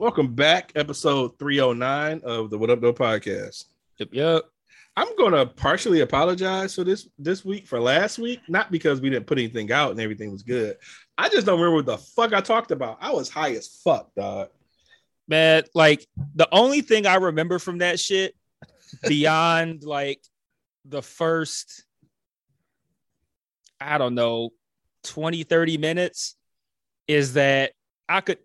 Welcome back, episode 309 of the What Up, Though podcast. Yep, yep. I'm gonna partially apologize for this this week for last week, not because we didn't put anything out and everything was good. I just don't remember what the fuck I talked about. I was high as fuck, dog. Man, like the only thing I remember from that shit beyond like the first, I don't know, 20, 30 minutes is that I could,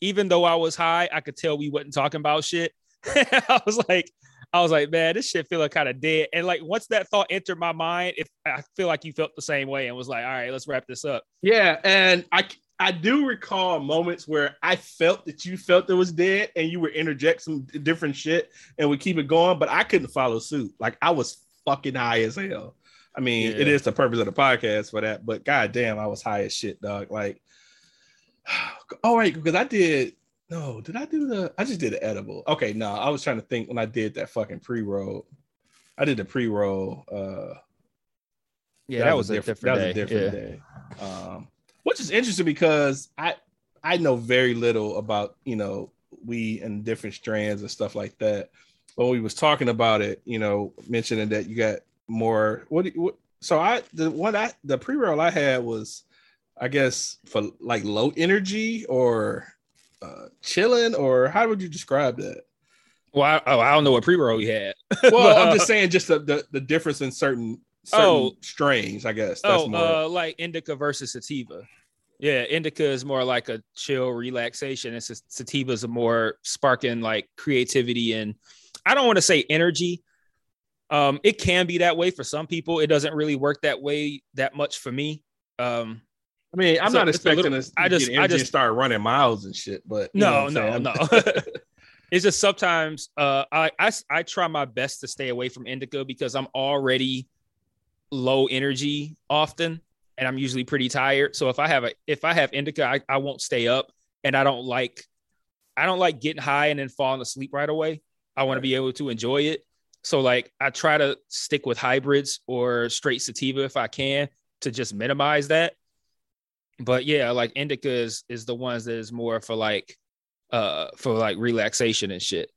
even though I was high, I could tell we wasn't talking about shit. I was like, I was like, man, this shit feeling kind of dead. And like once that thought entered my mind, if I feel like you felt the same way and was like, all right, let's wrap this up. Yeah, and I I do recall moments where I felt that you felt it was dead and you would interject some different shit and would keep it going, but I couldn't follow suit. Like I was fucking high as hell. I mean, Yeah. it is the purpose of the podcast for that, but goddamn, I was high as shit, dog. Like, all right, because I did. No, did I do the? I just did the edible. Okay, no, I was trying to think when I did that fucking pre roll. I did the pre roll. Uh, Yeah, that, was, a different, that was a different yeah. day. Um, which is interesting because I I know very little about you know we and different strands and stuff like that. But when we was talking about it, you know, mentioning that you got more. What, what so I the one I the pre roll I had was, I guess for like low energy or uh chilling or how would you describe that? Well, I, oh, I don't know what pre-roll you had. Well, I'm just saying just the the, the difference in certain certain Oh. strains. I guess that's oh, more. uh, like indica versus sativa. Yeah, indica is more like a chill relaxation, and sa- sativa is a more sparking like creativity and I don't want to say energy. Um, it can be that way for some people. It doesn't really work that way that much for me. Um, I mean, I'm So not expecting little- us. I just- I just- start running miles and shit. But no, no, no. it's just sometimes uh, I, I I try my best to stay away from indica because I'm already low energy often, and I'm usually pretty tired. So if I have a if I have indica, I, I won't stay up, and I don't like I don't like getting high and then falling asleep right away. I want to be able to enjoy it. So like I try to stick with hybrids or straight sativa if I can to just minimize that. But yeah, like indica is is the ones that is more for like uh for like relaxation and shit.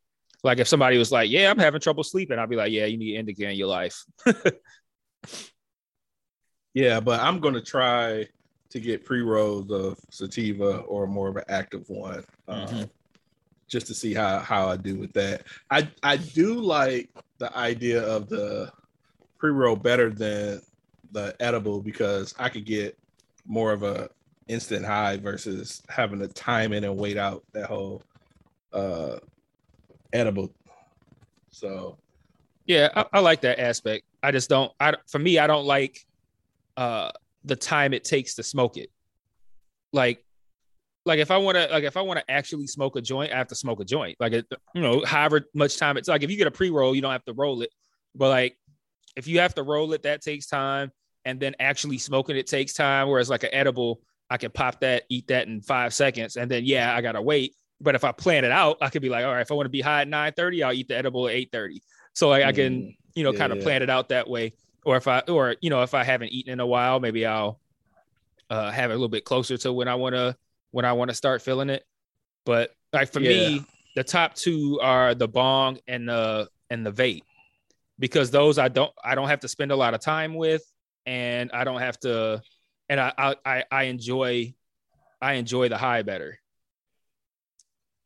Like if somebody was like, "Yeah, I'm having trouble sleeping," I'd be like, "Yeah, you need indica in your life." yeah, but I'm gonna try to get pre rolls of sativa or more of an active one, um, Mhm. just to see how how I do with that. I I do like the idea of the pre roll better than the edible because I could get more of a instant high versus having to time in and wait out that whole uh edible. So Yeah, I, I like that aspect. I just don't. I for me, I don't like uh the time it takes to smoke it. Like, like if I want to, like if I want to actually smoke a joint, I have to smoke a joint. Like, it, you know, however much time it's like. If you get a pre roll, you don't have to roll it. But like, if you have to roll it, that takes time, and then actually smoking it takes time. Whereas like an edible, I can pop that, eat that in five seconds, and then yeah, I gotta wait. But if I plan it out, I could be like, all right, if I want to be high at nine thirty, I'll eat the edible at eight thirty. So like I can, Mm, you know, yeah, kind of yeah. plan it out that way. Or if I, or you know, if I haven't eaten in a while, maybe I'll uh, have it a little bit closer to when I want to when I want to start feeling it. But like for Yeah. me, the top two are the bong and the and the vape because those I don't I don't have to spend a lot of time with, and I don't have to, and I I I, enjoy I enjoy the high better.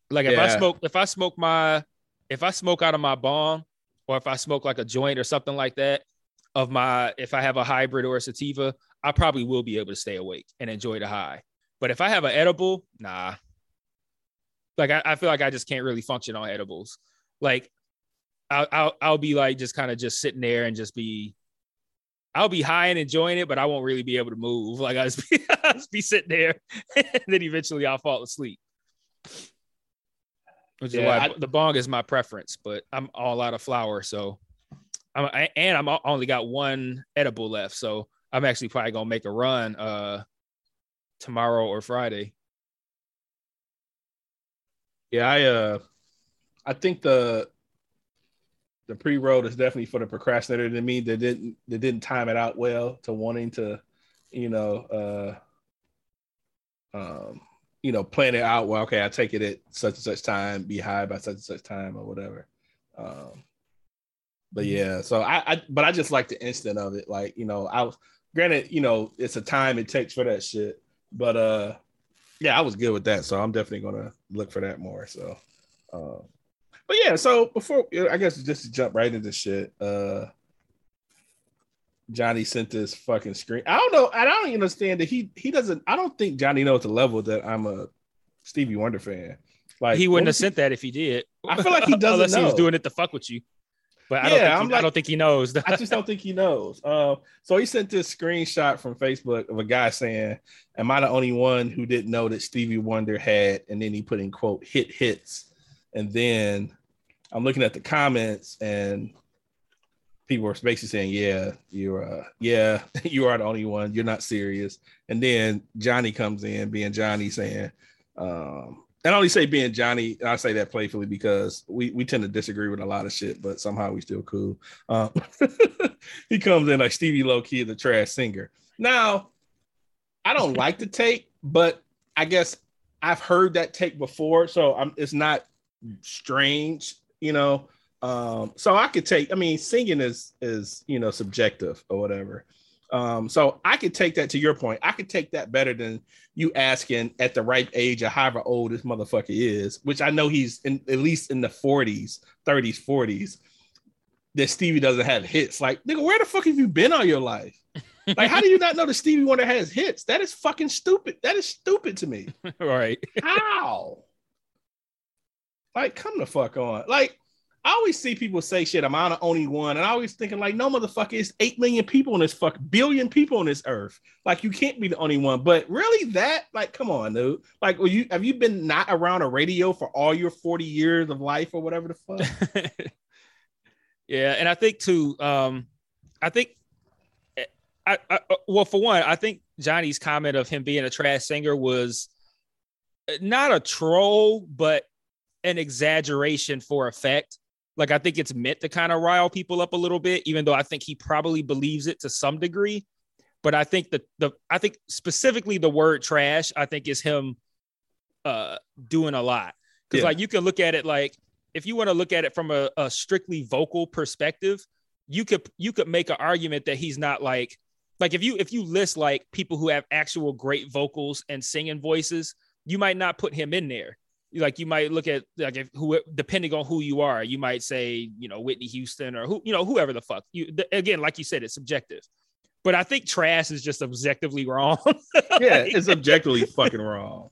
Like if I smoke if I smoke my if I smoke out of my bong or if I smoke like a joint or something like that of my if I have a hybrid or a sativa, I probably will be able to stay awake and enjoy the high. But if I have an edible, nah. Like I, I feel like I just can't really function on edibles. Like I'll I'll, I'll be like just kind of just sitting there and just be I'll be high and enjoying it, but I won't really be able to move. Like I just be, I'll just be sitting there, and then eventually I'll fall asleep. which Yeah, is why I- the bong is my preference. But I'm all out of flour, so I'm I, and I'm only got one edible left, so I'm actually probably gonna make a run uh tomorrow or Friday. Yeah, I uh I think the the pre-roll is definitely for the procrastinator to me that didn't that didn't time it out well to wanting to, you know, uh um you know, plan it out well, okay, I take it at such and such time, be high by such and such time or whatever. Um but yeah, so I, I but I just like the instant of it. Like, you know, I was granted, you know, it's a time it takes for that shit. But uh yeah, I was good with that. So I'm definitely gonna look for that more. So um but yeah, so before I guess just to jump right into shit, uh Johnny sent this fucking screen. I don't know, I don't understand that he he doesn't I don't think Johnny knows the level that I'm a Stevie Wonder fan. Like he wouldn't have sent that if he did. I feel like he doesn't unless he was doing it to fuck with you. But I don't, Yeah, think he, I'm I don't think he knows. I just don't think he knows. Um, so he sent this screenshot from Facebook of a guy saying, "Am I the only one who didn't know that Stevie Wonder had?" And then he put in quote hit hits, and then I'm looking at the comments and people are basically saying, "Yeah, you're, uh, yeah, you are the only one. You're not serious." And then Johnny comes in, being Johnny, saying, um, and I only say being Johnny, I say that playfully because we we tend to disagree with a lot of shit, but somehow we still cool. Um, he comes in like Stevie Low Key, the trash singer. Now, I don't like the take, but I guess I've heard that take before, so I'm it's not strange, you know. Um, so I could take. I mean, singing is is you know subjective or whatever. Um, so I could take that to your point. I could take that better than you asking at the ripe age of however old this motherfucker is, which I know he's in at least in the 40s, 30s, 40s, that Stevie doesn't have hits. Like, nigga, where the fuck have you been all your life? Like, how do you not know that Stevie Wonder has hits? That is fucking stupid. That is stupid to me. right. How? Like, come the fuck on. Like, I always see people say shit, I'm not the only one. And I always thinking, like, no motherfucker, it's 8 million people on this fuck billion people on this earth. Like, you can't be the only one. But really, that, like, come on, dude. Like, you have you been not around a radio for all your 40 years of life or whatever the fuck? yeah, and I think too. Um, I think, I, I well, for one, I think Johnny's comment of him being a trash singer was not a troll, but an exaggeration for effect. Like I think it's meant to kind of rile people up a little bit, even though I think he probably believes it to some degree. But I think that the I think specifically the word trash, I think is him uh doing a lot. Because Yeah. like you can look at it like if you want to look at it from a, a strictly vocal perspective, you could you could make an argument that he's not like like if you if you list like people who have actual great vocals and singing voices, you might not put him in there. Like you might look at like if who depending on who you are, you might say you know Whitney Houston or who you know whoever the fuck you th- again like you said it's subjective, but I think trash is just objectively wrong. yeah, it's objectively fucking wrong.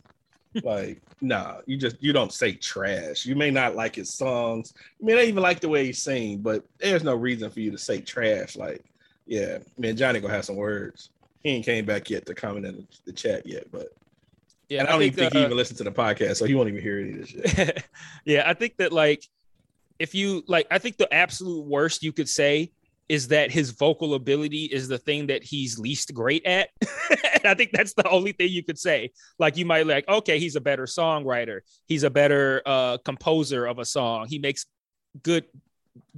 Like, nah, you just you don't say trash. You may not like his songs. You may not even like the way he sing, but there's no reason for you to say trash. Like, yeah, man, Johnny gonna have some words. He ain't came back yet to comment in the chat yet, but yeah, and I don't even think uh, he even listened to the podcast, so he won't even hear any of this shit. yeah, I think that like if you like, I think the absolute worst you could say is that his vocal ability is the thing that he's least great at. and I think that's the only thing you could say. Like you might like, okay, he's a better songwriter, he's a better uh composer of a song, he makes good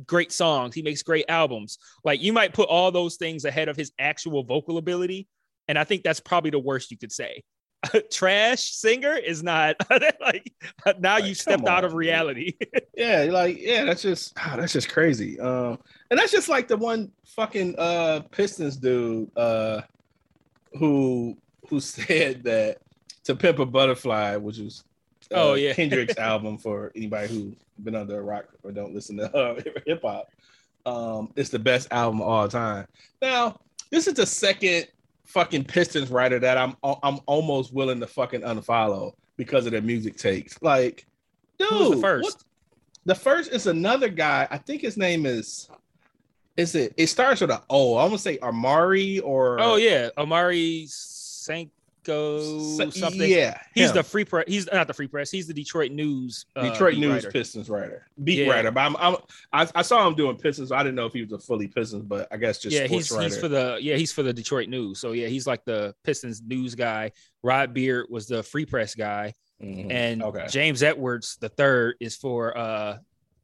great songs, he makes great albums. Like you might put all those things ahead of his actual vocal ability. And I think that's probably the worst you could say. trash singer is not like now Like, you stepped out of reality. yeah, like yeah, that's just ah, that's just crazy. Um, and that's just like the one fucking uh Pistons dude uh who who said that to Pimp a Butterfly, which was uh, Oh, yeah. Kendrick's album for anybody who been under a rock or don't listen to uh, hip hop. Um, it's the best album of all time. Now, this is the second fucking Pistons writer that I'm I'm almost willing to fucking unfollow because of their music takes. Like, dude, Who was the first? what- the first is another guy. I think his name is. Is it? It starts with an O. I want to say Omari or. oh yeah, Omari St. So- something. Yeah, He's him. the free press. He's not the free press. He's the Detroit News. uh, Detroit News writer. Pistons writer, beat Yeah. writer. But I'm, I'm I, I saw him doing Pistons. So I didn't know if he was a fully Pistons, but I guess just yeah, sports he's he's for the yeah he's for the Detroit News. So yeah, he's like the Pistons news guy. Rod Beard was the free press guy, Mhm. and okay. James Edwards the third is for uh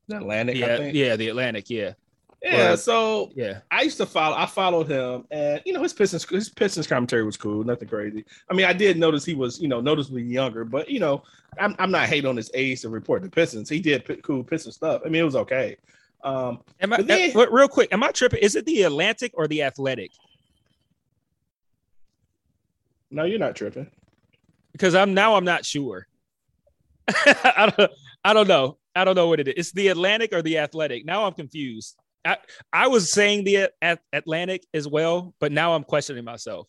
The Atlantic. I yeah think. yeah the Atlantic yeah Yeah, Or- so yeah I used to follow. I followed him, and you know his Pistons. His Pistons commentary was cool. Nothing crazy. I mean, I did notice he was, you know, noticeably younger, but you know, I'm, I'm not hating on his age to report the Pistons. He did p- cool Piston stuff. I mean, it was okay. Um, Am I, But then- uh, real quick? Am I tripping? Is it the Atlantic or the Athletic? no, you're not tripping. Because I'm now I'm not sure. I don't I don't know. I don't know what it is. It's the Atlantic or the Athletic. Now I'm confused. I, I was saying the At- Atlantic as well, but now I'm questioning myself.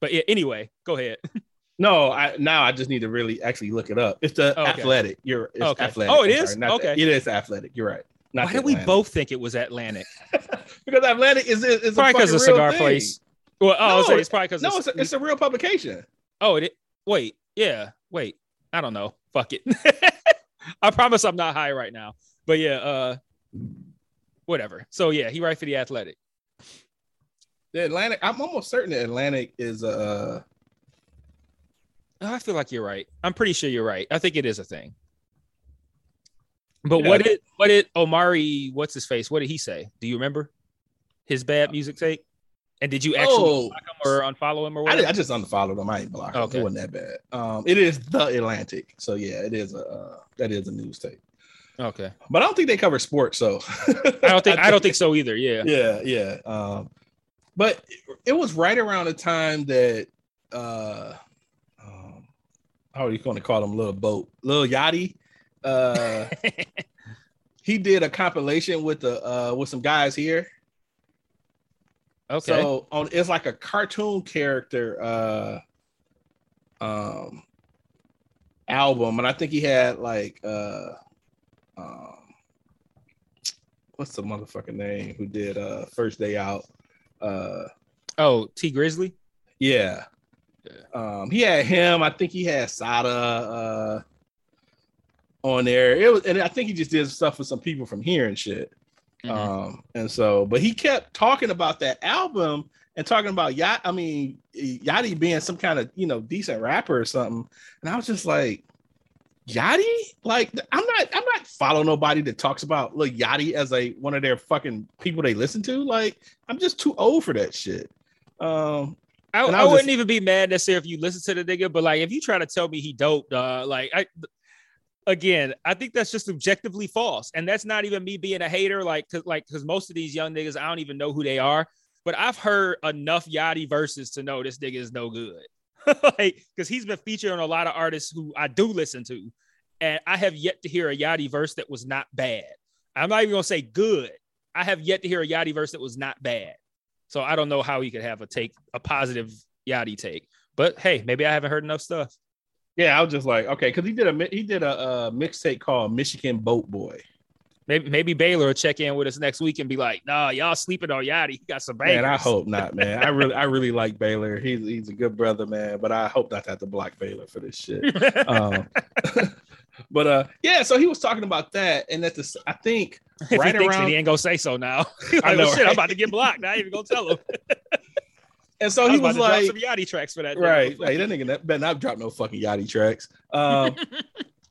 But yeah, anyway, go ahead. No, I now I just need to really actually look it up. It's the Okay. athletic. You're it's Okay. athletic. Oh, it is? not the- Okay. it is athletic. You're right. Not Why did we both think it was Atlantic? because Atlantic is is, is Probably because of cigar place. Well, oh, No, it's probably because No, it's a, it's a real publication. oh, it, wait, yeah, wait, I don't know. Fuck it. I promise I'm not high right now. But yeah, uh, whatever. So yeah, he right for the Athletic. The Atlantic. I'm almost certain the Atlantic is uh Oh, I feel like you're right. I'm pretty sure you're right. I think it is a thing. But Yeah. what did what did Omari? What's his face? What did he say? Do you remember his bad music take? And did you actually oh block him or unfollow him or I, whatever? did, I just unfollowed him. I ain't blocked. Okay. It wasn't that bad. Um, it is the Atlantic, so yeah, it is a uh, that is a news tape. Okay. But I don't think they cover sports, so I don't think I don't think so either. Yeah. Yeah, yeah. Um, but it, was right around the time that uh, um, how are you going to call him? Little boat, little Yachty. Uh, he did a compilation with the uh with some guys here. okay. So on it's like a cartoon character uh um album, and I think he had like uh um what's the motherfucking name who did uh first day out? Uh oh, Tee Grizzley. yeah. Um he had him, I think he had Sada uh on there. It was and I think he just did stuff with some people from here and shit. Mhm. Um, and so, but he kept talking about that album and talking about Yacht. I mean, Yachty being some kind of you know decent rapper or something. And I was just like, Yachty? Like, I'm not, I'm not following nobody that talks about Lil Yachty as a one of their fucking people they listen to. Like, I'm just too old for that shit. Um, I, I I wouldn't just- even be mad necessarily if you listen to the nigga, but like if you try to tell me he dope, dog, like I again, I think that's just objectively false. And that's not even me being a hater, like cause like because most of these young niggas, I don't even know who they are. But I've heard enough Yachty verses to know this nigga is no good. like, because he's been featured on a lot of artists who I do listen to. And I have yet to hear a Yachty verse that was not bad. I'm not even gonna say good. I have yet to hear a Yachty verse that was not bad. So I don't know how he could have a take, a positive Yachty take. But hey, maybe I haven't heard enough stuff. yeah, I was just like, okay, because he did a he did a, uh mixtape called Michigan Boat Boy. Maybe maybe Baylor will check in with us next week and be like, "Nah, y'all sleeping on Yachty. He got some bangers." Man, I hope not, man. I really, I really like Baylor. He's he's a good brother, man. But I hope not to have to block Baylor for this shit. um, but uh, yeah. So he was talking about that, and that the I think If he right it, around, he ain't gonna say so now. like, I know, oh, shit, I'm about to get blocked. I ain't even gonna tell him. and so I he was, was like, drop some Yachty tracks for that. right, hey, that nigga that better not drop no fucking Yachty tracks. Um,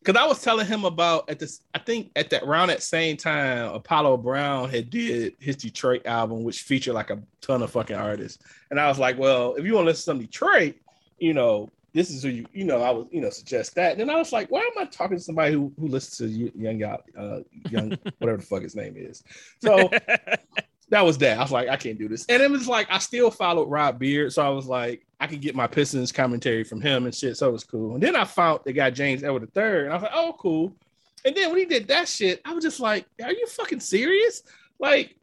because I was telling him about at this, I think at that around that same time, Apollo Brown had did his Detroit album, which featured like a ton of fucking artists. And I was like, well, if you want to listen to some Detroit, you know, this is who you, you know, I would, you know, suggest that. And then I was like, why am I talking to somebody who who listens to young Yacht, uh, young whatever the fuck his name is? So that was that. I was like, I can't do this. And it was like I still followed Rod Beard, so I was like, I could get my Pistons commentary from him and shit. So it was cool. And then I found the guy James Edward III, and I was like, oh, cool. And then when he did that shit, I was just like, are you fucking serious? Like,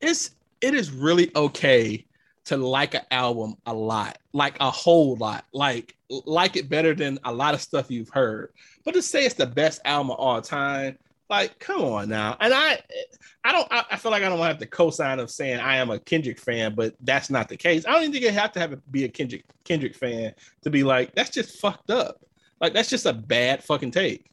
it's it is really okay to like an album a lot, like a whole lot, like like it better than a lot of stuff you've heard. But to say it's the best album of all time, Like, come on now. And I, I don't. I, I feel like I don't have the cosign of saying I am a Kendrick fan, but that's not the case. I don't even think you have to have a, be a Kendrick Kendrick fan to be like that's just fucked up. Like that's just a bad fucking take.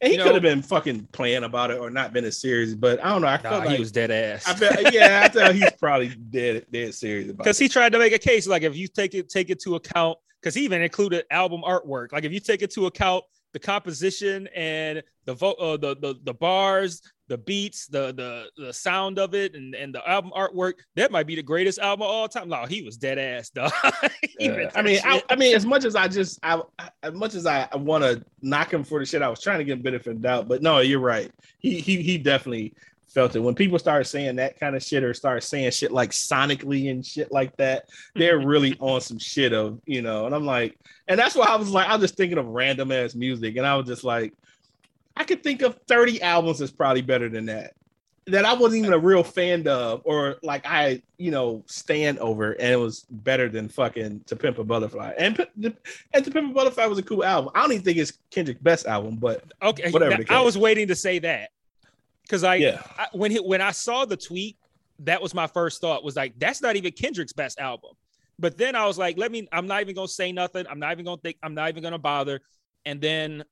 And he You could know- have been fucking playing about it or not been as serious, but I don't know. I Nah, felt like he was dead ass. I bet, yeah, I tell he's probably dead, dead serious about because he tried to make a case like if you take it take it to account because he even included album artwork like if you take it to account the composition and the vo- uh, the, the the bars the beats the the the sound of it and and the album artwork that might be the greatest album of all time no he was dead ass dog. I mean, I. I mean, as much as I just, I, I- as much as I, want to knock him for the shit, I was trying to get benefit of doubt. But no, you're right. He, he, he definitely felt it. When people start saying that kind of shit or start saying shit like sonically and shit like that, they're really on some shit of, you know. And I'm like, and that's why I was like, I was just thinking of random ass music, and I was just like, I could think of 30 albums that's probably better than that. That I wasn't even a real fan of, or like I, you know, stand over, and it was better than fucking To Pimp a Butterfly. And and To Pimp a Butterfly was a cool album. I don't even think it's Kendrick's best album, but okay whatever now, i was waiting to say that because I, yeah, I when he, when i saw the tweet that was my first thought was like that's not even kendrick's best album. But then i was like let me i'm not even gonna say nothing. I'm not even gonna think i'm not even gonna bother. And then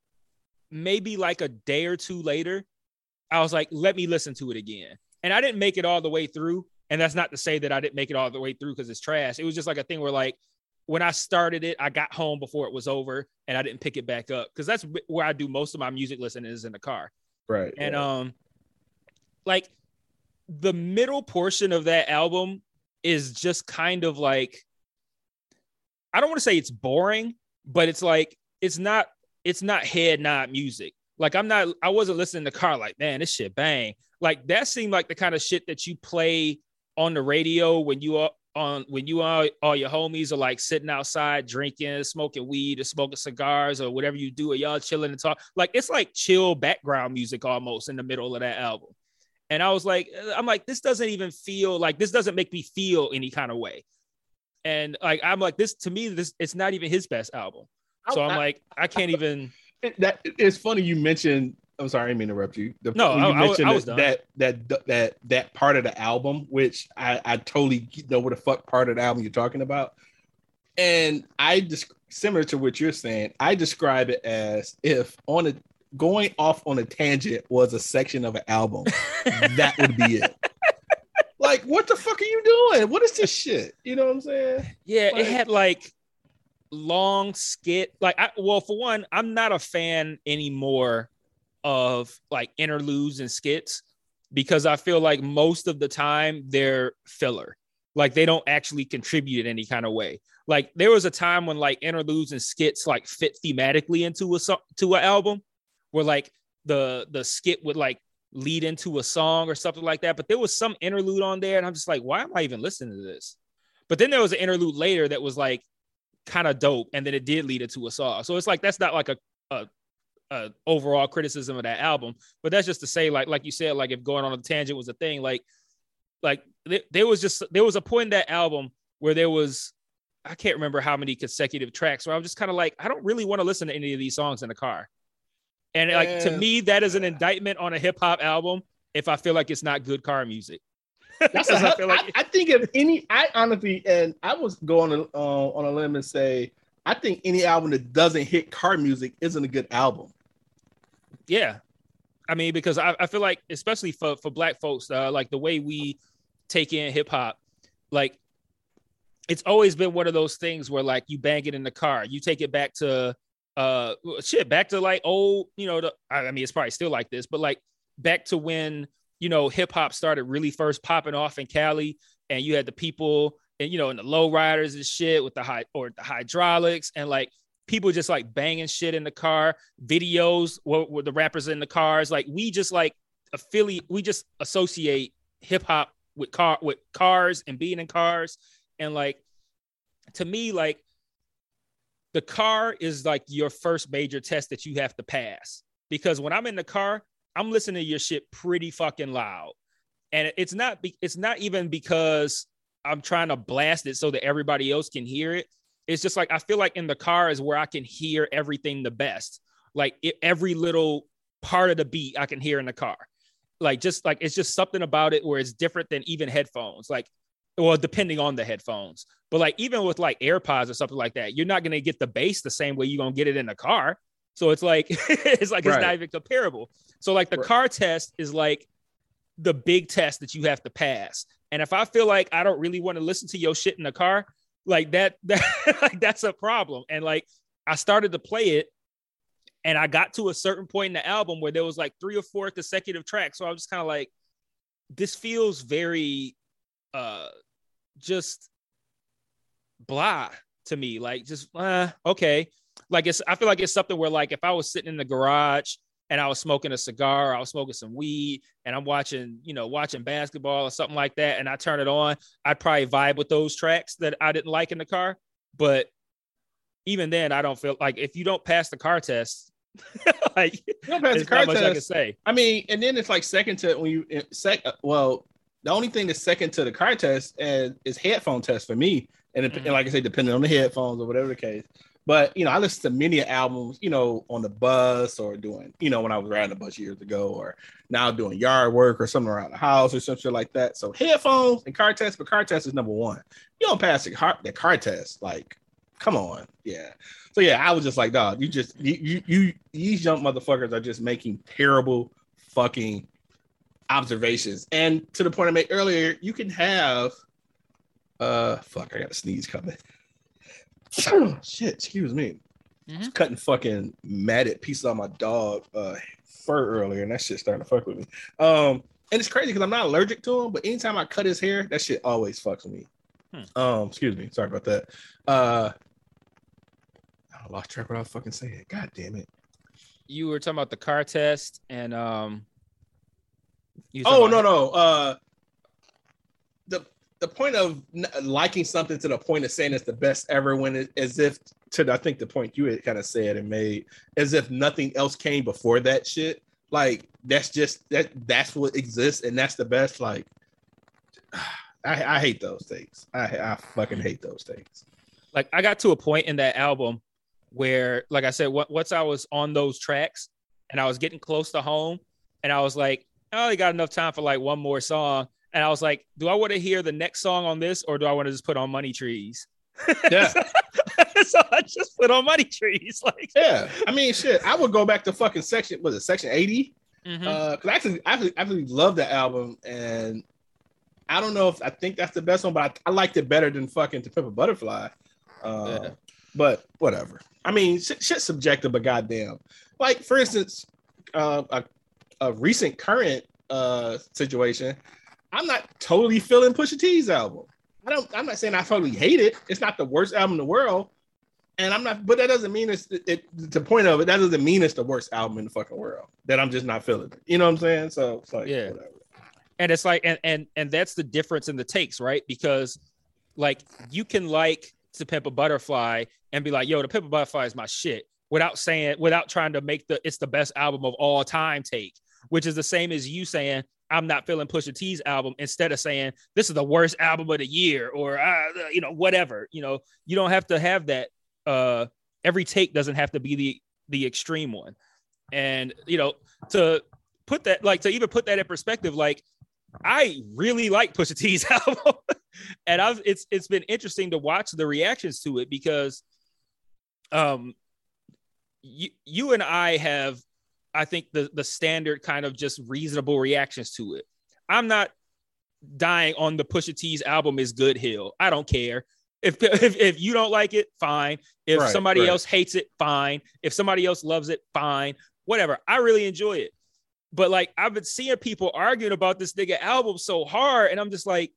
maybe like a day or two later i was like let me listen to it again. And i didn't make it all the way through. And that's not to say that i didn't make it all the way through because it's trash. It was just like a thing where like when i started it i got home before it was over and i didn't pick it back up because that's where i do most of my music listening is in the car. Right. and yeah. um like the middle portion of that album is just kind of like I don't want to say it's boring, but it's like it's not it's not head nod music. Like I'm not I wasn't listening to car like, man, this shit bang. Like that seemed like the kind of shit that you play on the radio when you are on when you are all your homies are like sitting outside drinking, smoking weed or smoking cigars or whatever you do, or y'all chilling and talk. Like it's like chill background music almost in the middle of that album. And I was like, uh, I'm like, this doesn't even feel like this doesn't make me feel any kind of way. And like I'm like, this to me, this it's not even his best album. So I'm I- like, I can't even It- that it's funny you mentioned. I'm sorry, I didn't mean to interrupt you. The, No, you I- I was- mentioned I was that, that that that that part of the album, which I I totally know what the fuck part of the album you're talking about, and I just similar to what you're saying. I describe it as if on a going off on a tangent was a section of an album, that would be it. Like, what the fuck are you doing? What is this shit? You know what I'm saying? Yeah, Like- it had like long skit. Like, I well, for one, I'm not a fan anymore of like interludes and skits because I feel like most of the time they're filler. Like they don't actually contribute in any kind of way. Like there was a time when like interludes and skits like fit thematically into a to an album, where like the the skit would like lead into a song or something like that. But there was some interlude on there, and I'm just like, why am I even listening to this? But then there was an interlude later that was like kind of dope, and then it did lead into a song. So it's like that's not like a, a a overall criticism of that album, but that's just to say, like like you said, like if going on a tangent was a thing, like like there, was just there was a point in that album where there was I can't remember how many consecutive tracks where I'm just kind of like I don't really want to listen to any of these songs in the car. And like to me, that is an indictment on a hip hop album if I feel like it's not good car music. That's a, I I, feel like I, think if any, I honestly, and I was going uh, on a limb and say, I think any album that doesn't hit car music isn't a good album. Yeah. I mean, because I, I feel like, especially for, for black folks, uh, like the way we take in hip hop, like it's always been one of those things where like you bang it in the car, you take it back to uh shit, back to like old, you know, the I mean it's probably still like this, but like back to when, you know, hip hop started really first popping off in Cali and you had the people and you know, and the low riders and shit with the high or the hydraulics and like people just like banging shit in the car, videos with, with the rappers in the cars. Like we just like affiliate, we just associate hip hop with car with cars and being in cars. And like to me, like the car is like your first major test that you have to pass. Because when I'm in the car, I'm listening to your shit pretty fucking loud. And it's not be, it's not even because I'm trying to blast it so that everybody else can hear it it's just like I feel like in the car is where I can hear everything the best. Like it, every little part of the beat I can hear in the car. Like just like it's just something about it where it's different than even headphones. Like, well, depending on the headphones, but like even with like AirPods or something like that, you're not gonna get the bass the same way you're gonna get it in the car. So it's like it's like Right. it's not even comparable. So like the Right. car test is like the big test that you have to pass. And if I feel like I don't really want to listen to your shit in the car, like that, that like that's a problem. And like I started to play it and I got to a certain point in the album where there was like three or four consecutive tracks. So I was just kind of like, this feels very uh just blah to me. Like just uh, okay. Like it's I feel like it's something where like if I was sitting in the garage and I was smoking a cigar, I was smoking some weed, and I'm watching, you know, watching basketball or something like that, and I turn it on, I'd probably vibe with those tracks that I didn't like in the car. But even then, I don't feel like if you don't pass the car test, like You don't pass the car much I can test. say. I mean, and then it's like second to when you sec. Well, the only thing that's second to the car test and is headphone test for me. And, it, Mhm. and like I say, depending on the headphones or whatever the case. But you know, I listen to many albums, you know, on the bus or doing, you know, when I was riding the bus years ago, or now doing yard work or something around the house or something like that. So headphones and car test, but car test is number one. You don't pass the car, the car test, like, come on, yeah. So yeah, I was just like, dog, you just you you, you these young motherfuckers are just making terrible fucking observations. And to the point I made earlier, you can have uh fuck, I got a sneeze coming. Shit, excuse me. Mhm. cutting fucking matted pieces on my dog uh fur earlier, and that shit starting to fuck with me. Um, and it's crazy because I'm not allergic to him, but anytime I cut his hair, that shit always fucks me. Hmm. Um, excuse me, sorry about that. Uh I lost track of what I was fucking saying. God damn it. You were talking about the car test and um. Oh no no. Uh, the the point of liking something to the point of saying it's the best ever when it as if to I think the point you had kind of said and made as if nothing else came before that shit. Like that's just that that's what exists and that's the best. Like I, I hate those things. I I fucking hate those things. like I got to a point in that album where, like I said, what, once I was on those tracks and I was getting close to home, and I was like, I only got enough time for like one more song, and I was like, do I want to hear the next song on this, or do I want to just put on Money Trees? Yeah. so I just put on Money Trees, like, Yeah, I mean shit. I would go back to fucking section. Was it section eighty? mhm. Uh, because I actually, I actually, I actually love that album, and I don't know if I think that's the best one, but I, I liked it better than fucking To Pimp a Butterfly. Uh, Yeah. But whatever. I mean, shit, shit's subjective, but goddamn. Like for instance, uh, a, a recent current uh situation, I'm not totally feeling Pusha T's album. I don't. I'm not saying I totally hate it. It's not the worst album in the world. And I'm not, but that doesn't mean it's it, it- the point of it. That doesn't mean it's the worst album in the fucking world. That I'm just not feeling it. You know what I'm saying? So it's like, Yeah. whatever. and it's like and and and that's the difference in the takes right because like you can like to pimp a butterfly and be like yo the pimp a butterfly is my shit without saying without trying to make the it's the best album of all time take which is the same as you saying i'm not feeling pusha t's album instead of saying this is the worst album of the year or uh, you know whatever you know. You don't have to have that uh every take doesn't have to be the the extreme one. And you know to put that like to even put that in perspective like I really like Pusha T's album, and I've it's it's been interesting to watch the reactions to it because, um, you you and I have, I think the the standard kind of just reasonable reactions to it. I'm not dying on the Pusha T's album is Good Hill. I don't care. If, if, if you don't like it, fine. If Right, somebody right. else hates it, fine. If somebody else loves it, fine. Whatever. I really enjoy it. But like I've been seeing people arguing about this nigga album so hard, and I'm just like,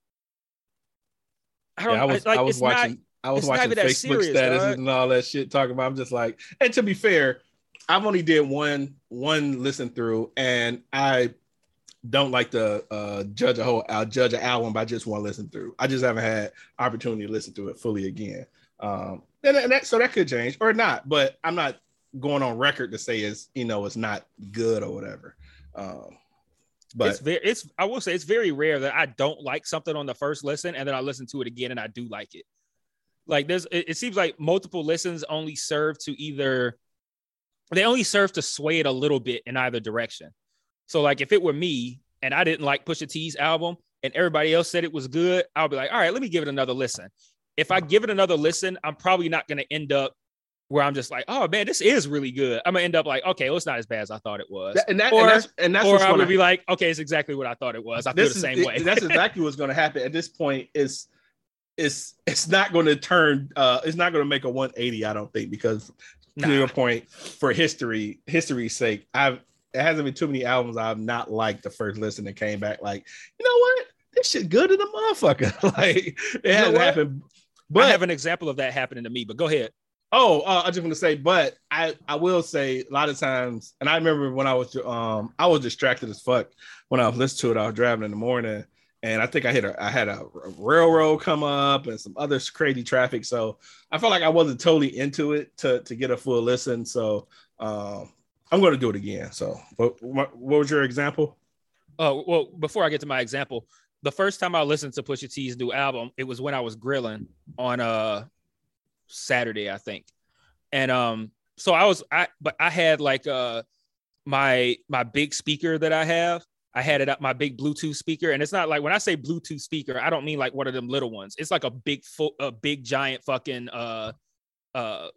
I don't Yeah, I was, like. I was it's watching, not. I was watching Facebook serious, statuses dog. and all that shit talking about. I'm just like, and to be fair, I've only did one one listen through, and I don't like to uh, judge a whole uh, judge an album by just one listen through. I just haven't had opportunity to listen to it fully again. Um, and, and that so that could change or not, but I'm not going on record to say it's you know it's not good or whatever. Um, but it's very. It's. I will say it's very rare that I don't like something on the first listen, and then I listen to it again, and I do like it. Like there's. It, it seems like multiple listens only serve to either they only serve to sway it a little bit in either direction. So like if it were me and I didn't like Pusha T's album and everybody else said it was good, I'll be like, all right, let me give it another listen. If I give it another listen, I'm probably not going to end up where I'm just like, oh man, this is really good. I'm gonna end up like, okay, well, it's not as bad as I thought it was. and, that, or, and that's and that's or what's I'm gonna gonna be like, okay, it's exactly what I thought it was. I feel the same way. That's exactly what's going to happen at this point. Is it's it's not going to turn. uh It's not going to make a 180. I don't think because to your point, for history history's sake, I've it hasn't been too many albums I've not liked the first listen and came back like, you know what, this shit good to the motherfucker. like it hasn't happened. But But I have an example of that happening to me. But go ahead. Oh, uh, I just want to say, but I I will say a lot of times, and I remember when I was um I was distracted as fuck when I was listening to it. I was driving in the morning, and I think I hit a I had a railroad come up and some other crazy traffic, so I felt like I wasn't totally into it to to get a full listen. So um I'm going to do it again. So what what, was your example? Oh well, before I get to my example, the first time I listened to Pusha T's new album, it was when I was grilling on a Saturday, I think. And um, so I was I but I had like uh my my big speaker that I have. I had it up my big Bluetooth speaker, and it's not like when I say Bluetooth speaker, I don't mean like one of them little ones. It's like a big full, a big giant fucking uh uh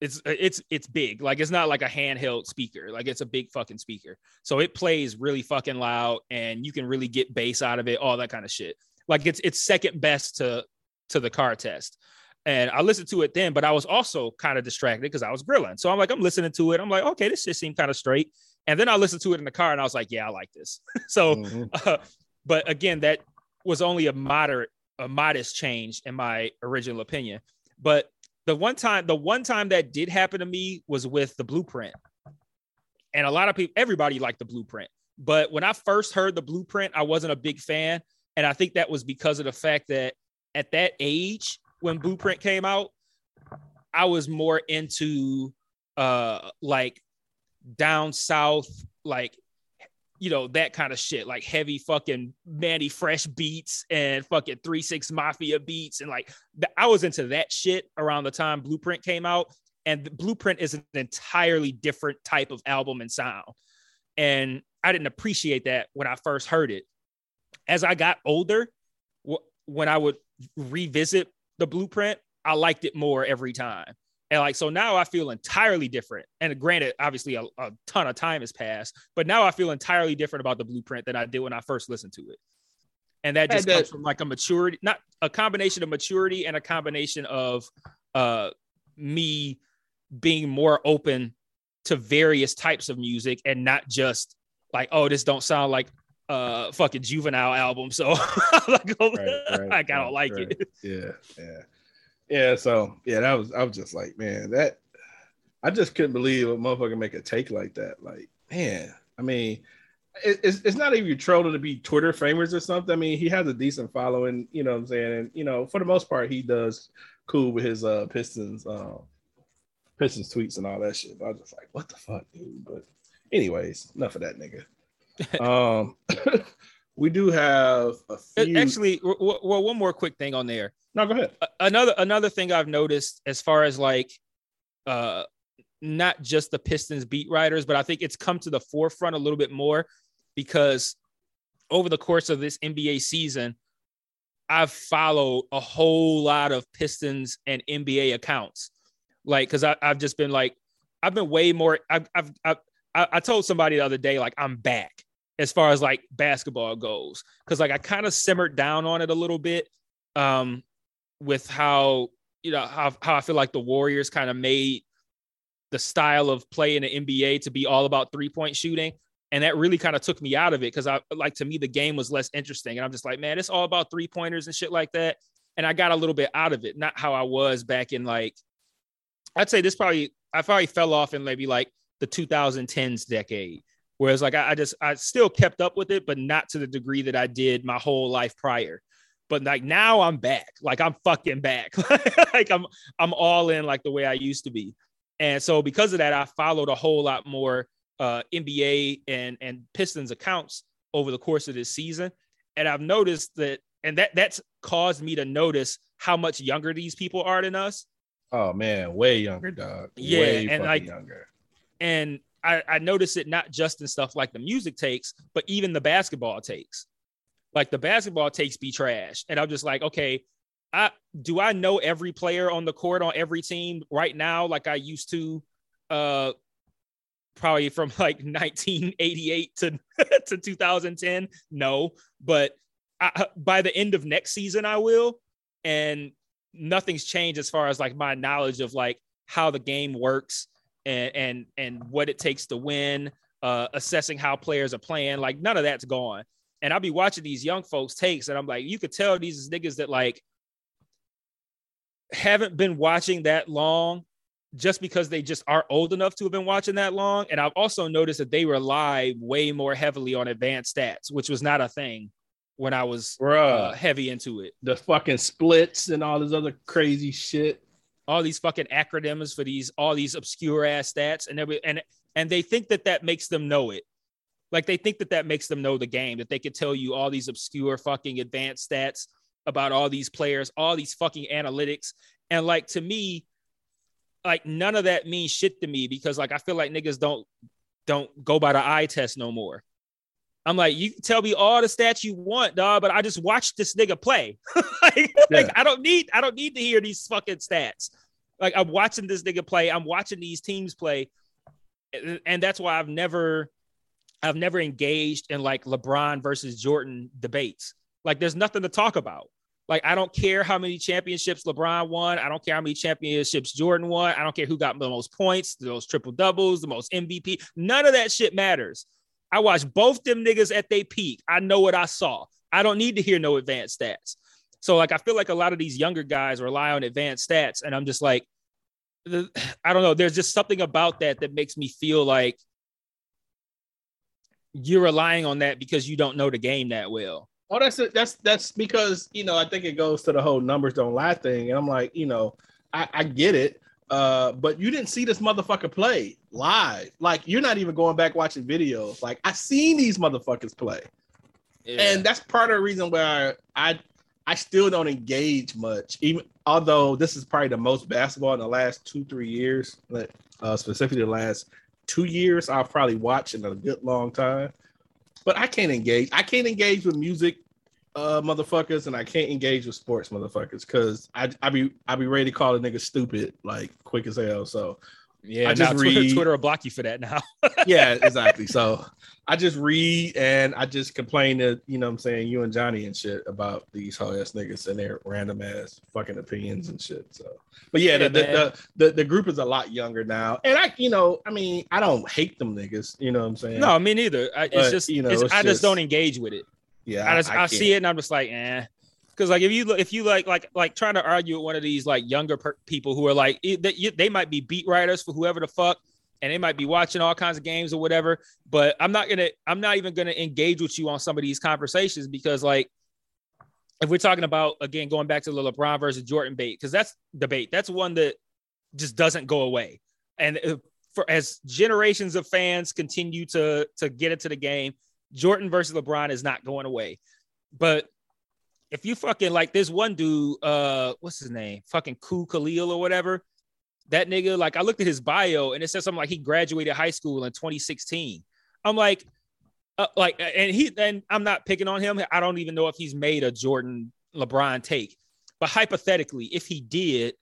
it's it's it's big. Like it's not like a handheld speaker. Like it's a big fucking speaker. So it plays really fucking loud and you can really get bass out of it all that kind of shit. Like it's it's second best to to the car test. And i listened to it then but i was also kind of distracted because i was grilling. So i'm like i'm listening to it. I'm like okay this shit seemed kind of straight and then i listened to it in the car and i was like yeah i like this so Mhm. uh, but again, that was only a moderate, a modest change in my original opinion. But the one time, the one time that did happen to me was with the blueprint. And a lot of people, everybody liked the blueprint. But when I first heard the blueprint, I wasn't a big fan. And I think that was because of the fact that at that age, when Blueprint came out, I was more into uh like down south, like you know, that kind of shit, like heavy fucking Mannie Fresh beats and fucking Three Six Mafia beats. And like, I was into that shit around the time Blueprint came out. And Blueprint is an entirely different type of album and sound. And I didn't appreciate that when I first heard it. As I got older, when I would revisit the Blueprint, I liked it more every time. And like, so now I feel entirely different. And granted, obviously, a, a ton of time has passed, but now I feel entirely different about the blueprint than I did when I first listened to it. And that just And comes from like a maturity, not a combination of maturity and a combination of uh, me being more open to various types of music and not just like, oh, this don't sound like uh fucking juvenile album. So like, Right, right, like I don't like it. Yeah, yeah, yeah. So yeah, that was I was just like, man, that I just couldn't believe a motherfucker make a take like that. Like, man, I mean, it, it's it's not even trolling to be Twitter famers or something. I mean, he has a decent following, you know what I'm saying, and you know, for the most part, he does cool with his uh Pistons, um, Pistons tweets and all that shit. But I was just like, what the fuck, dude? But anyways, enough of that nigga. um, we do have a few. Actually, well, one more quick thing on there. no, go ahead. Another another thing I've noticed as far as like uh not just the Pistons beat writers, but I think it's come to the forefront a little bit more because over the course of this NBA season, I've followed a whole lot of Pistons and NBA accounts. Like, because I've just been like, I've been way more. I've, I've, I've I, I told somebody the other day, like, I'm back as far as like basketball goes, because like I kind of simmered down on it a little bit, um, with how you know how how I feel like the Warriors kind of made the style of play in the NBA to be all about three point shooting. And that really kind of took me out of it because I like to me the game was less interesting. And I'm just like, man, it's all about three pointers and shit like that. And I got a little bit out of it, not how I was back in like, I'd say this probably I probably fell off in maybe like the 2010s decade. Whereas like I, I just I still kept up with it, but not to the degree that I did my whole life prior. But like now I'm back. Like I'm fucking back. like I'm I'm all in like the way I used to be. And so because of that, I followed a whole lot more uh, NBA and and Pistons accounts over the course of this season, and I've noticed that, and that that's caused me to notice how much younger these people are than us. Oh man, way younger, dog. Yeah, way and like- younger. and I, I notice it not just in stuff like the music takes, but even the basketball takes. Like the basketball takes be trash. And I'm just like, okay, I do I know every player on the court on every team right now, like I used to uh probably from like 1988 to to 2010 no but I, by the end of next season i will and nothing's changed as far as like my knowledge of like how the game works and and and what it takes to win uh assessing how players are playing like none of that's gone and i'll be watching these young folks takes and i'm like you could tell these niggas that like haven't been watching that long just because they just are old enough to have been watching that long. And I've also noticed that they rely way more heavily on advanced stats, which was not a thing when I was uh, heavy into it. The fucking splits and all this other crazy shit. All these fucking acronyms for these all these obscure ass stats and every and and they think that that makes them know it. Like they think that that makes them know the game that they could tell you all these obscure fucking advanced stats about all these players, all these fucking analytics. And like to me, like none of that means shit to me because like I feel like niggas don't don't go by the eye test no more. I'm like, you can tell me all the stats you want, dog, but I just watched this nigga play. like, yeah. like, I don't need I don't need to hear these fucking stats. Like I'm watching this nigga play, I'm watching these teams play, and that's why I've never I've never engaged in like LeBron versus Jordan debates. Like there's nothing to talk about. Like, I don't care how many championships LeBron won. I don't care how many championships Jordan won. I don't care who got the most points, those triple doubles, the most MVP. None of that shit matters. I watched both them niggas at their peak. I know what I saw. I don't need to hear no advanced stats. So, like, I feel like a lot of these younger guys rely on advanced stats. And I'm just like, I don't know. There's just something about that that makes me feel like you're relying on that because you don't know the game that well. Well, that's it. That's that's because you know I think it goes to the whole numbers don't lie thing, and I'm like, you know, I, I get it, uh, but you didn't see this motherfucker play live. Like you're not even going back watching videos. Like I seen these motherfuckers play, yeah. and that's part of the reason why I, I I still don't engage much. Even although this is probably the most basketball in the last two three years, uh, specifically the last two years I've probably watched in a good long time but I can't engage. I can't engage with music uh motherfuckers and I can't engage with sports motherfuckers because I I be I be ready to call a nigga stupid like quick as hell. So yeah, I just read Twitter, Twitter will block you for that now. yeah, exactly. So I just read and I just complain to you know I'm saying you and Johnny and shit about these whole ass niggas and their random ass fucking opinions and shit. So but yeah, yeah the, the, the, the group is a lot younger now. And I you know, I mean, I don't hate them niggas, you know what I'm saying? No, me neither. I, it's just you know, it's, it's I just, just, don't engage with it. Yeah. I just I, I see it and I'm just like, eh. Because like if you look, if you like like like trying to argue with one of these like younger per- people who are like they, they might be beat writers for whoever the fuck, and they might be watching all kinds of games or whatever. But I'm not gonna I'm not even gonna engage with you on some of these conversations because like if we're talking about again going back to the LeBron versus Jordan debate because that's debate that's one that just doesn't go away. And for as generations of fans continue to to get into the game, Jordan versus LeBron is not going away. But if you fucking like this one dude, uh, what's his name? Fucking Ku Khalil or whatever. That nigga, like I looked at his bio and it says something like he graduated high school in 2016. I'm like, uh, like, and he and I'm not picking on him. I don't even know if he's made a Jordan LeBron take, but hypothetically, if he did,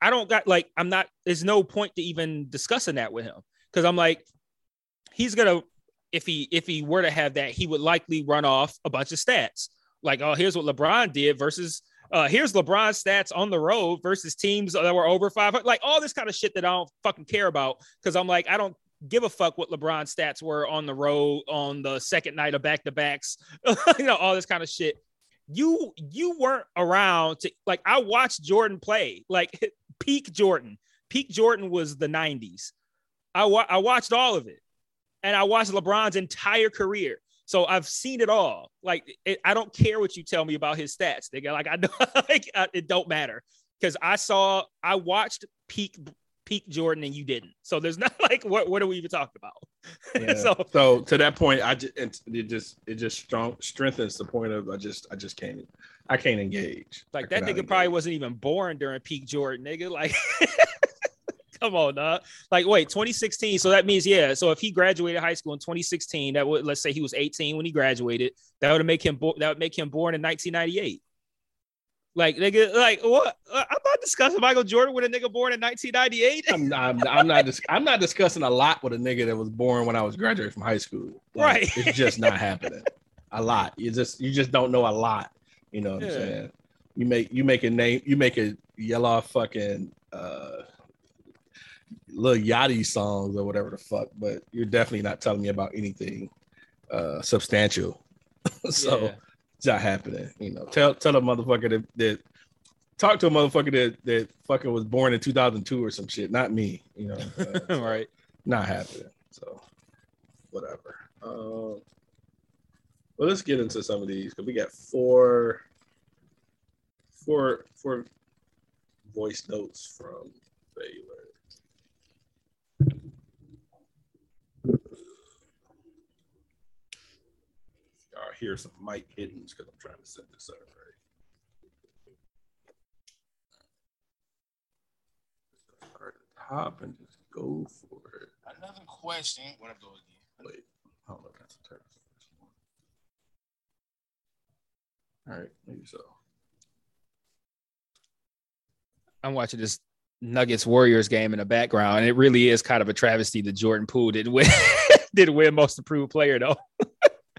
I don't got like I'm not. There's no point to even discussing that with him because I'm like, he's gonna if he if he were to have that, he would likely run off a bunch of stats like, oh, here's what LeBron did versus uh, here's LeBron's stats on the road versus teams that were over 500. Like all this kind of shit that I don't fucking care about because I'm like, I don't give a fuck what LeBron's stats were on the road on the second night of back to backs, you know, all this kind of shit. You you weren't around to like I watched Jordan play like peak Jordan. Peak Jordan was the 90s. I wa- I watched all of it, and I watched LeBron's entire career. So I've seen it all. Like it, I don't care what you tell me about his stats. They like I know like it don't matter because I saw I watched peak peak Jordan and you didn't. So there's not like what what are we even talking about? Yeah. so so to that point, I just it just it just strong strengthens the point of I just I just can't I can't engage. Like that nigga engage. probably wasn't even born during peak Jordan, nigga. Like Come on. Like, wait, 2016. So that means, yeah. So if he graduated high school in 2016, that would let's say he was 18 when he graduated. That would make him bo- that would make him born in 1998. Like, nigga, like what? I'm not discussing Michael Jordan with a nigga born in 1998. I'm not. I'm, I'm not. Dis- I'm not discussing a lot with a nigga that was born when I was graduating from high school. Like, Right. It's just not happening. A lot. You just. You just don't know a lot. You know what Yeah. I'm saying? You make. You make a name. You make a yellow fucking. uh Lil Yachty songs or whatever the fuck, but you're definitely not telling me about anything uh substantial. so Yeah. it's not happening. You know, tell tell a motherfucker that, that talk to a motherfucker that that fucking was born in 2002 or some shit, not me. You know, uh, so right. Not happening. So whatever. Um, well, let's get into some of these because we got four, four, four voice notes from Baylor. Y'all hear some mic hittens because I'm trying to set this up right. Start at the top and just go for it. Another question. What up, though, again? Wait, I don't know if that's a turtle. All right, maybe so. I'm watching this Nuggets Warriors game in the background, and it really is kind of a travesty that Jordan Poole didn't win didn't win most improved player though.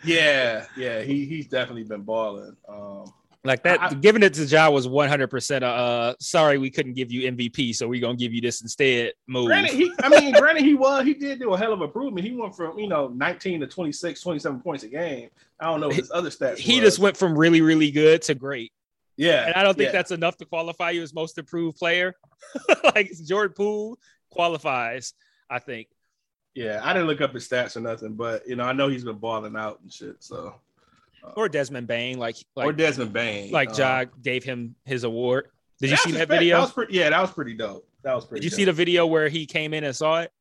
Yeah, yeah, he he's definitely been balling. Um, Like that, I- giving it to Ja was 100. percent Uh, sorry, we couldn't give you MVP, so we're gonna give you this instead. Move. granted, he, I mean, granted, he was, he did do a hell of a improvement. He went from you know 19 to 26, 27 points a game. I don't know his other stats. he was. just went from really, really good to great, yeah, and I don't think yeah. that's enough to qualify you as most improved player. like Jordan Poole qualifies, I think. Yeah. I didn't look up his stats or nothing, but you know, I know he's been balling out and shit. So, Or Desmond Bane, like like or Desmond Bane, like um, Ja gave him his award. Did you see that video? That was pretty. Yeah, that was pretty dope. That was pretty. Did you dope. see the video where he came in and saw it?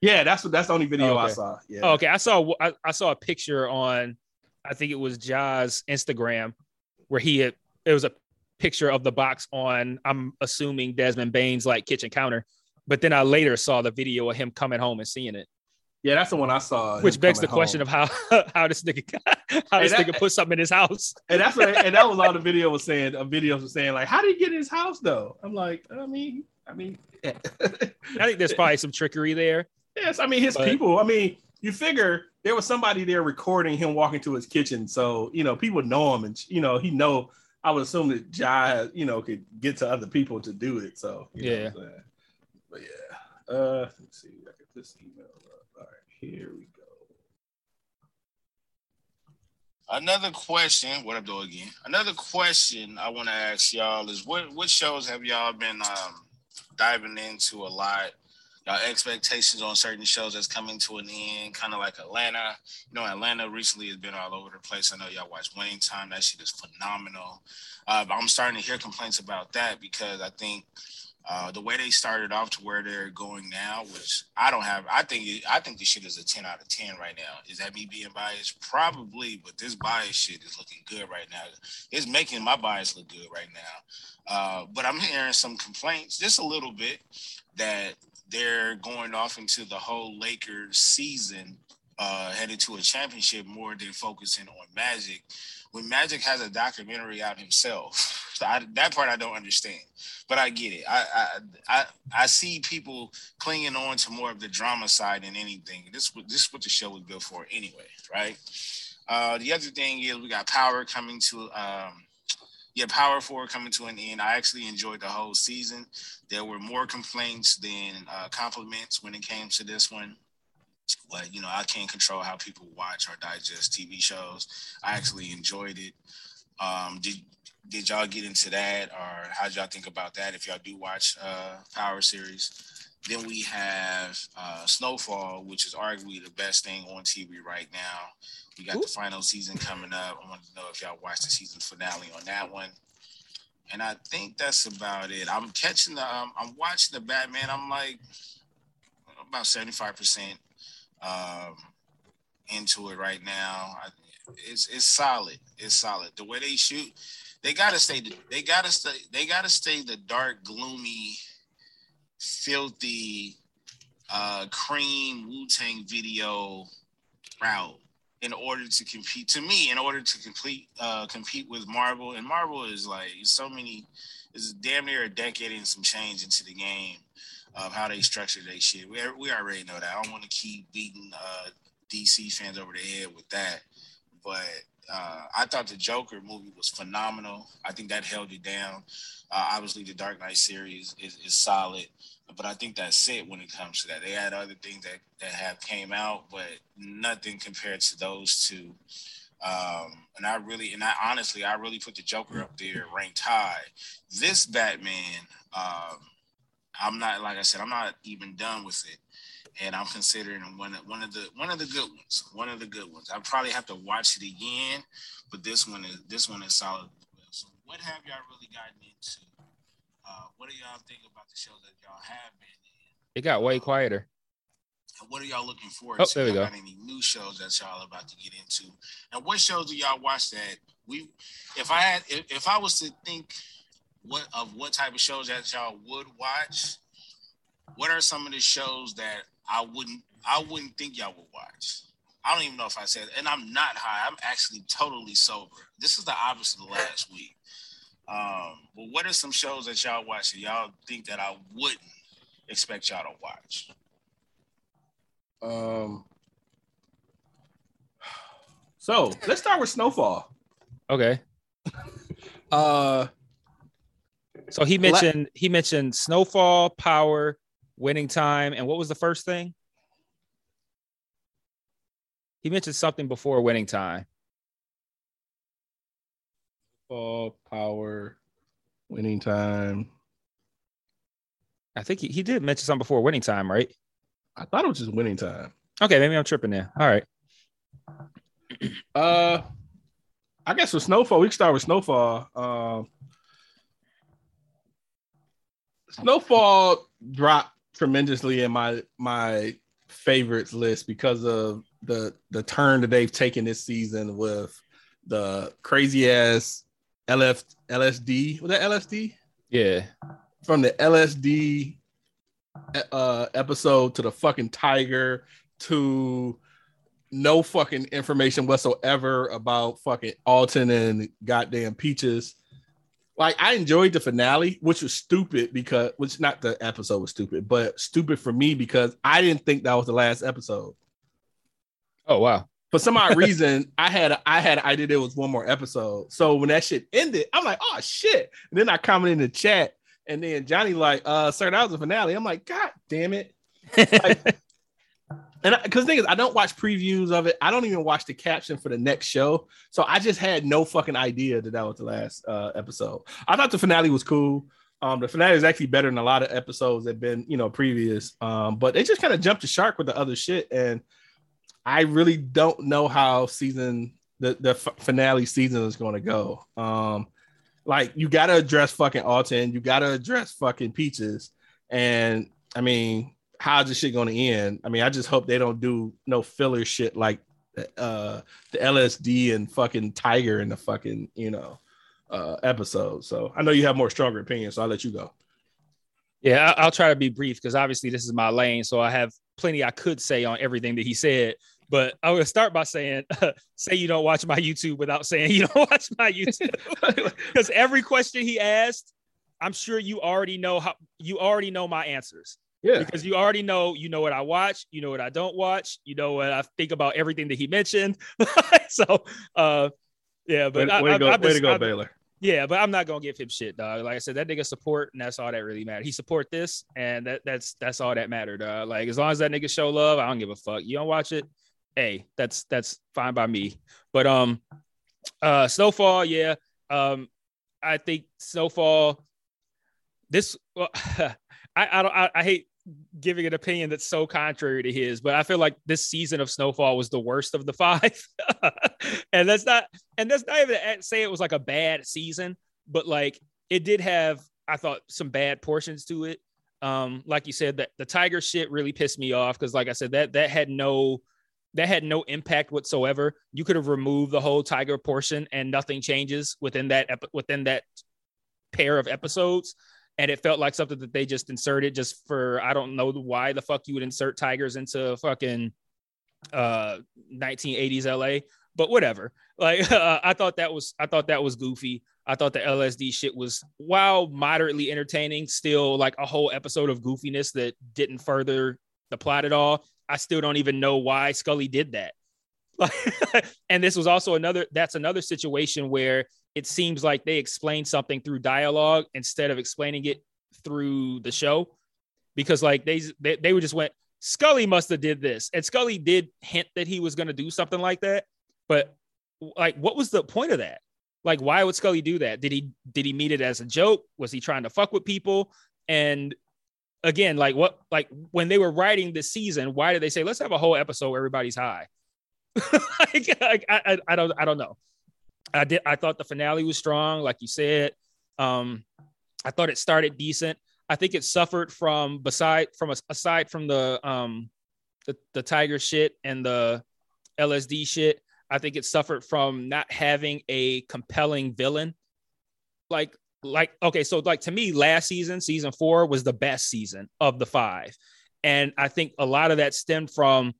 Yeah, that's what that's the only video Oh, I saw. Yeah. Oh, okay, I saw I, I saw a picture on I think it was Ja's Instagram where he had it was a picture of the box on I'm assuming Desmond Bane's like kitchen counter, but then I later saw the video of him coming home and seeing it, Yeah, that's the one I saw. which begs the coming question of how how this nigga how this that- nigga put something in his house. and that's what and that was all the video was saying. A videos was saying like, how did he get in his house though? I'm like, I mean, I mean, yeah. I think there's probably some trickery there. yes, I mean his But- people. I mean, you figure there was somebody there recording him walking to his kitchen, so you know people know him, and you know he know. I would assume that Ja, you know, could get to other people to do it. So yeah. know Yeah. what I'm saying? But yeah. Uh, let's see. I get this email up. All right, here we go. Another question. What up, though, again? Another question I want to ask y'all is what what shows have y'all been um, diving into a lot? Y'all expectations on certain shows that's coming to an end, kind of like Atlanta. You know, Atlanta recently has been all over the place. I know y'all watch Winning Time. That shit is phenomenal. Uh, I'm starting to hear complaints about that because I think uh, the way they started off to where they're going now, which I don't have. I think I think this shit is a ten out of ten right now. Is that me being biased? Probably, but this bias shit is looking good right now. It's making my bias look good right now. Uh, but I'm hearing some complaints, just a little bit, that they're going off into the whole Lakers season, uh, headed to a championship more than focusing on Magic. When Magic has a documentary out himself, so I, that part I don't understand but I get it. I, I I I see people clinging on to more of the drama side than anything. This this is what the show was built for anyway, right? Uh, the other thing is we got Power coming to um, yeah, Power Four coming to an end. I actually enjoyed the whole season. There were more complaints than uh, compliments when it came to this one. But you know, I can't control how people watch or digest TV shows. I actually enjoyed it. Um, did did y'all get into that or how did y'all think about that if y'all do watch uh power series? Then we have uh snowfall which is arguably the best thing on tv right now. We got the final season coming up. I wanted to know if y'all watched the season finale on that one. And i think that's about it. I'm catching the um, i'm watching the batman. I'm like about 75 percent um into it right now I, it's it's solid it's solid the way they shoot they gotta stay. They gotta stay. They gotta stay the dark, gloomy filthy uh, cream Wu Tang video route in order to compete. To me, in order to complete uh, compete with Marvel, and Marvel is like so many. Is damn near a decade and some change into the game of how they structure their shit. We, we already know that. I don't want to keep beating uh, DC fans over the head with that, but uh, I thought the Joker movie was phenomenal. I think that held it down. Uh, obviously, the Dark Knight series is, is, solid, but I think that's it when it comes to that. They had other things that, that have came out, but nothing compared to those two. Um, and I really, and I honestly, I really put the Joker up there ranked high. This Batman, um, I'm not like I said, I'm not even done with it and I'm considering one of one of the one of the good ones. One of the good ones. I probably have to watch it again, but this one is this one is solid. So, what have y'all really gotten into? Uh, what do y'all think about the shows that y'all have been in? It got way quieter. what are y'all looking forward oh, to? There we go. Any new shows that y'all about to get into? And what shows do y'all watch that we? If I had, if, if I was to think what of what type of shows that y'all would watch, what are some of the shows that I wouldn't I wouldn't think y'all would watch. I don't even know if I said, and I'm not high. I'm actually totally sober. This is the opposite of last week. Um, but what are some shows that y'all watch that y'all think that I wouldn't expect y'all to watch? Um. So let's start with Snowfall. Okay. Uh, so he mentioned he mentioned Snowfall, Power, winning time, and what was the first thing? He mentioned something before winning time. Ball power, winning time. I think he, he did mention something before winning time, right? I thought it was just winning time. Okay, maybe I'm tripping there. All right. Uh, I guess with Snowfall, we can start with Snowfall. Um, Snowfall dropped tremendously in my my favorites list because of the the turn that they've taken this season with the crazy ass LF LSD. Was that LSD? Yeah. From the LSD uh episode to the fucking tiger to no fucking information whatsoever about fucking Alton and goddamn Peaches like I enjoyed the finale, which was stupid because which not the episode was stupid, but stupid for me because I didn't think that was the last episode. Oh wow. For some odd reason, I had I had I did it was one more episode. So when that shit ended, I'm like, oh shit. And then I commented in the chat, and then Johnny like, uh, sir, that was the finale. I'm like, God damn it. Like, and because thing is, I don't watch previews of it. I don't even watch the caption for the next show. So I just had no fucking idea that that was the last uh, episode. I thought the finale was cool. Um, the finale is actually better than a lot of episodes that have been, you know, previous. Um, but they just kind of jumped the shark with the other shit, and I really don't know how season the the finale season is going to go. Um, like you got to address fucking Alton, you got to address fucking Peaches, and I mean, how's this shit to end? I mean, I just hope they don't do no filler shit like uh the LSD and fucking Tiger in the fucking you know uh episode. So I know you have more stronger opinions, so I'll let you go. Yeah, I'll try to be brief because obviously this is my lane, so I have plenty I could say on everything that he said. But I would start by saying, uh, say you don't watch my YouTube without saying you don't watch my YouTube, because every question he asked, I'm sure you already know how you already know my answers. Yeah. Because you already know, you know what I watch, you know what I don't watch, you know what I think about everything that he mentioned. so, uh, yeah, but way, I, way I, to go, I'm way to go, I'm- Baylor. yeah, but I'm not gonna give him shit, dog. Like I said, that nigga support, and that's all that really matters. He support this, and that that's that's all that mattered. dog. Like as long as that nigga show love, I don't give a fuck. You don't watch it, hey, that's that's fine by me. But um, uh, Snowfall, yeah, um, I think Snowfall. This, well, I I don't I, I hate giving an opinion that's so contrary to his, but I feel like this season of Snowfall was the worst of the five, and that's not and that's not even say it was like a bad season, but like it did have I thought some bad portions to it. Um, like you said, that the Tiger shit really pissed me off because, like I said, that that had no that had no impact whatsoever. You could have removed the whole Tiger portion and nothing changes within that within that pair of episodes and it felt like something that they just inserted just for I don't know why the fuck you would insert tigers into fucking uh 1980s LA, but whatever. Like uh, I thought that was I thought that was goofy. I thought the LSD shit was while moderately entertaining, still like a whole episode of goofiness that didn't further the plot at all. I still don't even know why Scully did that. and this was also another that's another situation where it seems like they explained something through dialogue instead of explaining it through the show. Because like they they, they were just went Scully must have did this. And Scully did hint that he was going to do something like that. But like what was the point of that? Like why would Scully do that? Did he did he mean it as a joke? Was he trying to fuck with people? And again like what like when they were writing this season why did they say let's have a whole episode where everybody's high? Like, I, I, I don't I don't know I did. I thought the finale was strong, like you said. Um, I thought it started decent. I think it suffered from beside from aside from the um the, the tiger shit and the LSD shit. I think it suffered from not having a compelling villain. Like like okay, so like to me, last season, season four was the best season of the five, and I think a lot of that stemmed from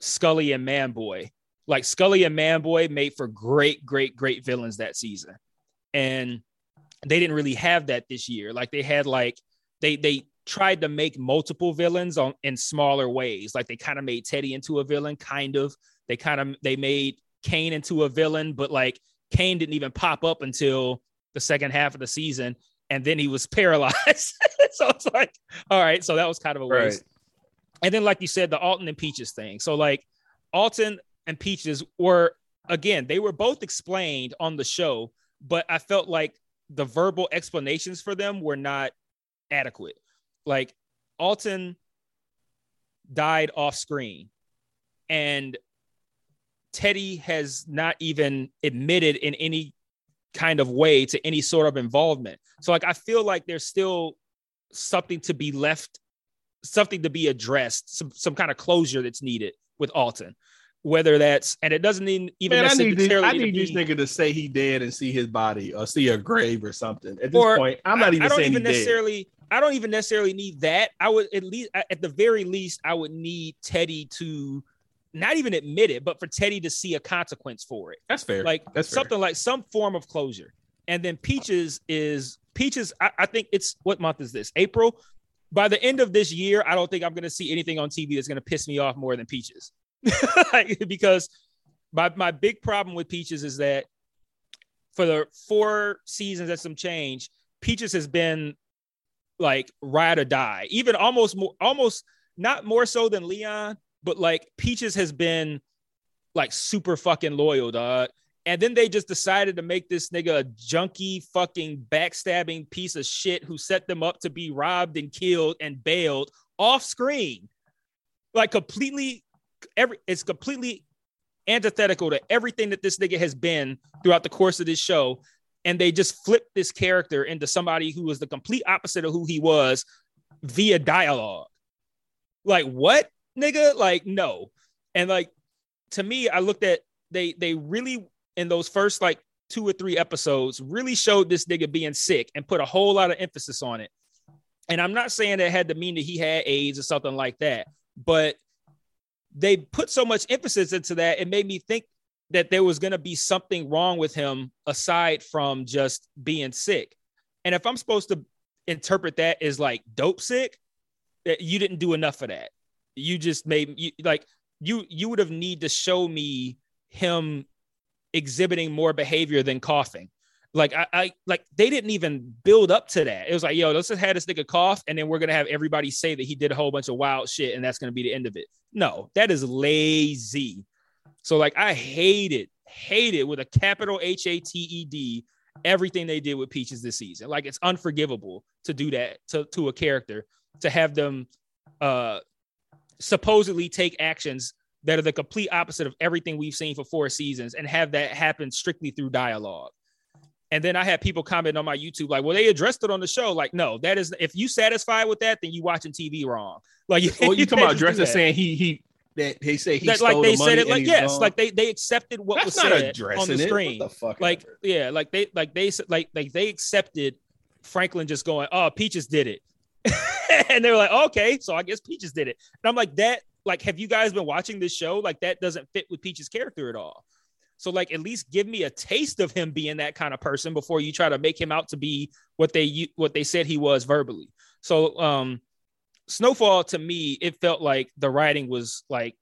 Scully and Manboy like Scully and Manboy made for great, great, great villains that season. And they didn't really have that this year. Like they had like they they tried to make multiple villains on in smaller ways. Like they kind of made Teddy into a villain, kind of. They kind of they made Kane into a villain, but like Kane didn't even pop up until the second half of the season, and then he was paralyzed. so it's like, all right, so that was kind of a waste. Right. And then, like you said, the Alton and Peaches thing. So like Alton, and Peaches were again, they were both explained on the show, but I felt like the verbal explanations for them were not adequate. Like Alton died off screen and Teddy has not even admitted in any kind of way to any sort of involvement. So like I feel like there's still something to be left something to be addressed, some some kind of closure that's needed with Alton whether that's and it doesn't even Man, I need, this, I need this nigga to say he dead and see his body or see a grave or something. At this or, point, I'm not even. I don't even necessarily. Dead. I don't even necessarily need that. I would at least, at the very least, I would need Teddy to not even admit it, but for Teddy to see a consequence for it. That's fair. Like That's something fair. like some form of closure. And then Peaches is Peaches. I, I think it's what month is this? April. By the end of this year, I don't think I'm going to see anything on TV that's going to piss me off more than Peaches. because my my big problem with Peaches is that for the four seasons and some change, Peaches has been like ride or die, even almost more, almost not more so than Leon, but like Peaches has been like super fucking loyal, dog. And then they just decided to make this nigga a junky fucking backstabbing piece of shit who set them up to be robbed and killed and bailed off screen. Like completely every it's completely antithetical to everything that this nigga has been throughout the course of this show. And they just flipped this character into somebody who was the complete opposite of who he was via dialogue. Like, what, nigga? Like, no. And like to me, I looked at they they really in those first like two or three episodes really showed this nigga being sick and put a whole lot of emphasis on it. And I'm not saying that had to mean that he had AIDS or something like that, but they put so much emphasis into that, it made me think that there was going to be something wrong with him aside from just being sick. And if I'm supposed to interpret that as like dope sick, that you didn't do enough of that. You just made you like you you would have need to show me him exhibiting more behavior than coughing. Like I, I like they didn't even build up to that. It was like, yo, let's just have this nigga cough, and then we're gonna have everybody say that he did a whole bunch of wild shit, and that's gonna be the end of it. No, that is lazy. So like I hate it, hate it with a capital H A T E D. Everything they did with Peaches this season, like it's unforgivable to do that to to a character to have them uh supposedly take actions that are the complete opposite of everything we've seen for four seasons and have that happen strictly through dialogue. And then I had people comment on my YouTube like, "Well, they addressed it on the show." Like, no, that is if you satisfied with that, then you watching TV wrong. Like, well, you talking about addressing saying he he that they say he that, like they the said it like yes, like they they accepted what That's was said on the screen. The like yeah, like they like they said like like they accepted Franklin just going, "Oh, Peaches did it," and they were like, "Okay, so I guess Peaches did it." And I'm like, "That like, have you guys been watching this show? Like, that doesn't fit with Peaches' character at all." So like, at least give me a taste of him being that kind of person before you try to make him out to be what they what they said he was verbally. So um, Snowfall to me, it felt like the writing was like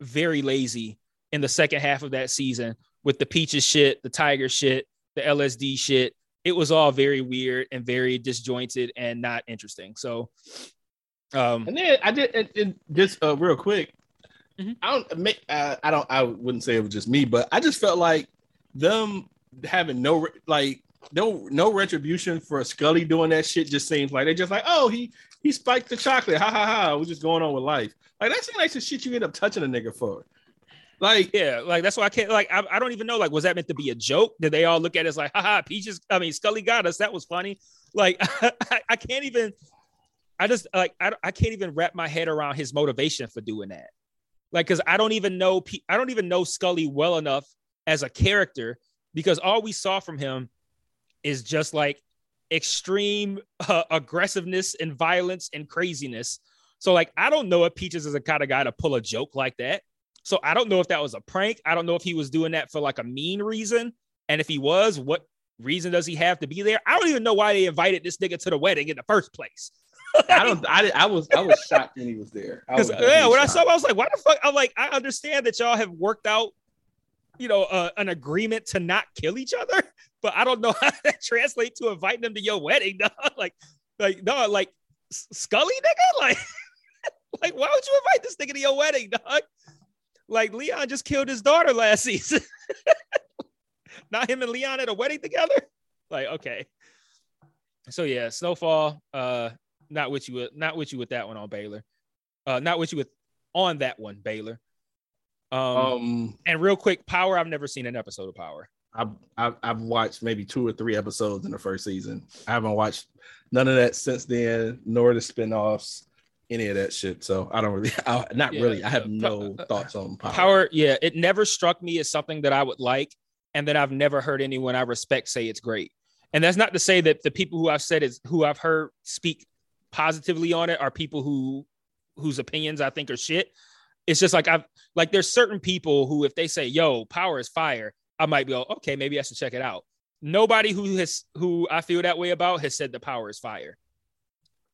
very lazy in the second half of that season with the peaches shit, the tiger shit, the LSD shit. It was all very weird and very disjointed and not interesting. So, um, And then I did it, it, just uh, real quick. Mhm. I don't make. Uh, I don't. I wouldn't say it was just me, but I just felt like them having no like no no retribution for Scully doing that shit. Just seems like they just like oh he he spiked the chocolate. Ha ha ha. We're just going on with life. Like that seems like the shit you end up touching a nigga for. Like yeah, like that's why I can't like I, I don't even know like was that meant to be a joke? Did they all look at it as like haha peaches? I mean Scully got us. That was funny. Like I, I can't even. I just like I, I can't even wrap my head around his motivation for doing that. Like because I don't even know I don't even know Scully well enough as a character because all we saw from him is just like extreme uh, aggressiveness and violence and craziness. So like I don't know if Peaches is the kind of guy to pull a joke like that. So I don't know if that was a prank. I don't know if he was doing that for like a mean reason. And if he was, what reason does he have to be there? I don't even know why they invited this nigga to the wedding in the first place. I don't. I, I was. I was shocked when he was there. I was, yeah, when I saw, him, I was like, "Why the fuck?" I'm like, I understand that y'all have worked out, you know, uh, an agreement to not kill each other, but I don't know how that translates to inviting them to your wedding. Dog. Like, like no, like Scully, nigga, like, like why would you invite this nigga to your wedding, dog? Like Leon just killed his daughter last season. not him and Leon at a wedding together. Like, okay. So yeah, Snowfall. Uh, not with you. With, not with you with that one on Baylor. Uh, not with you with on that one, Baylor. Um, Um, and real quick, Power. I've never seen an episode of Power. I've, I've I've watched maybe two or three episodes in the first season. I haven't watched none of that since then, nor the spinoffs, any of that shit. So I don't really, I, not Yeah, really. I have uh, no uh, thoughts on power. Power, yeah, it never struck me as something that I would like, and that I've never heard anyone I respect say it's great. And that's not to say that the people who I've said is who I've heard speak positively on it are people who whose opinions I think are shit. It's just like I've like there's certain people who if they say yo power is fire, I might be like, okay, maybe I should check it out. Nobody who has who I feel that way about has said the power is fire.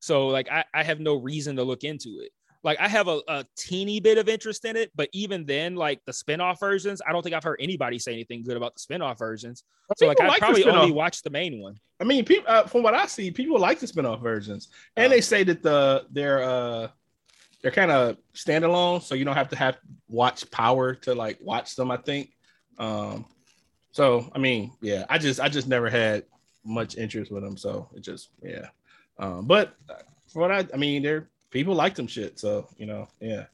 So like I, I have no reason to look into it. Like I have a, a teeny bit of interest in it, but even then, like the spin-off versions, I don't think I've heard anybody say anything good about the spin-off versions. So like I like probably only watched the main one. I mean, people uh, from what I see, people like the spinoff versions, and Oh. they say that the they're uh they're kind of standalone, so you don't have to have watch Power to like watch them. I think. Um, so I mean, yeah, I just I just never had much interest with them, so it just yeah. Um, but uh, from what I I mean, they're people like them shit, so you know, yeah.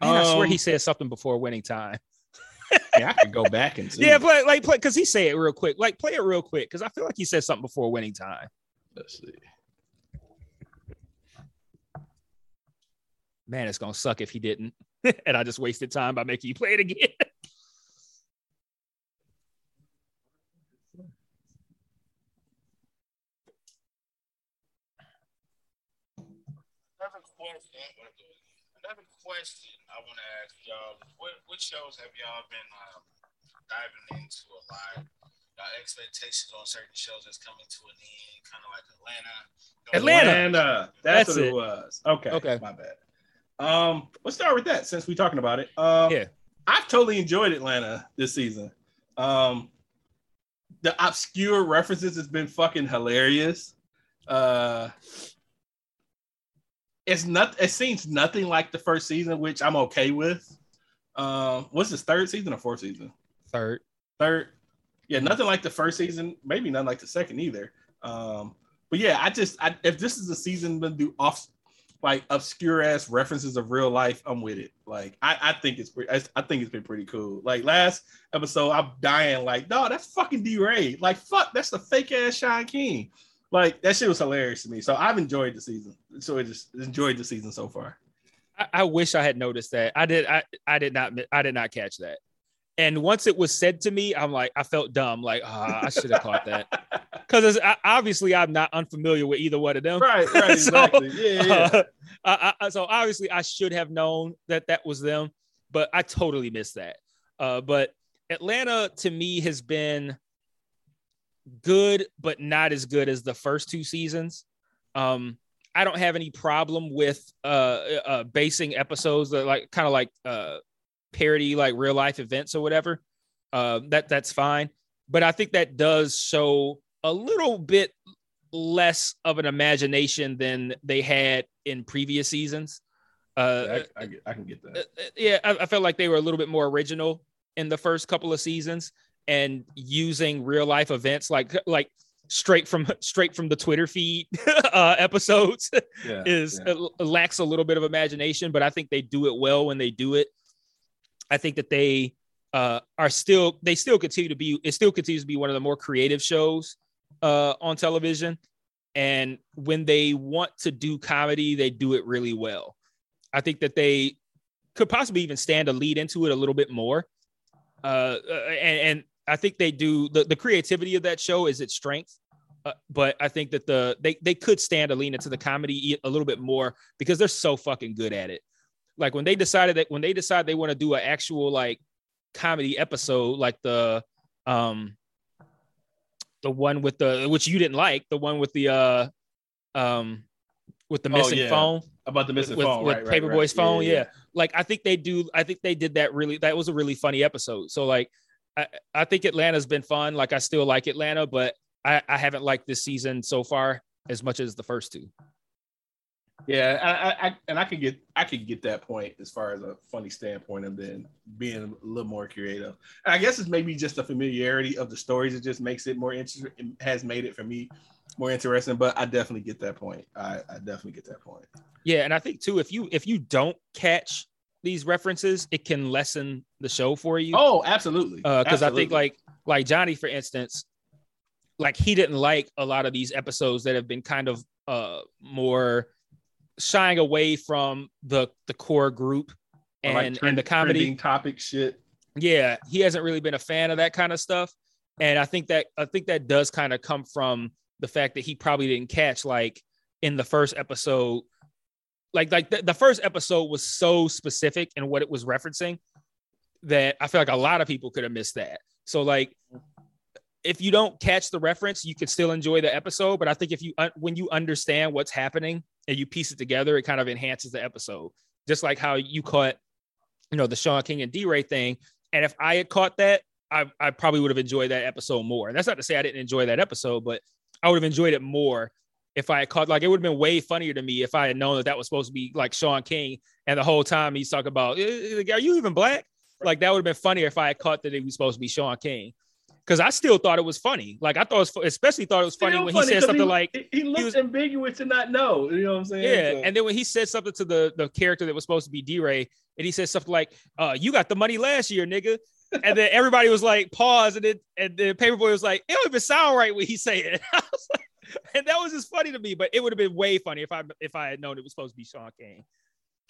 Man, I swear Um, he said something before winning time. yeah, I could go back and see. Yeah, but like play because he said it real quick. Like play it real quick because I feel like he said something before winning time. Let's see. Man, it's gonna suck if he didn't, and I just wasted time by making you play it again. Another question. Another question I want to ask y'all: What what shows have y'all been um, diving into a lot? Y'all expectations on certain shows that's coming to an end, kind of like Atlanta. Atlanta. Atlanta. That's, That's what it. it. was. Okay. Okay. My bad. Um, let's start with that since we're talking about it. Um, Yeah. I've totally enjoyed Atlanta this season. Um, the obscure references has been fucking hilarious. Uh, it's not. It seems nothing like the first season, which I'm okay with. Um, what's this third season or fourth season? Third, third. Yeah, nothing like the first season. Maybe not like the second either. Um, but yeah, I just I, if this is a season to do off like obscure ass references of real life, I'm with it. Like I, I think it's pretty. I, think it's been pretty cool. Like last episode, I'm dying. Like no, that's fucking DeRay. Like fuck, that's the fake ass Shaun King. Like that shit was hilarious to me. So I've enjoyed the season. So I just enjoyed the season so far. I, I wish I had noticed that. I did. I I did not. I did not catch that. And once it was said to me, I'm like, I felt dumb. Like, ah, I should have caught that. because obviously I'm not unfamiliar with either one of them. Right, right, exactly. yeah, yeah. Uh, I, I, so obviously I should have known that that was them, but I totally missed that. Uh, but Atlanta to me has been good, but not as good as the first two seasons. Um, I don't have any problem with uh, uh basing episodes that like kind of like uh parody like real life events or whatever. Uh, that that's fine, but I think that does show a little bit less of an imagination than they had in previous seasons. Uh, I, I, I, can get that. Uh, yeah, I, I, felt like they were a little bit more original in the first couple of seasons and using real life events like like straight from straight from the Twitter feed uh, episodes yeah, is yeah. lacks a little bit of imagination, but I think they do it well when they do it. I think that they uh, are still they still continue to be it still continues to be one of the more creative shows uh, on television. And when they want to do comedy, they do it really well. I think that they could possibly even stand to lead into it a little bit more. Uh, uh, and, and I think they do the, the creativity of that show is its strength. Uh, but I think that the they they could stand to lean into the comedy a little bit more because they're so fucking good at it. Like when they decided that when they decide they want to do an actual like comedy episode, like the um the one with the which you didn't like, the one with the uh um with the oh, missing oh, yeah. phone about the missing with, phone with right, Paper Boi's right, phone. Yeah, yeah. yeah, like I think they do. I think they did that really. That was a really funny episode. So like, I, I think Atlanta's been fun. Like I still like Atlanta, but I, I haven't liked this season so far as much as the first two. Yeah, I, I, and I could get I could get that point as far as a funny standpoint of then being a little more creative. And I guess it's maybe just the familiarity of the stories that just makes it more interesting. Has made it for me more interesting. But I definitely get that point. I, I definitely get that point. Yeah, and I think too if you if you don't catch these references, it can lessen the show for you. Oh, absolutely. Because uh, I think like like Johnny, for instance, like he didn't like a lot of these episodes that have been kind of uh more shying away from the the core group and, like trend, and the comedy topic shit. Yeah, he hasn't really been a fan of that kind of stuff. And I think that I think that does kind of come from the fact that he probably didn't catch like in the first episode like like the, the first episode was so specific in what it was referencing that I feel like a lot of people could have missed that. So like if you don't catch the reference, you can still enjoy the episode. But I think if you when you understand what's happening and you piece it together, it kind of enhances the episode. Just like how you caught, you know, the Shaun King and DeRay thing. And if I had caught that, I, I probably would have enjoyed that episode more. And that's not to say I didn't enjoy that episode, but I would have enjoyed it more if I had caught. Like it would have been way funnier to me if I had known that that was supposed to be like Shaun King, and the whole time he's talking about, "Are you even black?" Like that would have been funnier if I had caught that it was supposed to be Shaun King because I still thought it was funny. Like I thought, it was, especially thought it was funny when funny, he said something he, like he looked he was, ambiguous to not know. You know what I'm saying? Yeah, so. and then when he said something to the the character that was supposed to be DeRay, and he said something like, uh, "You got the money last year, nigga." and then everybody was like, "Pause," and then and the Paper Boi was like, "It don't even sound right when he say it." and that was just funny to me. But it would have been way funny if I if I had known it was supposed to be Shaun King.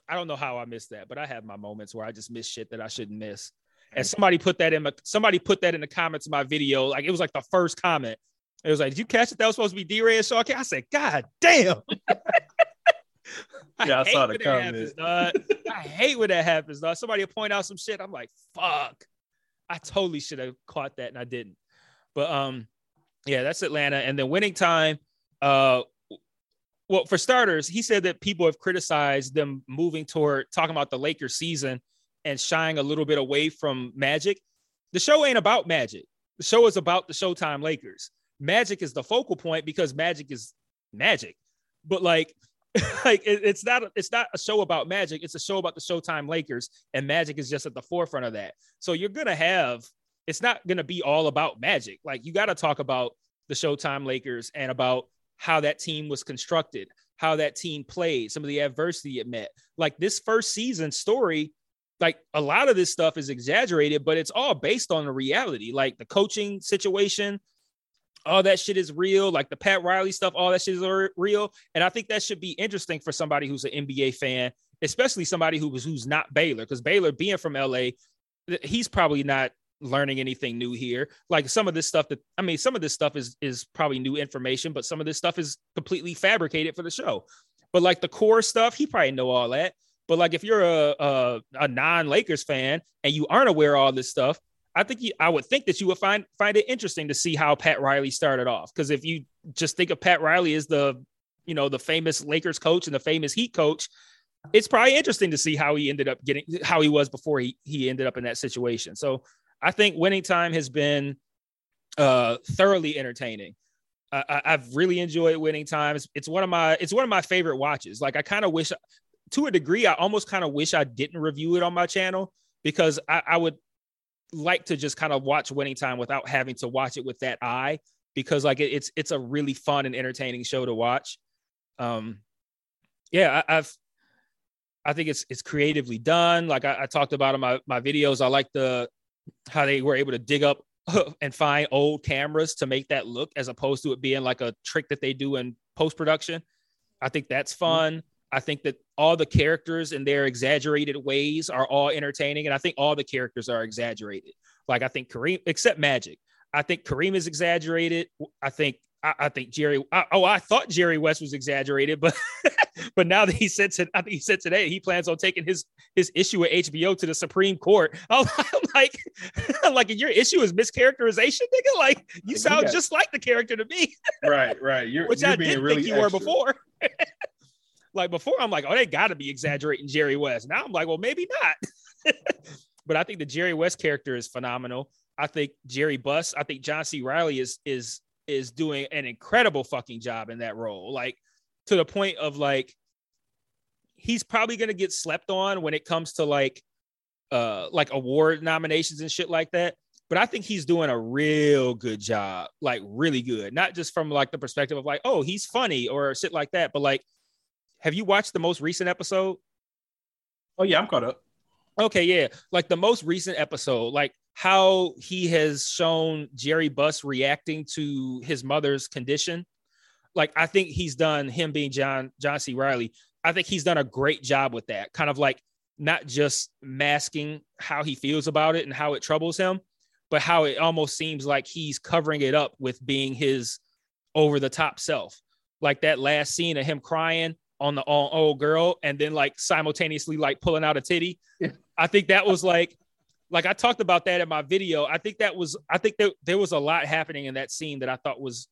I don't know how I missed that, but I have my moments where I just miss shit that I shouldn't miss. And somebody put that in my somebody put that in the comments of my video. Like it was like the first comment. It was like, "Did you catch it? That was supposed to be DeRay and Shaw." I said, "God damn." I yeah, I saw the comment. Happens, I hate when that happens. Dog. Somebody will point out some shit. I'm like, "Fuck." I totally should have caught that and I didn't. But um, yeah, that's Atlanta. And then winning time. Uh, well, for starters, he said that people have criticized them moving toward talking about the Lakers season and shying a little bit away from Magic. The show ain't about Magic. The show is about the Showtime Lakers. Magic is the focal point because Magic is Magic. But like, like it, it's not it's not a show about Magic. It's a show about the Showtime Lakers, and Magic is just at the forefront of that. So you're gonna have it's not gonna be all about Magic. Like you got to talk about the Showtime Lakers and about how that team was constructed, how that team played, some of the adversity it met. Like this first season story like a lot of this stuff is exaggerated, but it's all based on the reality. Like the coaching situation, all that shit is real. Like the Pat Riley stuff, all that shit is real. And I think that should be interesting for somebody who's an NBA fan, especially somebody who was who's not Baylor, because Baylor being from LA, he's probably not learning anything new here. Like some of this stuff that I mean, some of this stuff is is probably new information, but some of this stuff is completely fabricated for the show. But like the core stuff, he probably know all that. But like if you're a a, a non Lakers fan and you aren't aware of all this stuff, I think you, I would think that you would find find it interesting to see how Pat Riley started off. Because if you just think of Pat Riley as the you know the famous Lakers coach and the famous Heat coach, it's probably interesting to see how he ended up getting how he was before he he ended up in that situation. So I think winning time has been uh, thoroughly entertaining. I, have really enjoyed winning times. It's one of my it's one of my favorite watches. Like I kind of wish, to a degree, I almost kind of wish I didn't review it on my channel because I, I would like to just kind of watch winning time without having to watch it with that eye because like it, it's it's a really fun and entertaining show to watch. Um, yeah, I, have I think it's it's creatively done. Like I, I talked about in my my videos, I like the how they were able to dig up and find old cameras to make that look as opposed to it being like a trick that they do in post production. I think that's mm-hmm. fun. I think that all the characters in their exaggerated ways are all entertaining. And I think all the characters are exaggerated. Like I think Kareem, except Magic. I think Kareem is exaggerated. I think I, I think Jerry. I, oh, I thought Jerry West was exaggerated, but but now that he said to, I think he said today he plans on taking his his issue with HBO to the Supreme Court. I'm, I'm like, I'm like your issue is mischaracterization, nigga. Like you sound got, just like the character to me. right, right. You're, which you're I didn't really think you extra. were before. like before, I'm like, oh, they got to be exaggerating Jerry West. Now I'm like, well, maybe not. but I think the Jerry West character is phenomenal. I think Jerry Buss. I think John C. Reilly is is is doing an incredible fucking job in that role. Like to the point of like he's probably gonna get slept on when it comes to like uh like award nominations and shit like that. But I think he's doing a real good job, like really good. Not just from like the perspective of like, oh, he's funny or shit like that, but like, have you watched the most recent episode? Oh yeah, I'm caught up. Okay, yeah. Like the most recent episode, like how he has shown Jerry Buss reacting to his mother's condition. Like I think he's done him being John John C. Reilly. I think he's done a great job with that. Kind of like not just masking how he feels about it and how it troubles him, but how it almost seems like he's covering it up with being his over the top self. Like that last scene of him crying on the old girl and then like simultaneously like pulling out a titty. Yeah. I think that was like like I talked about that in my video. I think that was I think that there was a lot happening in that scene that I thought was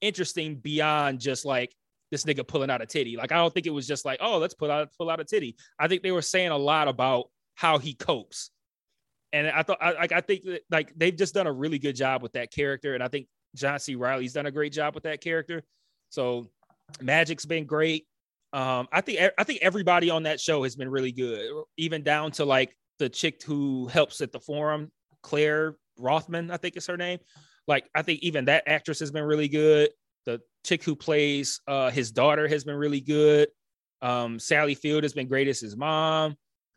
interesting beyond just like this nigga pulling out a titty. Like I don't think it was just like, oh, let's pull out pull out a titty. I think they were saying a lot about how he copes. And I thought I like I think that like they've just done a really good job with that character. And I think John C. Reilly's done a great job with that character. So Magic's been great. Um, I think I think everybody on that show has been really good, even down to like the chick who helps at the forum, Claire Rothman, I think is her name. Like, I think even that actress has been really good. The chick who plays uh, his daughter has been really good. Um, Sally Field has been great as his mom.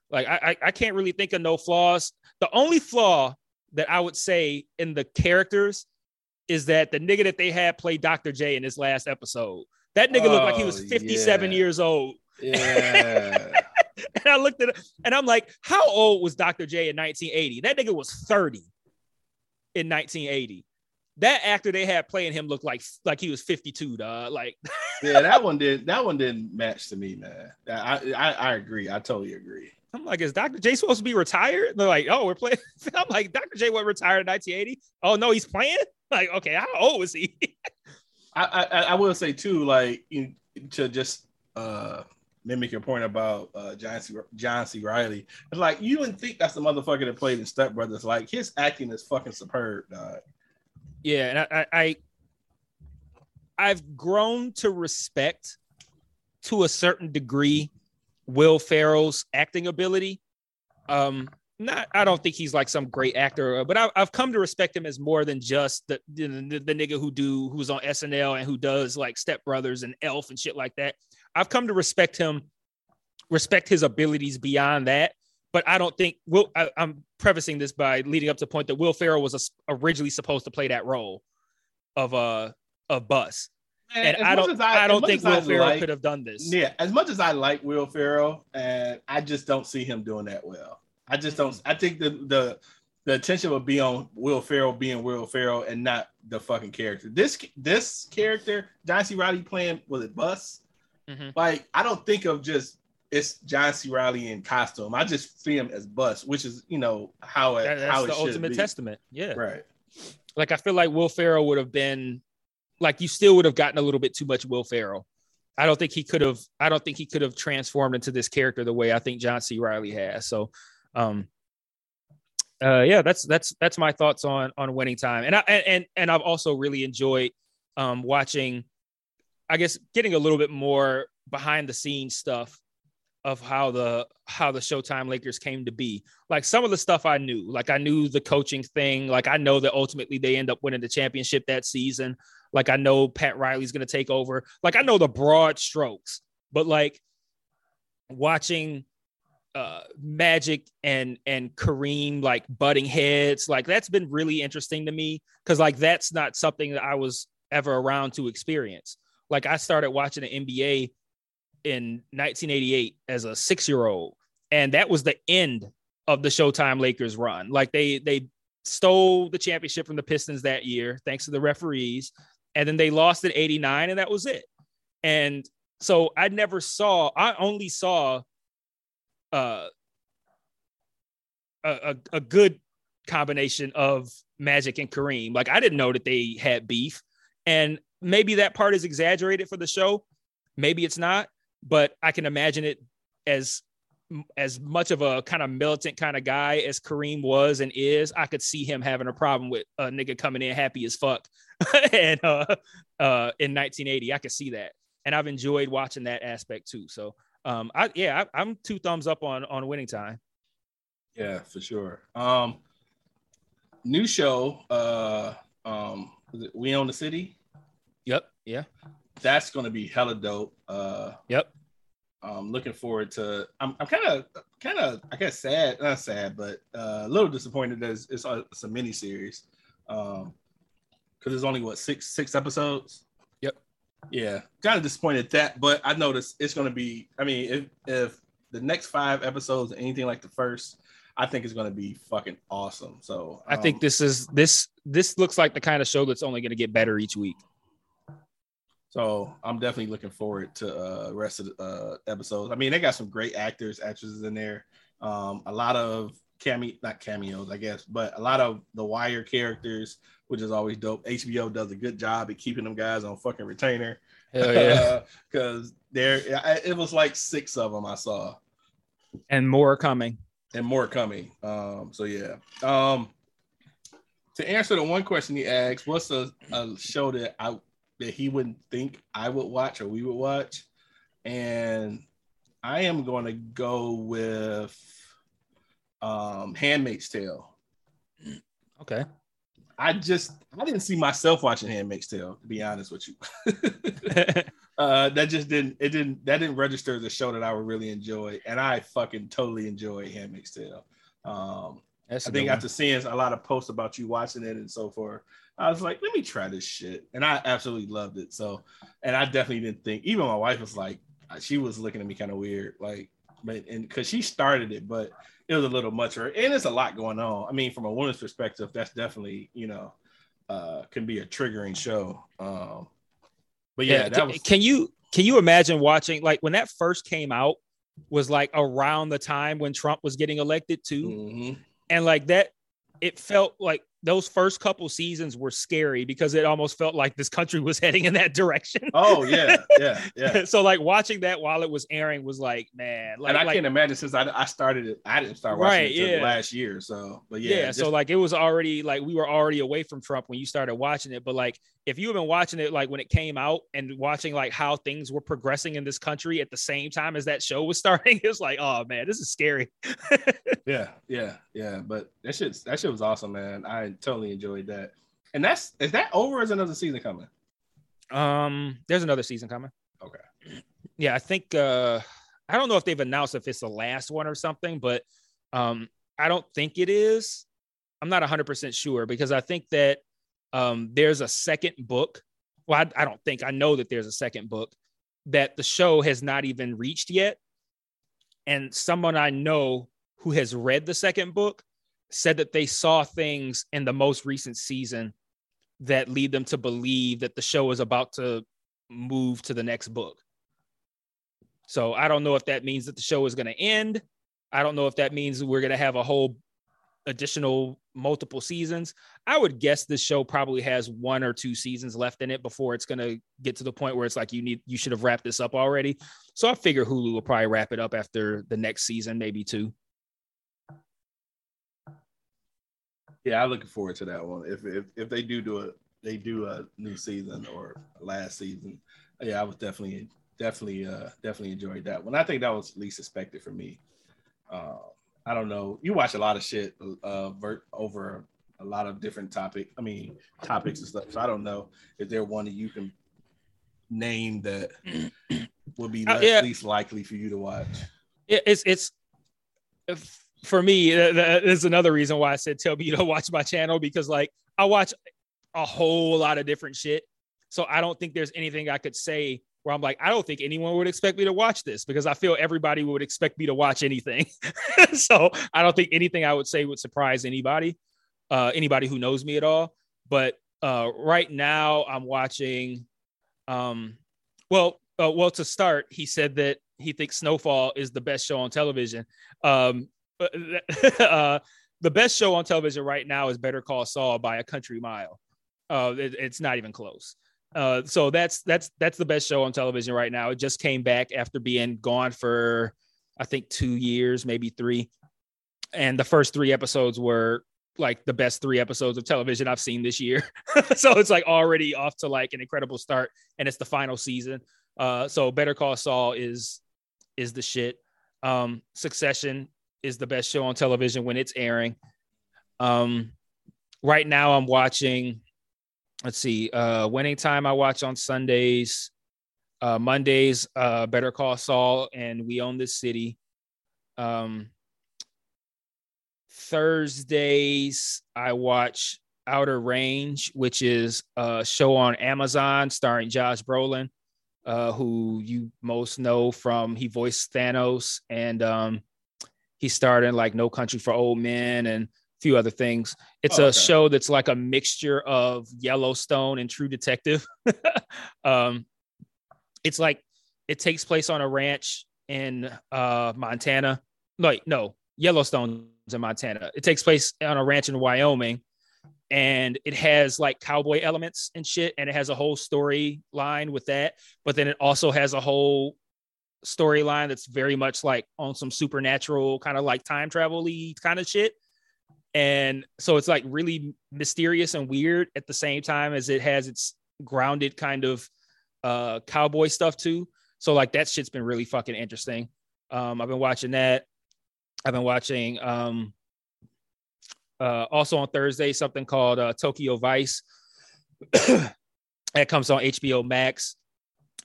Like, I, I, I can't really think of no flaws. The only flaw that I would say in the characters is that the nigga that they had play Dr. J in this last episode. That nigga oh, looked like he was 57 yeah. years old. Yeah. and I looked at it and I'm like, how old was Dr. J in 1980? That nigga was 30 in 1980. That actor they had playing him looked like like he was 52, dog. Like, yeah, that one did that one didn't match to me, man. I, I I agree. I totally agree. I'm like, is Dr. J supposed to be retired? They're like, oh, we're playing. I'm like, Dr. J was retired in 1980. Oh no, he's playing. Like, okay, how old is he? I, I I will say too, like you, to just uh mimic your point about uh, John C. John C. Reilly. It's like you wouldn't think that's the motherfucker that played in Step Brothers. Like his acting is fucking superb, dog. Yeah, and I, I I've grown to respect to a certain degree Will Ferrell's acting ability. Um, not I don't think he's like some great actor, but I, have come to respect him as more than just the, the the nigga who do who's on SNL and who does like Step Brothers and Elf and shit like that. I've come to respect him, respect his abilities beyond that. But I don't think Will. I, am prefacing this by leading up to the point that Will Ferrell was a, originally supposed to play that role of uh of Buss. And, and I don't, I, I, don't think Will Ferrell like, could have done this. Yeah, as much as I like Will Ferrell, and I just don't see him doing that well. I just don't. I think the the the attention would be on Will Ferrell being Will Ferrell and not the fucking character. This this character, John C. Reilly playing was it Buss? Mhm. Like I don't think of just it's John C. Reilly in costume. I just see him as Buss, which is you know how it That- that's how it the ultimate be. testament. Yeah. Right. Like I feel like Will Ferrell would have been like you still would have gotten a little bit too much Will Ferrell. I don't think he could have I don't think he could have transformed into this character the way I think John C. Reilly has. So um uh yeah, that's that's that's my thoughts on on winning time. And I and and, and I've also really enjoyed um watching I guess getting a little bit more behind the scenes stuff of how the how the Showtime Lakers came to be. Like some of the stuff I knew, like I knew the coaching thing. Like I know that ultimately they end up winning the championship that season. Like I know Pat Riley's going to take over. Like I know the broad strokes, but like watching uh Magic and and Kareem like butting heads, like that's been really interesting to me because like that's not something that I was ever around to experience. Like I started watching the NBA in 1988 as a six year old, and that was the end of the Showtime Lakers run. Like they they stole the championship from the Pistons that year, thanks to the referees, and then they lost at 89, and that was it. And so I never saw. I only saw uh, a a good combination of Magic and Kareem. Like I didn't know that they had beef, and maybe that part is exaggerated for the show. Maybe it's not, but I can imagine it as as much of a kind of militant kind of guy as Kareem was and is. I could see him having a problem with a nigga coming in happy as fuck, and uh, uh, in 1980, I could see that, and I've enjoyed watching that aspect too. So, um, I yeah, I, I'm two thumbs up on on winning time. Yeah, for sure. Um, new show. Uh, um, was it We Own the City? Yep. Yeah. That's going to be hella dope. Uh, Yep. I'm looking forward to. I'm, I'm kind of, kind of, I guess sad, not sad, but uh, a little disappointed that it's, it's, a, it's a mini series. Um, because it's only what six six episodes. Yep. Yeah, kind of disappointed that, but I noticed it's going to be. I mean, if if the next five episodes anything like the first, I think it's going to be fucking awesome. So I think um, this is this this looks like the kind of show that's only going to get better each week. So I'm definitely looking forward to uh rest of the uh, episodes. I mean, they got some great actors, actresses in there. Um, a lot of cameo, not cameos, I guess, but a lot of the Wire characters, which is always dope. HBO does a good job at keeping them guys on fucking retainer. Hell yeah, because there, it was like six of them I saw, and more coming. and more coming. Um, so yeah. Um, to answer the one question he asked, what's a, a show that I that he wouldn't think I would watch or we would watch? And I am going to go with um Handmaid's Tale. Okay. I just I didn't see myself watching Handmaid's Tale, to be honest with you. uh that just didn't it didn't that didn't register as a show that I would really enjoy. And I fucking totally enjoy Handmaid's Tale. Um That's I think after seeing a lot of posts about you watching it and so forth, I was like, let me try this shit. And I absolutely loved it. So, and I definitely didn't think, even my wife was like, she was looking at me kind of weird, like, but and because she started it, but it was a little much for her. And there's a lot going on. I mean, from a woman's perspective, that's definitely, you know, uh, can be a triggering show. Um, but yeah, was, can you can you imagine watching like when that first came out was like around the time when Trump was getting elected too, Mhm. and like that it felt like those first couple seasons were scary because it almost felt like this country was heading in that direction. oh yeah, yeah, yeah. so like watching that while it was airing was like, man, like, and I like- can't imagine since I, I started it, I didn't start watching Right, it until yeah. last year. So, but yeah, yeah, so like it was already like we were already away from Trump when you started watching it. But like if you have been watching it like when it came out and watching like how things were progressing in this country at the same time as that show was starting, it's like, oh man, this is scary. Yeah, yeah, yeah. But that shit, that shit was awesome, man. I totally enjoyed that. And that's is that over? Or is another season coming? Um, there's another season coming. Okay. Yeah, I think uh I don't know if they've announced if it's the last one or something, but um I don't think it is. I'm not 100% sure because I think that um there's a second book. Well, I, I don't think I know that there's a second book that the show has not even reached yet. And someone I know who has read the second book said that they saw things in the most recent season that lead them to believe that the show is about to move to the next book. So I don't know if that means that the show is going to end. I don't know if that means we're going to have a whole additional multiple seasons. I would guess this show probably has one or two seasons left in it before it's going to get to the point where it's like you need you should have wrapped this up already. So I figure Hulu will probably wrap it up after the next season, maybe two. Yeah, I'm looking forward to that one. If if if they do do it, they do a new season or last season. Yeah, I was definitely definitely uh definitely enjoyed that one. I think that was least expected for me. Uh, I don't know. You watch a lot of shit uh over a lot of different topic. I mean topics and stuff. So I don't know if there one that you can name that would be Uh, less, yeah. least likely for you to watch. It- it's it's if- for me. That, that is another reason why I said tell me you don't watch my channel because like I watch a whole lot of different shit. So I don't think there's anything I could say where I'm like, I don't think anyone would expect me to watch this because I feel everybody would expect me to watch anything. so I don't think anything I would say would surprise anybody, uh, anybody who knows me at all. But uh, right now I'm watching, um, well, uh, well, to start, he said that he thinks Snowfall is the best show on television. Um, uh, the best show on television right now is Better Call Saul by a country mile. Uh, it- it's not even close. Uh, so that's that's that's the best show on television right now. It just came back after being gone for I think two years, maybe three, and the first three episodes were like the best three episodes of television I've seen this year. so it's like already off to like an incredible start, and it's the final season. Uh, so Better Call Saul is is the shit. Um, Succession is the best show on television when it's airing. Um, right now I'm watching. Let's see, uh, Winning Time I watch on Sundays. Uh, Mondays, uh, Better Call Saul and We Own This City. Um, Thursdays I watch Outer Range, which is a show on Amazon starring Josh Brolin, uh, who you most know from he voiced Thanos and um, he starred in like No Country for Old Men and a few other things. It's Oh, a okay. show that's like a mixture of Yellowstone and True Detective. um, it's like it takes place on a ranch in uh, Montana. No, no, Yellowstone's in Montana. It takes place on a ranch in Wyoming, and it has like cowboy elements and shit, and it has a whole storyline with that. But then it also has a whole storyline that's very much like on some supernatural kind of like time travel kind of shit. And so it's like really mysterious and weird at the same time as it has its grounded kind of uh cowboy stuff too. So like that shit's been really fucking interesting. Um I've been watching that. I've been watching um uh also on Thursday something called uh Tokyo Vice. that comes on HBO Max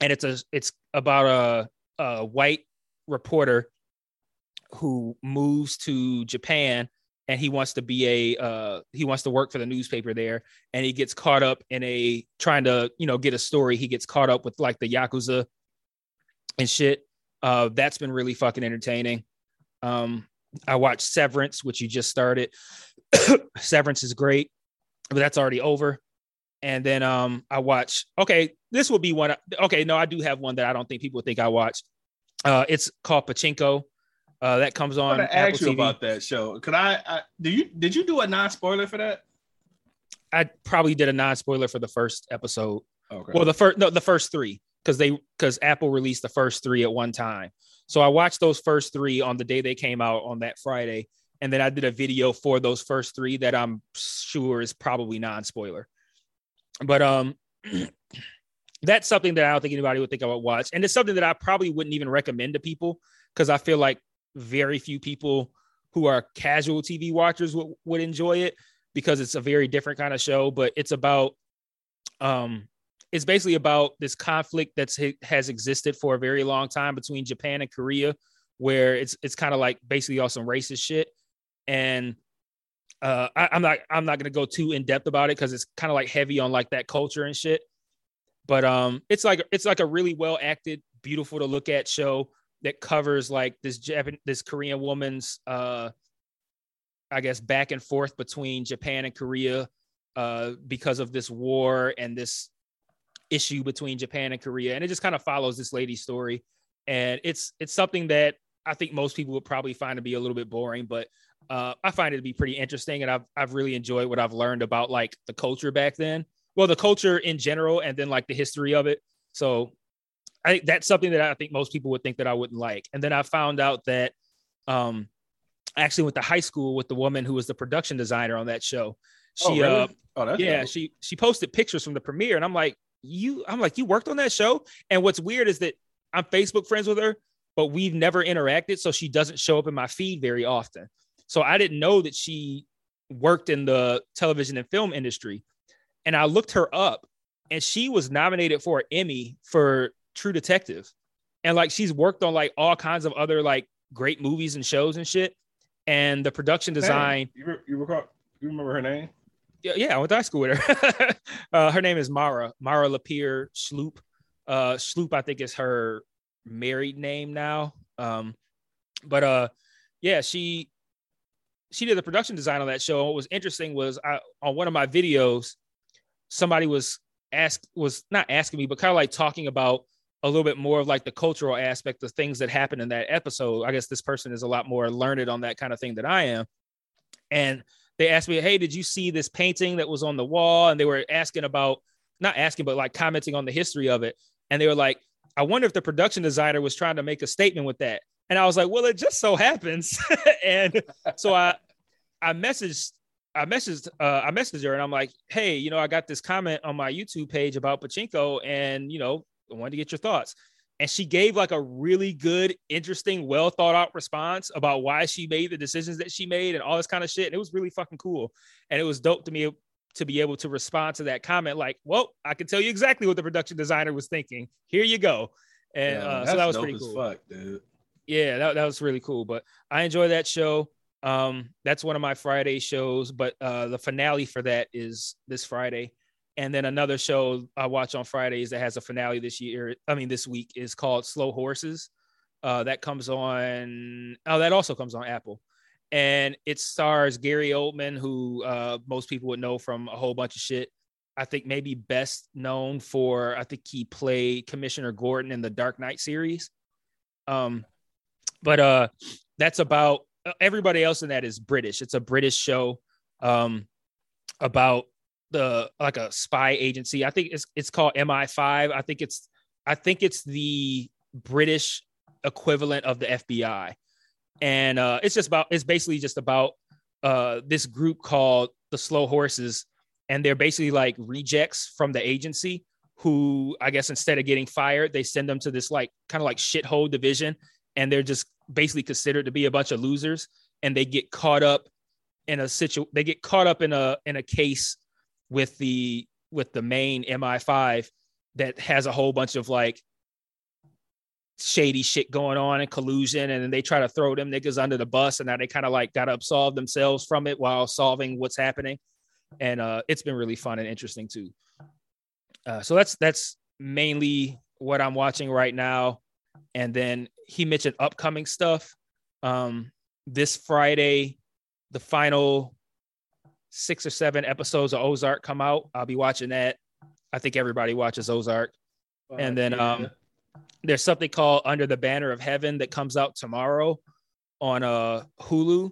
and it's a it's about a a white reporter who moves to Japan and he wants to be a uh he wants to work for the newspaper there. And he gets caught up in a trying to you know get a story. He gets caught up with like the yakuza and shit. Uh that's been really fucking entertaining. Um i watched severance which you just started. Severance is great but that's already over. And then um i watch okay this will be one okay no i do have one that i don't think people think i watch uh it's called pachinko uh that comes on to Apple ask you TV. about that show. Could I, I? Do you? Did you do a non-spoiler for that? I probably did a non-spoiler for the first episode. Okay. Well, the first no, the first three because they because Apple released the first three at one time. So I watched those first three on the day they came out on that Friday, and then I did a video for those first three that I'm sure is probably non-spoiler. But um, that's something that I don't think anybody would think I would watch, and it's something that I probably wouldn't even recommend to people because I feel like very few people who are casual TV watchers would, would enjoy it because it's a very different kind of show. But it's about um it's basically about this conflict that's has existed for a very long time between Japan and Korea, where it's it's kind of like basically all some racist shit. And uh, I, I'm not I'm not gonna go too in depth about it because it's kind of like heavy on like that culture and shit. But um, it's like it's like a really well acted, beautiful to look at show that covers like this Japan this Korean woman's uh I guess, back and forth between Japan and Korea uh, because of this war and this issue between Japan and Korea, and it just kind of follows this lady's story. And it's it's something that I think most people would probably find to be a little bit boring, but uh, I find it to be pretty interesting, and I've I've really enjoyed what I've learned about like the culture back then. Well, the culture in general, and then like the history of it. So I think that's something that I think most people would think that I wouldn't like. And then I found out that um, actually went to high school with the woman who was the production designer on that show. She oh, really? uh oh, that's yeah, dope. she she posted pictures from the premiere, and I'm like, you, I'm like, you worked on that show. And what's weird is that I'm Facebook friends with her, but we've never interacted, so she doesn't show up in my feed very often. So I didn't know that she worked in the television and film industry. And I looked her up, and she was nominated for an Emmy for True Detective. And like she's worked on like all kinds of other like great movies and shows and shit. And the production design, You, re- you recall? You remember her name? yeah, yeah, I went to high school with her. uh, her name is Mara, Mara LePere-Schloop. Uh, Schloop, I think, is her married name now. Um, but uh, yeah, she she did the production design on that show. And what was interesting was I on one of my videos, somebody was asked was not asking me, but kind of like talking about a little bit more of like the cultural aspect of things that happened in that episode. I guess this person is a lot more learned on that kind of thing than I am. And they asked me, Hey, did you see this painting that was on the wall? And they were asking about, not asking, but like commenting on the history of it. And they were like, I wonder if the production designer was trying to make a statement with that. And I was like, well, it just so happens. and so I, I messaged, I messaged, uh, I messaged her and I'm like, hey, you know, I got this comment on my YouTube page about Pachinko and, you know, I wanted to get your thoughts. And she gave like a really good, interesting, well thought out response about why she made the decisions that she made and all this kind of shit. And it was really fucking cool. And it was dope to me to be able to respond to that comment like, well, I can tell you exactly what the production designer was thinking. Here you go. And Yeah, uh, so that was pretty cool. Fuck, dude. Yeah, that, that was really cool. But I enjoy that show. Um, that's one of my Friday shows, but uh, the finale for that is this Friday. And then another show I watch on Fridays that has a finale this year. I mean, this week is called Slow Horses. Uh, that comes on. Oh, that also comes on Apple, and it stars Gary Oldman, who uh, most people would know from a whole bunch of shit. I think maybe best known for I think he played Commissioner Gordon in the Dark Knight series. Um, but uh, that's about everybody else in that is British. It's a British show um, about the like a spy agency. I think it's it's called MI5. I think it's I think it's the British equivalent of the FBI. And uh, it's just about it's basically just about uh, this group called the Slow Horses, and they're basically like rejects from the agency who I guess instead of getting fired, they send them to this like kind of like shithole division, and they're just basically considered to be a bunch of losers, and they get caught up in a situ they get caught up in a in a case with the with the main MI5 that has a whole bunch of like shady shit going on and collusion and then they try to throw them niggas under the bus and now they kind of like got to absolve themselves from it while solving what's happening. And uh it's been really fun and interesting too. Uh so that's that's mainly what i'm watching right now. And then he mentioned upcoming stuff um this friday the final six or seven episodes of ozark come out i'll be watching that i think everybody watches ozark and then um there's something called Under the Banner of Heaven that comes out tomorrow on uh Hulu.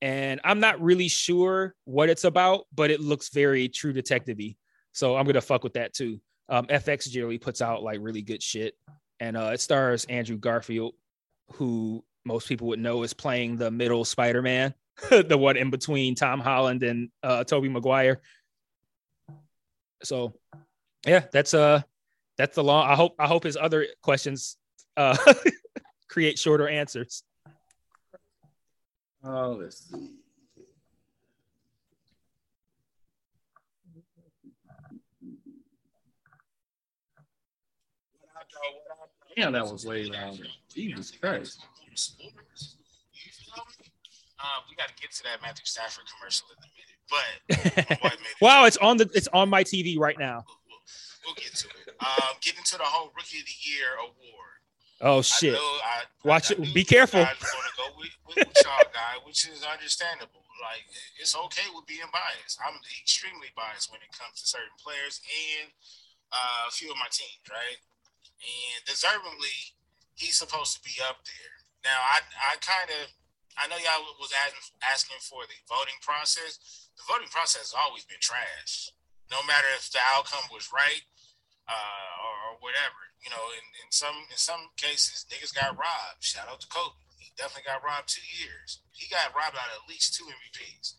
And I'm not really sure what it's about, but it looks very true detective-y. So I'm gonna fuck with that too. Um, FX generally puts out like really good shit. And uh it stars Andrew Garfield, who most people would know is playing the middle Spider-Man, the one in between Tom Holland and uh Tobey Maguire. So yeah, that's uh that's the long. I hope I hope his other questions uh create shorter answers. Oh, let's see. Damn, that was way longer. Jesus Christ. Sports. You feel me? Uh, we got to get to that Matthew Stafford commercial in a minute, but my wife made it. wow, it's on the it's on my TV right now. We'll, we'll, we'll get to it. Um, getting to the whole Rookie of the Year award. Oh shit! I I, Watch I, it. I knew Be careful. guys was gonna go with, with, with y'all guy, which is understandable. Like it's okay with being biased. I'm extremely biased when it comes to certain players and uh, a few of my teams, right? And deservingly, he's supposed to be up there. Now, I I kind of I know y'all was asking asking for the voting process. The voting process has always been trash. No matter if the outcome was right uh, or, or whatever. You know, in, in some in some cases, niggas got robbed. Shout out to Kobe. He definitely got robbed two years. He got robbed out of at least two MVPs.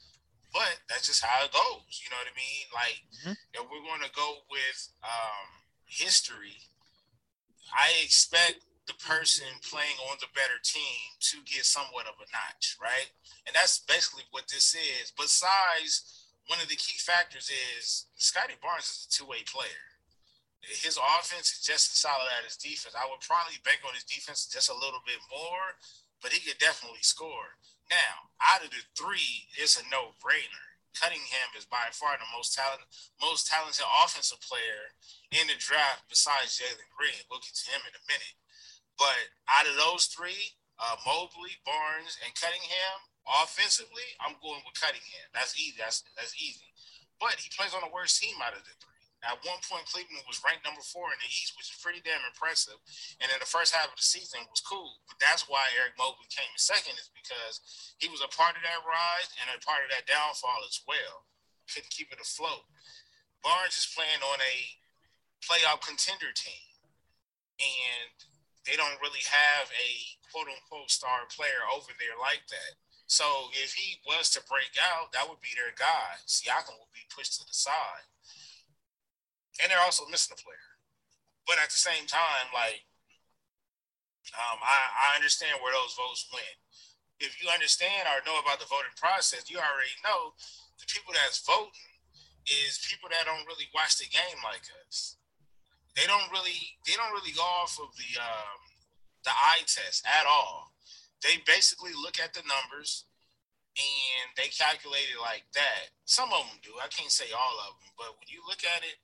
But that's just how it goes. You know what I mean? Like, Mhm. if we're going to go with um, history, I expect the person playing on the better team to get somewhat of a notch, right? And that's basically what this is. Besides, one of the key factors is Scottie Barnes is a two-way player. His offense is just as solid as his defense. I would probably bank on his defense just a little bit more, but he could definitely score. Now, out of the three, it's a no-brainer. Cunningham is by far the most talent, most talented offensive player in the draft besides Jalen Green. We'll get to him in a minute. But out of those three, uh, Mobley, Barnes, and Cunningham, offensively, I'm going with Cunningham. That's easy. That's that's easy. But he plays on the worst team out of the three. At one point, Cleveland was ranked number four in the East, which is pretty damn impressive. And in the first half of the season was cool. But that's why Eric Mobley came in second, is because he was a part of that rise and a part of that downfall as well. Couldn't keep it afloat. Barnes is playing on a playoff contender team. And they don't really have a quote unquote star player over there like that. So if he was to break out, that would be their guy. Siakam would be pushed to the side. And they're also missing a player. But at the same time, like, um, I, I understand where those votes went. If you understand or know about the voting process, you already know the people that's voting is people that don't really watch the game like us. They don't really they don't really go off of the um, the eye test at all. They basically look at the numbers and they calculate it like that. Some of them do. I can't say all of them, but when you look at it,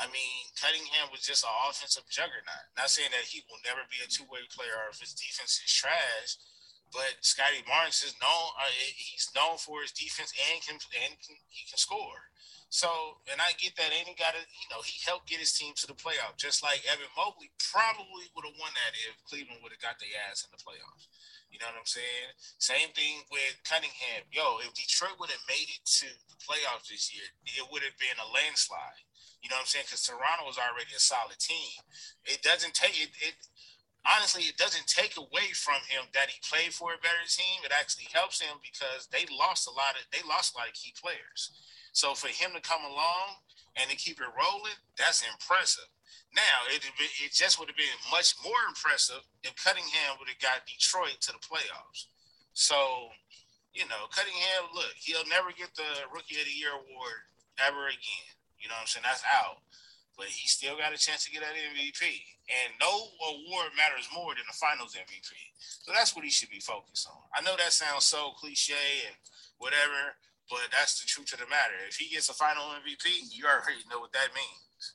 I mean, Cunningham was just an offensive juggernaut. Not saying that he will never be a two way player or if his defense is trash, but Scottie Barnes is known. Uh, he's known for his defense and can and can, he can score. So, and I get that, and he got it. You know, he helped get his team to the playoff, just like Evan Mobley probably would have won that if Cleveland would have got their ass in the playoffs. You know what I'm saying? Same thing with Cunningham. Yo, if Detroit would have made it to the playoffs this year, it would have been a landslide. You know what I'm saying? Because Toronto is already a solid team. It doesn't take it, it. Honestly, it doesn't take away from him that he played for a better team. It actually helps him because they lost a lot of they lost a lot of key players. So for him to come along and to keep it rolling, that's impressive. Now it it just would have been much more impressive if Cunningham would have got Detroit to the playoffs. So, you know, Cunningham, look, he'll never get the Rookie of the Year award ever again. You know what I'm saying? That's out. But he still got a chance to get that MVP. And no award matters more than the finals MVP. So that's what he should be focused on. I know that sounds so cliche and whatever, but that's the truth of the matter. If he gets a final MVP, you already know what that means.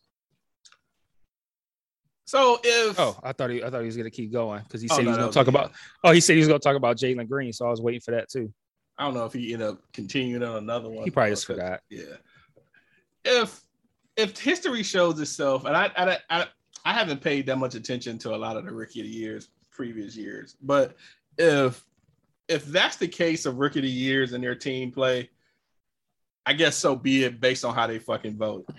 So if Oh, I thought he I thought he was gonna keep going because he Oh, said he was that gonna was talk the about. Oh, he said he was gonna talk about Jalen Green, so I was waiting for that too. I don't know if he ended up continuing on another one. He probably just Because- forgot. Yeah. If if history shows itself, and I I, I I haven't paid that much attention to a lot of the rookie of the years previous years, but if if that's the case of rookie of the years and their team play, I guess so be it based on how they fucking vote.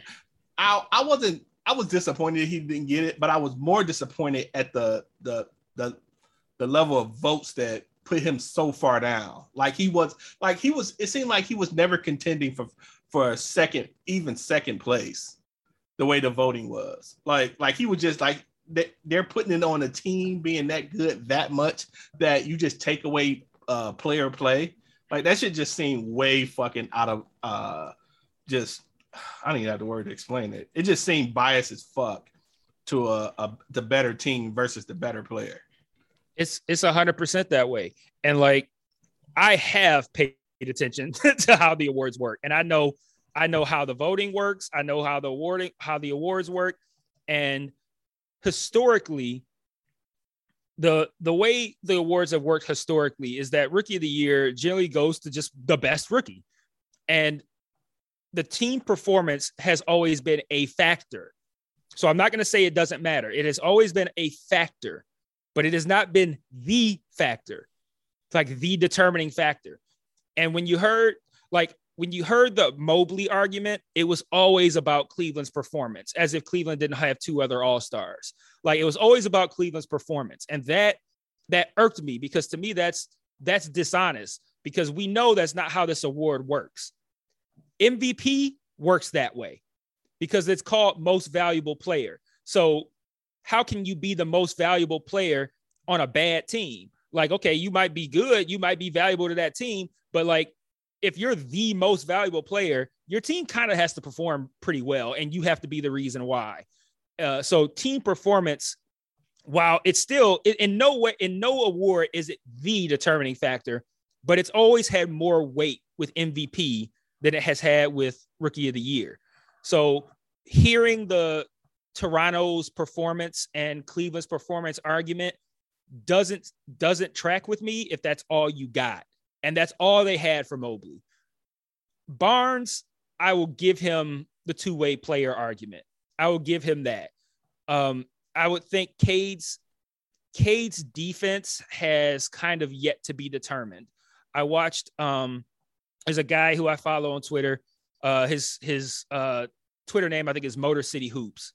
I I wasn't I was disappointed he didn't get it, but I was more disappointed at the the the the level of votes that put him so far down. Like he was like he was it seemed like he was never contending for for a second, even second place, the way the voting was. Like like he was just like they, they're putting it on a team being that good that much that you just take away uh player play. Like that should just seem way fucking out of uh just I don't even have the word to explain it. It just seemed biased as fuck to a, a the better team versus the better player. It's it's a hundred percent that way. And like I have paid attention to how the awards work. And I know I know how the voting works. I know how the awarding how the awards work. And historically, the the way the awards have worked historically is that rookie of the year generally goes to just the best rookie. And the team performance has always been a factor. So I'm not going to say it doesn't matter. It has always been a factor, but it has not been the factor. It's like the determining factor. And when you heard like when you heard the Mobley argument, it was always about Cleveland's performance, as if Cleveland didn't have two other All Stars. Like it was always about Cleveland's performance, and that that irked me because to me that's that's dishonest because we know that's not how this award works. MVP works that way because it's called most valuable player. So how can you be the most valuable player on a bad team? Like, okay, you might be good, you might be valuable to that team, but like if you're the most valuable player, your team kind of has to perform pretty well, and you have to be the reason why. Uh, so team performance, while it's still in no way in no award is it the determining factor, but it's always had more weight with MVP than it has had with Rookie of the Year. So hearing the Toronto's performance and Cleveland's performance argument doesn't doesn't track with me if that's all you got and that's all they had for Mobley. Barnes, I will give him the two way player argument. I will give him that. Um, I would think Cade's Cade's defense has kind of yet to be determined. I watched um, there's a guy who I follow on Twitter. Uh, his his uh, Twitter name I think is Motor City Hoops,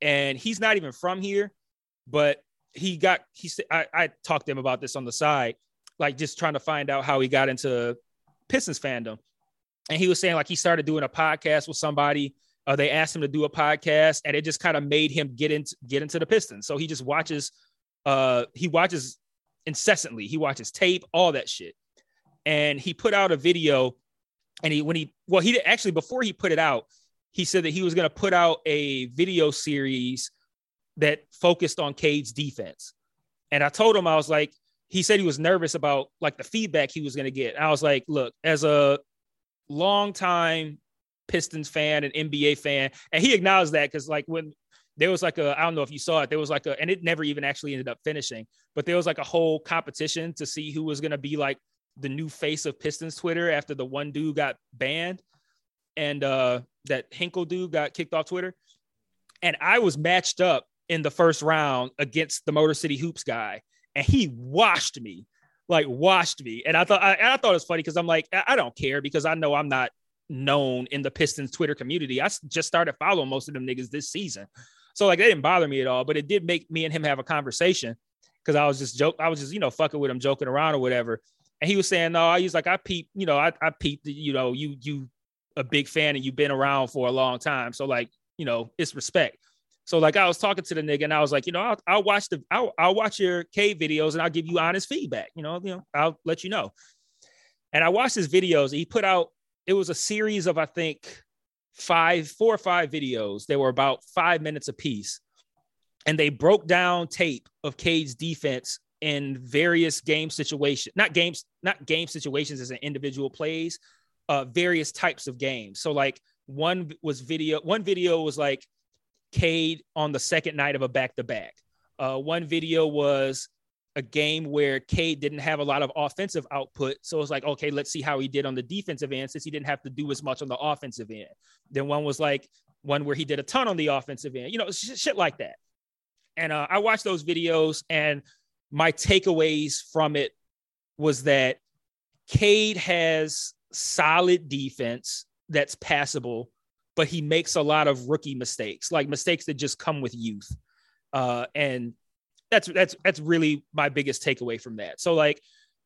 and he's not even from here, but he got he I, I talked to him about this on the side like just trying to find out how he got into Pistons fandom. And he was saying like he started doing a podcast with somebody. Uh, they asked him to do a podcast, and it just kind of made him get into get into the Pistons. So he just watches. Uh, he watches incessantly. He watches tape, all that shit. And he put out a video, and he when he well he actually before he put it out, he said that he was going to put out a video series that focused on Cade's defense. And I told him I was like, he said he was nervous about like the feedback he was going to get. I was like, look, as a long time Pistons fan and NBA fan, and he acknowledged that because like when there was like a I don't know if you saw it, there was like a and it never even actually ended up finishing, but there was like a whole competition to see who was going to be like the new face of Pistons Twitter after the one dude got banned and uh that Hinkle dude got kicked off Twitter. And I was matched up in the first round against the Motor City Hoops guy and he washed me, like washed me. And I thought I, I thought it was funny because I'm like, I, I don't care because I know I'm not known in the Pistons Twitter community. I just started following most of them niggas this season. So like they didn't bother me at all, but it did make me and him have a conversation because I was just joke, I was just, you know, fucking with him, joking around or whatever. And he was saying, no, I was like, I peep, you know, I, I peeped, you know, you, you a big fan and you've been around for a long time. So like, you know, it's respect. So like I was talking to the nigga and I was like, you know, I'll, I'll watch the I'll, I'll watch your K videos and I'll give you honest feedback. You know, you know, I'll let you know. And I watched his videos. He put out it was a series of I think five, four or five videos. They were about five minutes apiece, and they broke down tape of Cade's defense in various game situations, not games, not game situations as an individual plays, uh, various types of games. So like one was video, one video was like Cade on the second night of a back to back. One video was a game where Cade didn't have a lot of offensive output. So it's like, okay, let's see how he did on the defensive end since he didn't have to do as much on the offensive end. Then one was like one where he did a ton on the offensive end, you know, sh- shit like that. And uh, I watched those videos, and my takeaways from it was that Cade has solid defense that's passable but he makes a lot of rookie mistakes, like mistakes that just come with youth. Uh, and that's that's that's really my biggest takeaway from that. So like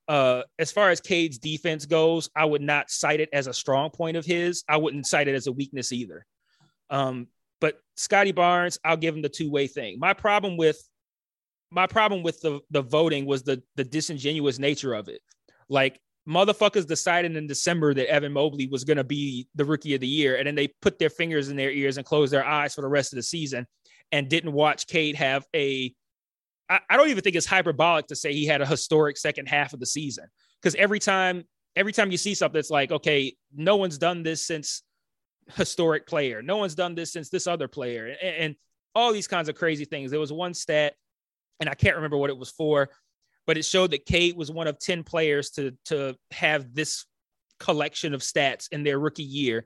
uh, as far as Cade's defense goes, I would not cite it as a strong point of his. I wouldn't cite it as a weakness either. Um, but Scottie Barnes, I'll give him the two way thing. My problem with my problem with the the voting was the the disingenuous nature of it. Like motherfuckers decided in December that Evan Mobley was going to be the rookie of the year. And then they put their fingers in their ears and closed their eyes for the rest of the season and didn't watch Cade have a. I, I don't even think it's hyperbolic to say he had a historic second half of the season because every time, every time you see something, it's like, okay, no one's done this since historic player. No one's done this since this other player. And, and all these kinds of crazy things. There was one stat and I can't remember what it was for, but it showed that Cade was one of 10 players to, to have this collection of stats in their rookie year.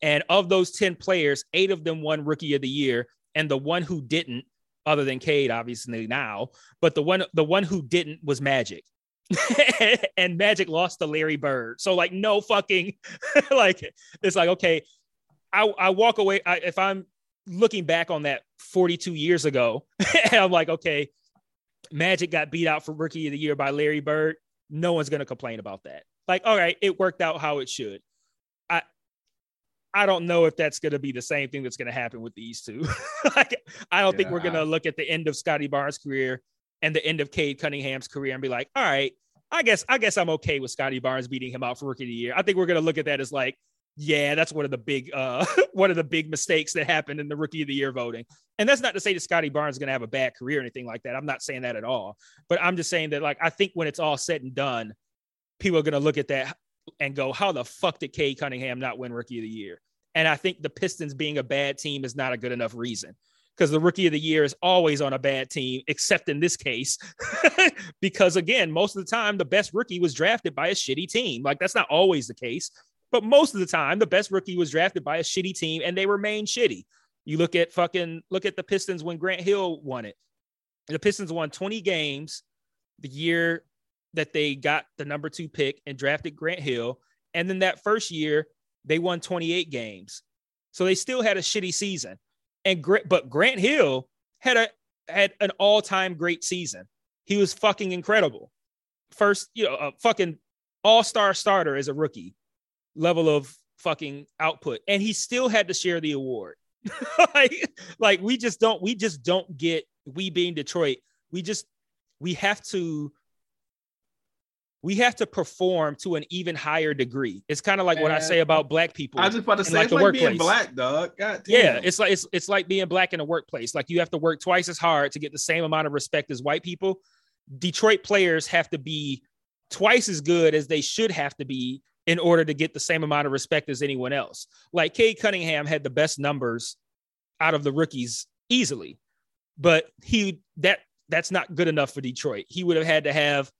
And of those 10 players, eight of them won rookie of the year. And the one who didn't, other than Cade, obviously now, but the one the one who didn't was Magic. and Magic lost to Larry Bird. So like no fucking like it's like okay, I, I walk away I, if I'm looking back on that 42 years ago, I'm like okay, Magic got beat out for Rookie of the Year by Larry Bird. No one's gonna complain about that. Like all right, it worked out how it should. I I don't know if that's going to be the same thing that's going to happen with these two. like, I don't yeah. think we're going to look at the end of Scottie Barnes' career and the end of Cade Cunningham's career and be like, all right, I guess I guess I'm okay with Scottie Barnes beating him out for rookie of the year. I think we're going to look at that as like, yeah, that's one of the big uh one of the big mistakes that happened in the rookie of the year voting. And that's not to say that Scottie Barnes is going to have a bad career or anything like that. I'm not saying that at all. But I'm just saying that like I think when it's all said and done, people are going to look at that and go, how the fuck did Cade Cunningham not win rookie of the year? And I think the Pistons being a bad team is not a good enough reason because the rookie of the year is always on a bad team, except in this case, because again, most of the time, the best rookie was drafted by a shitty team. Like that's not always the case, but most of the time, the best rookie was drafted by a shitty team and they remain shitty. You look at fucking look at the Pistons when Grant Hill won it. The Pistons won 20 games the year that they got the number two pick and drafted Grant Hill. And then that first year, they won 28 games. So they still had a shitty season. And but Grant Hill had a had an all-time great season. He was fucking incredible. First, you know, a fucking all-star starter as a rookie level of fucking output. And he still had to share the award. like, like we just don't we just don't get we being Detroit, we just we have to we have to perform to an even higher degree. It's kind of like what I say about black people. I was just about to say, like it's like workplace. being black, dog. Yeah, it's like it's it's like being black in the workplace. Like you have to work twice as hard to get the same amount of respect as white people. Detroit players have to be twice as good as they should have to be in order to get the same amount of respect as anyone else. Like Cade Cunningham had the best numbers out of the rookies easily, but he that that's not good enough for Detroit. He would have had to have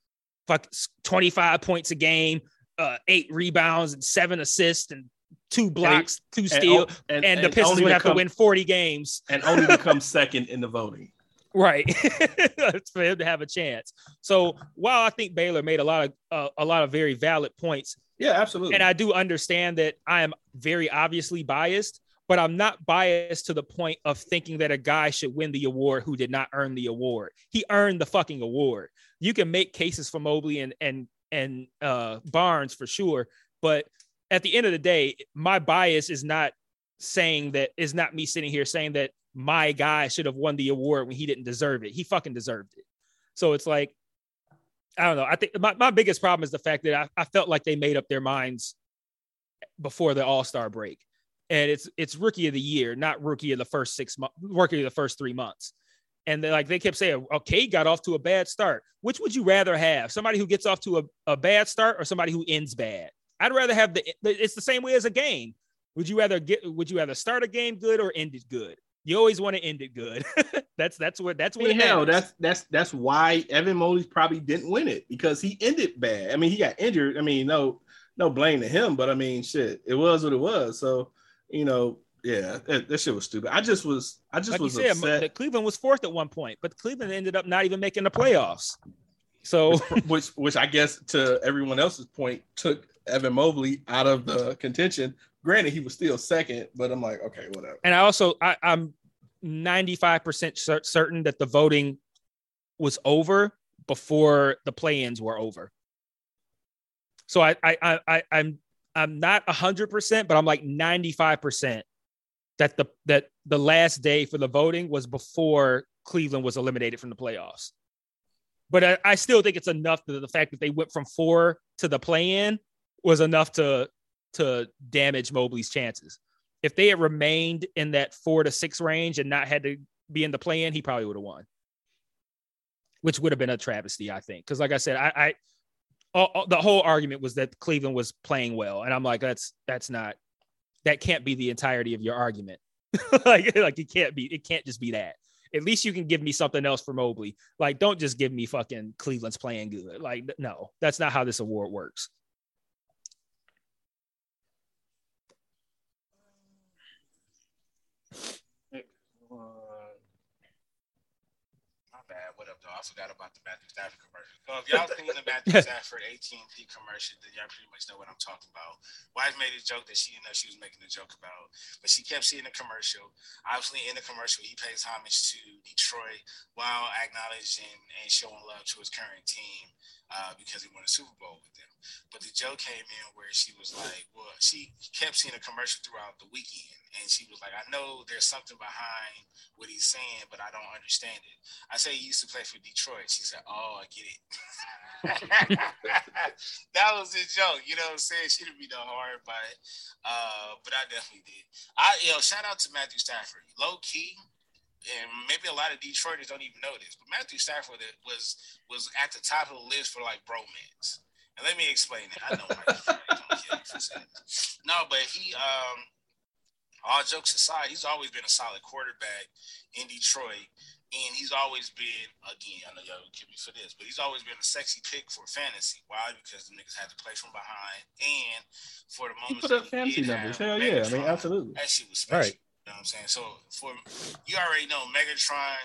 fuck 25 points a game, uh, eight rebounds and seven assists and two blocks, and, two steals, and, and, and, the Pistons would have to win 40 games and only become second in the voting. Right, for him to have a chance. So while I think Baylor made a lot of uh, a lot of very valid points, yeah, absolutely, and I do understand that I am very obviously biased, but I'm not biased to the point of thinking that a guy should win the award who did not earn the award. He earned the fucking award. You can make cases for Mobley and and and uh, Barnes for sure, but at the end of the day, my bias is not saying that is not me sitting here saying that my guy should have won the award when he didn't deserve it. He fucking deserved it. So it's like, I don't know. I think my, my biggest problem is the fact that I, I felt like they made up their minds before the All Star break and it's it's rookie of the year, not rookie of the first six months, rookie of the first three months. And they like they kept saying, okay, got off to a bad start. Which would you rather have? Somebody who gets off to a, a bad start or somebody who ends bad? I'd rather have the it's the same way as a game. Would you rather get would you rather start a game good or end it good? You always want to end it good. that's that's what that's what hell, that's that's that's why Evan Mobley probably didn't win it because he ended bad. I mean, he got injured. I mean, no no blame to him, but I mean, shit, it was what it was. So you know, yeah, that, that, shit was stupid. I just was, I just like was you said, upset. Cleveland was fourth at one point, but Cleveland ended up not even making the playoffs. So, which, which I guess to everyone else's point took Evan Mobley out of the contention. Granted, he was still second, but I'm like, okay, whatever. And I also, I, I'm 95% certain that the voting was over before the play-ins were over. So I, I, I, I'm I'm not 100%, but I'm like 95% that the that the last day for the voting was before Cleveland was eliminated from the playoffs. But I, I still think it's enough that the fact that they went from four to the play-in was enough to to damage Mobley's chances. If they had remained in that four to six range and not had to be in the play-in, he probably would have won. Which would have been a travesty, I think. Because like I said, I, I all, the whole argument was that Cleveland was playing well, and I'm like, that's that's not that can't be the entirety of your argument. like like it can't be it can't just be that. at least you can give me something else for Mobley. Like, don't just give me fucking Cleveland's playing good. Like, no, that's not how this award works. My bad. What up, though? I forgot about the Matthew Stafford commercial. So if y'all seen the Matthew Stafford AT&T commercial, then y'all pretty much know what I'm talking about. Wife made a joke that she didn't know she was making a joke about, but she kept seeing the commercial. Obviously, in the commercial, he pays homage to Detroit while acknowledging and showing love to his current team uh, because he won a Super Bowl with them. But the joke came in where she was like, well, she kept seeing a commercial throughout the weekend. And she was like, I know there's something behind what he's saying, but I don't understand it. I say he used to play for Detroit. She said, Oh, I get it. that was a joke. You know what I'm saying? She didn't be no hard by it. Uh, but I definitely did. I you know, shout out to Matthew Stafford. Low key, and maybe a lot of Detroiters don't even know this, but Matthew Stafford was was at the top of the list for like bromance. And let me explain it. I know saying. No, but he um all jokes aside, he's always been a solid quarterback in Detroit. And he's always been, again, I know y'all would kill me for this, but he's always been a sexy pick for fantasy. Why? Because the niggas had to play from behind. And for the He put up that he fantasy numbers. have, Hell yeah. I mean, absolutely. That shit was special. Right. You know what I'm saying? So for you already know Megatron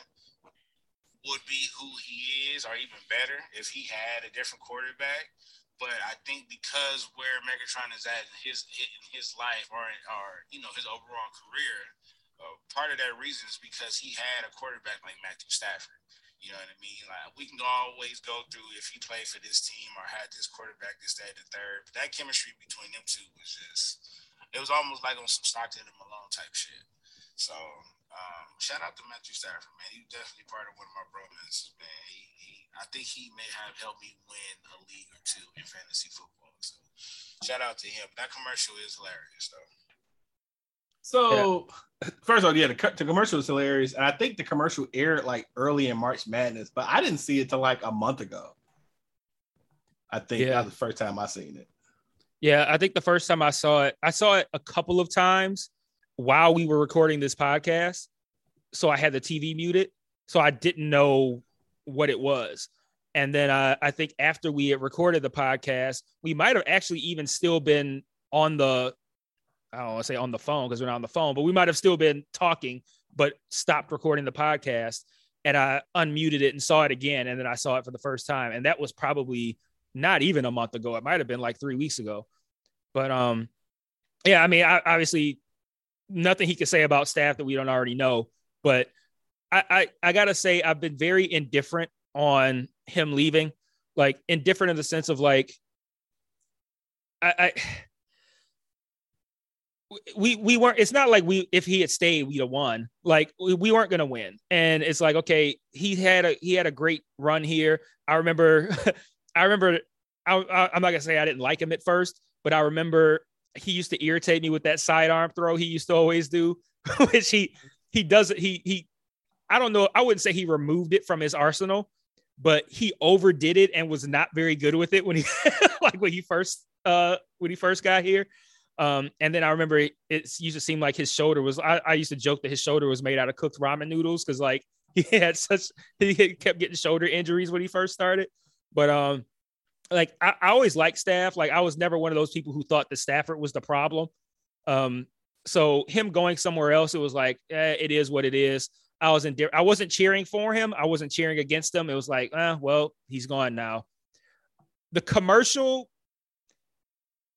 would be who he is, or even better if he had a different quarterback. But I think because where Megatron is at in his in his life, or or you know his overall career, uh, part of that reason is because he had a quarterback like Matthew Stafford. You know what I mean? Like we can always go through if he played for this team or had this quarterback, this, that, the third. But that chemistry between them two was just it was almost like on some Stockton and Malone type shit. So um, shout out to Matthew Stafford, man. He's definitely part of one of my bromances, man. He, he, I think he may have helped me win a league or two in fantasy football. So shout out to him. That commercial is hilarious, though. So, first of all, yeah, the, the commercial is hilarious, and I think the commercial aired like early in March Madness, but I didn't see it till like a month ago. I think Yeah. that was the first time I seen it. Yeah, I think the first time I saw it, I saw it a couple of times while we were recording this podcast. So I had the TV muted, so I didn't know what it was. And then uh, I think after we had recorded the podcast, we might have actually even still been on the, I don't want to say on the phone because we're not on the phone, but we might have still been talking, but stopped recording the podcast. And I unmuted it and saw it again. And then I saw it for the first time. And that was probably not even a month ago. It might have been like three weeks ago. But um, yeah, I mean, I, obviously, nothing he could say about staff that we don't already know. But I, I, I gotta say, I've been very indifferent on him leaving. Like indifferent in the sense of like, I, I we we weren't. It's not like we if he had stayed, we'd have won. Like we, we weren't gonna win. And it's like okay, he had a he had a great run here. I remember, I remember. I, I, I'm not gonna say I didn't like him at first, but I remember he used to irritate me with that sidearm throw he used to always do, which he he doesn't he he I don't know I wouldn't say he removed it from his arsenal, but he overdid it and was not very good with it when he like when he first uh when he first got here. Um, and then I remember it, it used to seem like his shoulder was I, I used to joke that his shoulder was made out of cooked ramen noodles because like he had such he kept getting shoulder injuries when he first started. But um like I, I always liked staff. Like I was never one of those people who thought that Stafford was the problem. Um, so him going somewhere else, it was like eh, it is what it is. I was in. I wasn't cheering for him. I wasn't cheering against him. It was like, eh, well, he's gone now. The commercial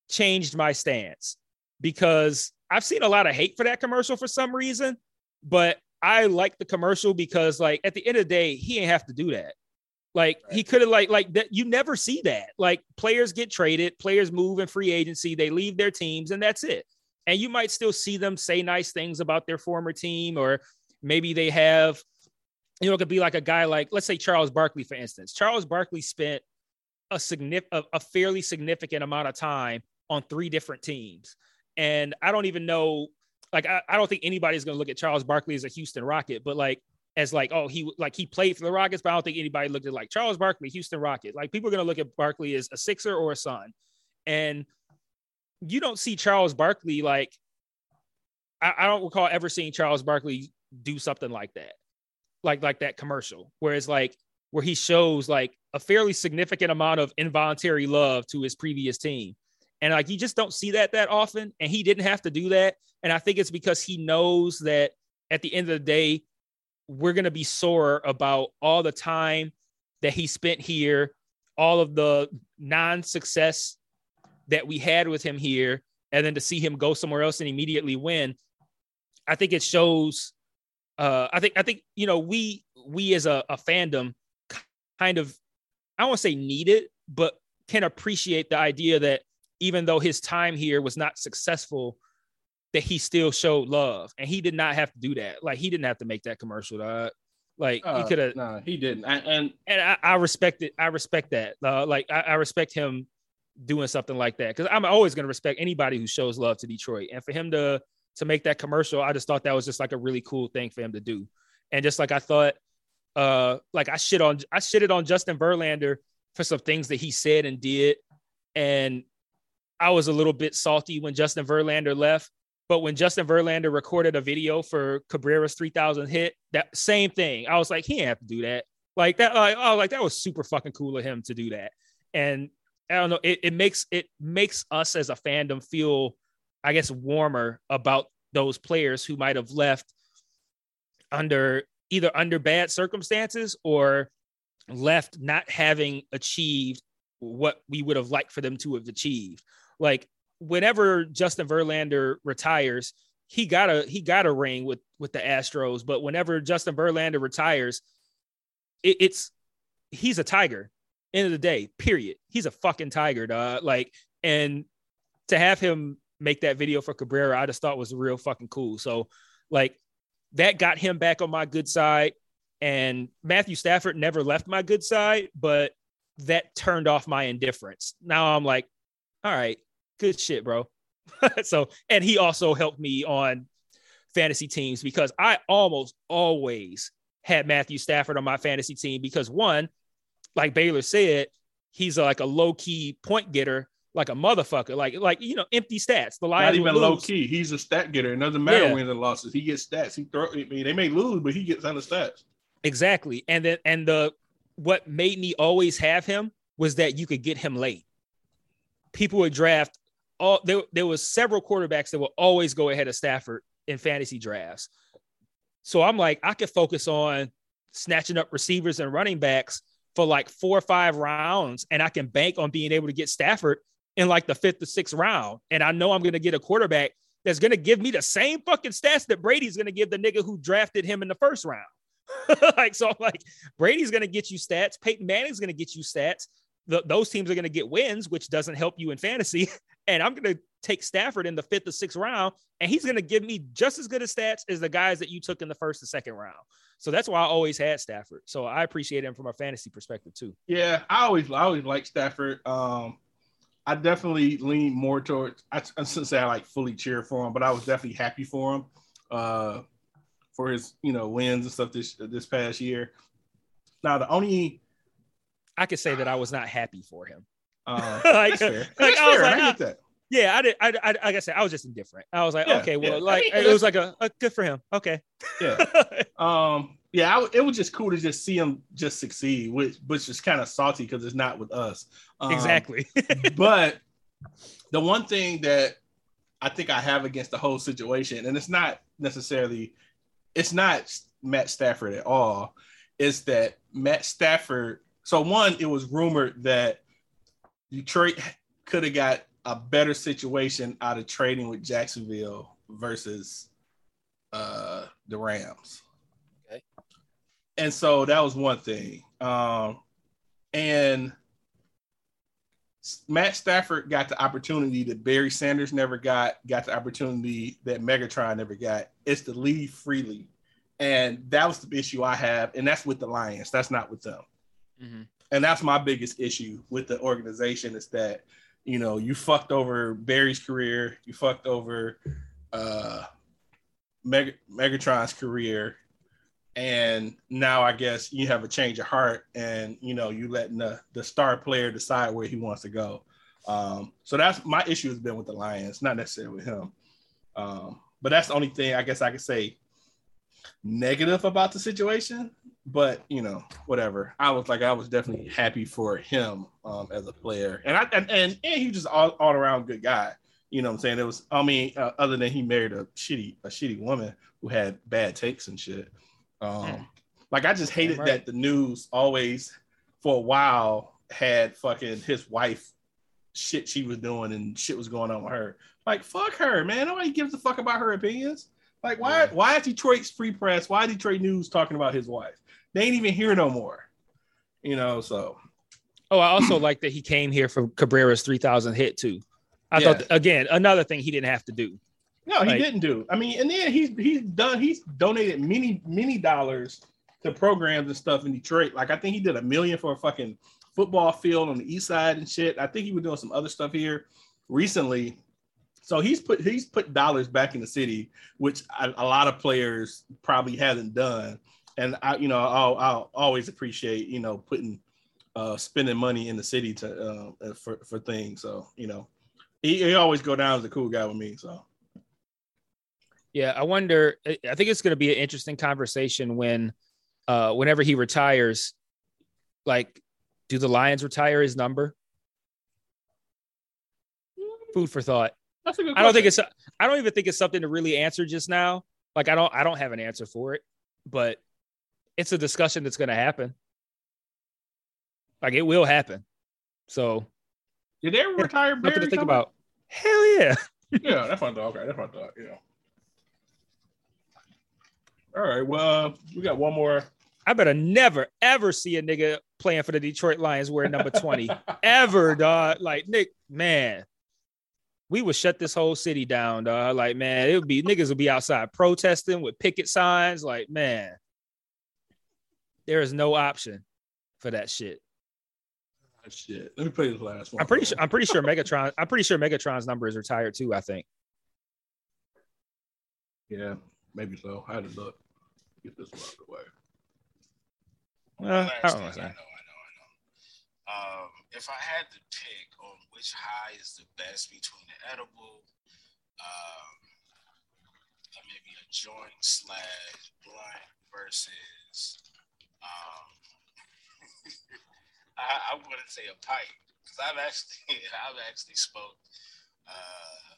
changed my stance because I've seen a lot of hate for that commercial for some reason, but I like the commercial because, like, at the end of the day, he ain't have to do that. Like he could have like like that. You never see that. Like players get traded, players move in free agency, they leave their teams, and that's it. And you might still see them say nice things about their former team, or maybe they have, you know, it could be like a guy like let's say Charles Barkley, for instance. Charles Barkley spent a significant, a, fairly significant amount of time on three different teams, and I don't even know. Like I, I don't think anybody's going to look at Charles Barkley as a Houston Rocket, but like as like, oh, he like he played for the Rockets, but I don't think anybody looked at like Charles Barkley, Houston Rocket. Like people are gonna look at Barkley as a Sixer or a Sun, and you don't see Charles Barkley like. I, I don't recall ever seeing Charles Barkley do something like that. like like that commercial where it's like where he shows like a fairly significant amount of involuntary love to his previous team. And like you just don't see that that often. And he didn't have to do that. And I think it's because he knows that at the end of the day, we're going to be sore about all the time that he spent here, all of the non success that we had with him here, and then to see him go somewhere else and immediately win. I think it shows. Uh, I think I think you know we we as a, a fandom kind of I don't say need it, but can appreciate the idea that even though his time here was not successful, that he still showed love, and he did not have to do that. Like he didn't have to make that commercial. Dog. Like Uh, he could have, No, he didn't. And, and and I, I respect it. I respect that. Uh, like I, I respect him doing something like that because I'm always going to respect anybody who shows love to Detroit, and for him to to make that commercial, I just thought that was just like a really cool thing for him to do. And just like I thought, uh, like I shit on I shitted on Justin Verlander for some things that he said and did, and I was a little bit salty when Justin Verlander left. But when Justin Verlander recorded a video for Cabrera's 3000 hit, that same thing, I was like, he didn't have to do that. Like that, like, oh, like that was super fucking cool of him to do that. And I don't know, it, it makes it makes us as a fandom feel, I guess, warmer about those players who might have left under either under bad circumstances or left not having achieved what we would have liked for them to have achieved. Like whenever Justin Verlander retires, he got a he got a ring with with the Astros, but whenever Justin Verlander retires, it, it's he's a tiger. End of the day, period. He's a fucking tiger, dog. Like, and to have him make that video for Cabrera, I just thought was real fucking cool. So, like, that got him back on my good side. And Matthew Stafford never left my good side, but that turned off my indifference. Now I'm like, all right, good shit, bro. so, and he also helped me on fantasy teams because I almost always had Matthew Stafford on my fantasy team because one, like Baylor said, he's like a low key point getter, like a motherfucker, like like you know, empty stats. The Lions not even low key. He's a stat getter. It doesn't matter Yeah. wins and losses. He gets stats. He throw. I mean, they may lose, but he gets on the stats. Exactly. And then and the what made me always have him was that you could get him late. People would draft all there, there was several quarterbacks that will always go ahead of Stafford in fantasy drafts. So I'm like, I could focus on snatching up receivers and running backs for like four or five rounds, and I can bank on being able to get Stafford in like the fifth or sixth round. And I know I'm gonna get a quarterback that's gonna give me the same fucking stats that Brady's gonna give the nigga who drafted him in the first round. like so, I'm like Brady's gonna get you stats. Peyton Manning's gonna get you stats. Th- those teams are gonna get wins, which doesn't help you in fantasy. And I'm gonna take Stafford in the fifth or sixth round, and he's gonna give me just as good of stats as the guys that you took in the first and second round. So that's why I always had Stafford. So I appreciate him from a fantasy perspective too. Yeah, I always, I always like Stafford. Um, I definitely lean more towards. I, I shouldn't say I like fully cheer for him, but I was definitely happy for him, uh, for his you know wins and stuff this this past year. Now the only, I could say that I was not happy for him. Uh, Like, that's fair. like, That's I was fair. like, I get that. Yeah, I did. I, I like I said, I was just indifferent. I was like, Yeah, okay, well, yeah. like I mean, it was like a, a good for him. Okay. Yeah. Um, yeah, I w- it was just cool to just see him just succeed, which which is kind of salty because it's not with us. Um, exactly. but the one thing that I think I have against the whole situation, and it's not necessarily, it's not Matt Stafford at all, is that Matt Stafford. So one, it was rumored that Detroit could have got a better situation out of trading with Jacksonville versus uh the Rams. Okay. And so that was one thing. Um and Matt Stafford got the opportunity that Barry Sanders never got, got the opportunity that Megatron never got. It's to leave freely. And that was the issue I have. And that's with the Lions. That's not with them. Mhm. And that's my biggest issue with the organization is that, you know, you fucked over Barry's career, you fucked over uh Meg- Megatron's career, and now I guess you have a change of heart, and you know you letting the the star player decide where he wants to go. Um, so that's my issue has been with the Lions, not necessarily with him. Um, but that's the only thing I guess I could say negative about the situation, but you know, whatever. I was like, I was definitely happy for him um, as a player, and I and and, and he was just all, all around good guy. You know what I'm saying? It was, I mean, uh, other than he married a shitty a shitty woman who had bad takes and shit. Um, Hmm. Like I just hated right. that the news always for a while had fucking his wife shit she was doing and shit was going on with her. Like fuck her, man. Nobody gives a fuck about her opinions. Like why Yeah. why is Detroit's free press? Why Detroit news talking about his wife? They ain't even here no more. You know, so Oh, I also like that he came here for Cabrera's 3000 hit too. I Yeah. thought again, another thing he didn't have to do. no, he Like- didn't do. I mean, and then he's he's done he's donated many many dollars to programs and stuff in Detroit. Like I think he did a million for a fucking football field on the east side and shit. I think he was doing some other stuff here recently. So he's put he's put dollars back in the city, which a, a lot of players probably hasn't done. And I, you know, I'll, I'll always appreciate you know putting uh, spending money in the city to uh, for for things. So you know, he, he always go down as a cool guy with me. So Yeah, I wonder. I I think it's going to be an interesting conversation when, uh, whenever he retires, like, do the Lions retire his number? Food for thought. that's a good. I don't think it's. I don't even think it's something to really answer just now. Like, I don't. I don't have an answer for it, but it's a discussion that's going to happen. Like, it will happen. So Did they ever retire nothing to think about. Hell yeah. Yeah, that's my thought. Okay, that's my thought. Yeah. All right. Well, we got one more. I better never ever see a nigga playing for the Detroit Lions wearing number 20. ever, dog. Like, Nick, man, we would shut this whole city down, dog. Like, man, it would be niggas would be outside protesting with picket signs. Like, man, there is no option for that shit. Shit. Let me play this last one. I'm pretty sure. I'm pretty sure Megatron. I'm pretty sure Megatron's number is retired too. I think. Yeah, maybe so. I had to look. Get this one out of the way. Uh, I don't know. thing, I know, I know, I know. Um, if I had to pick on which high is the best between the edible, um, and maybe a joint slash blunt versus, um, I, I wouldn't say a pipe because I've actually I've actually smoked uh,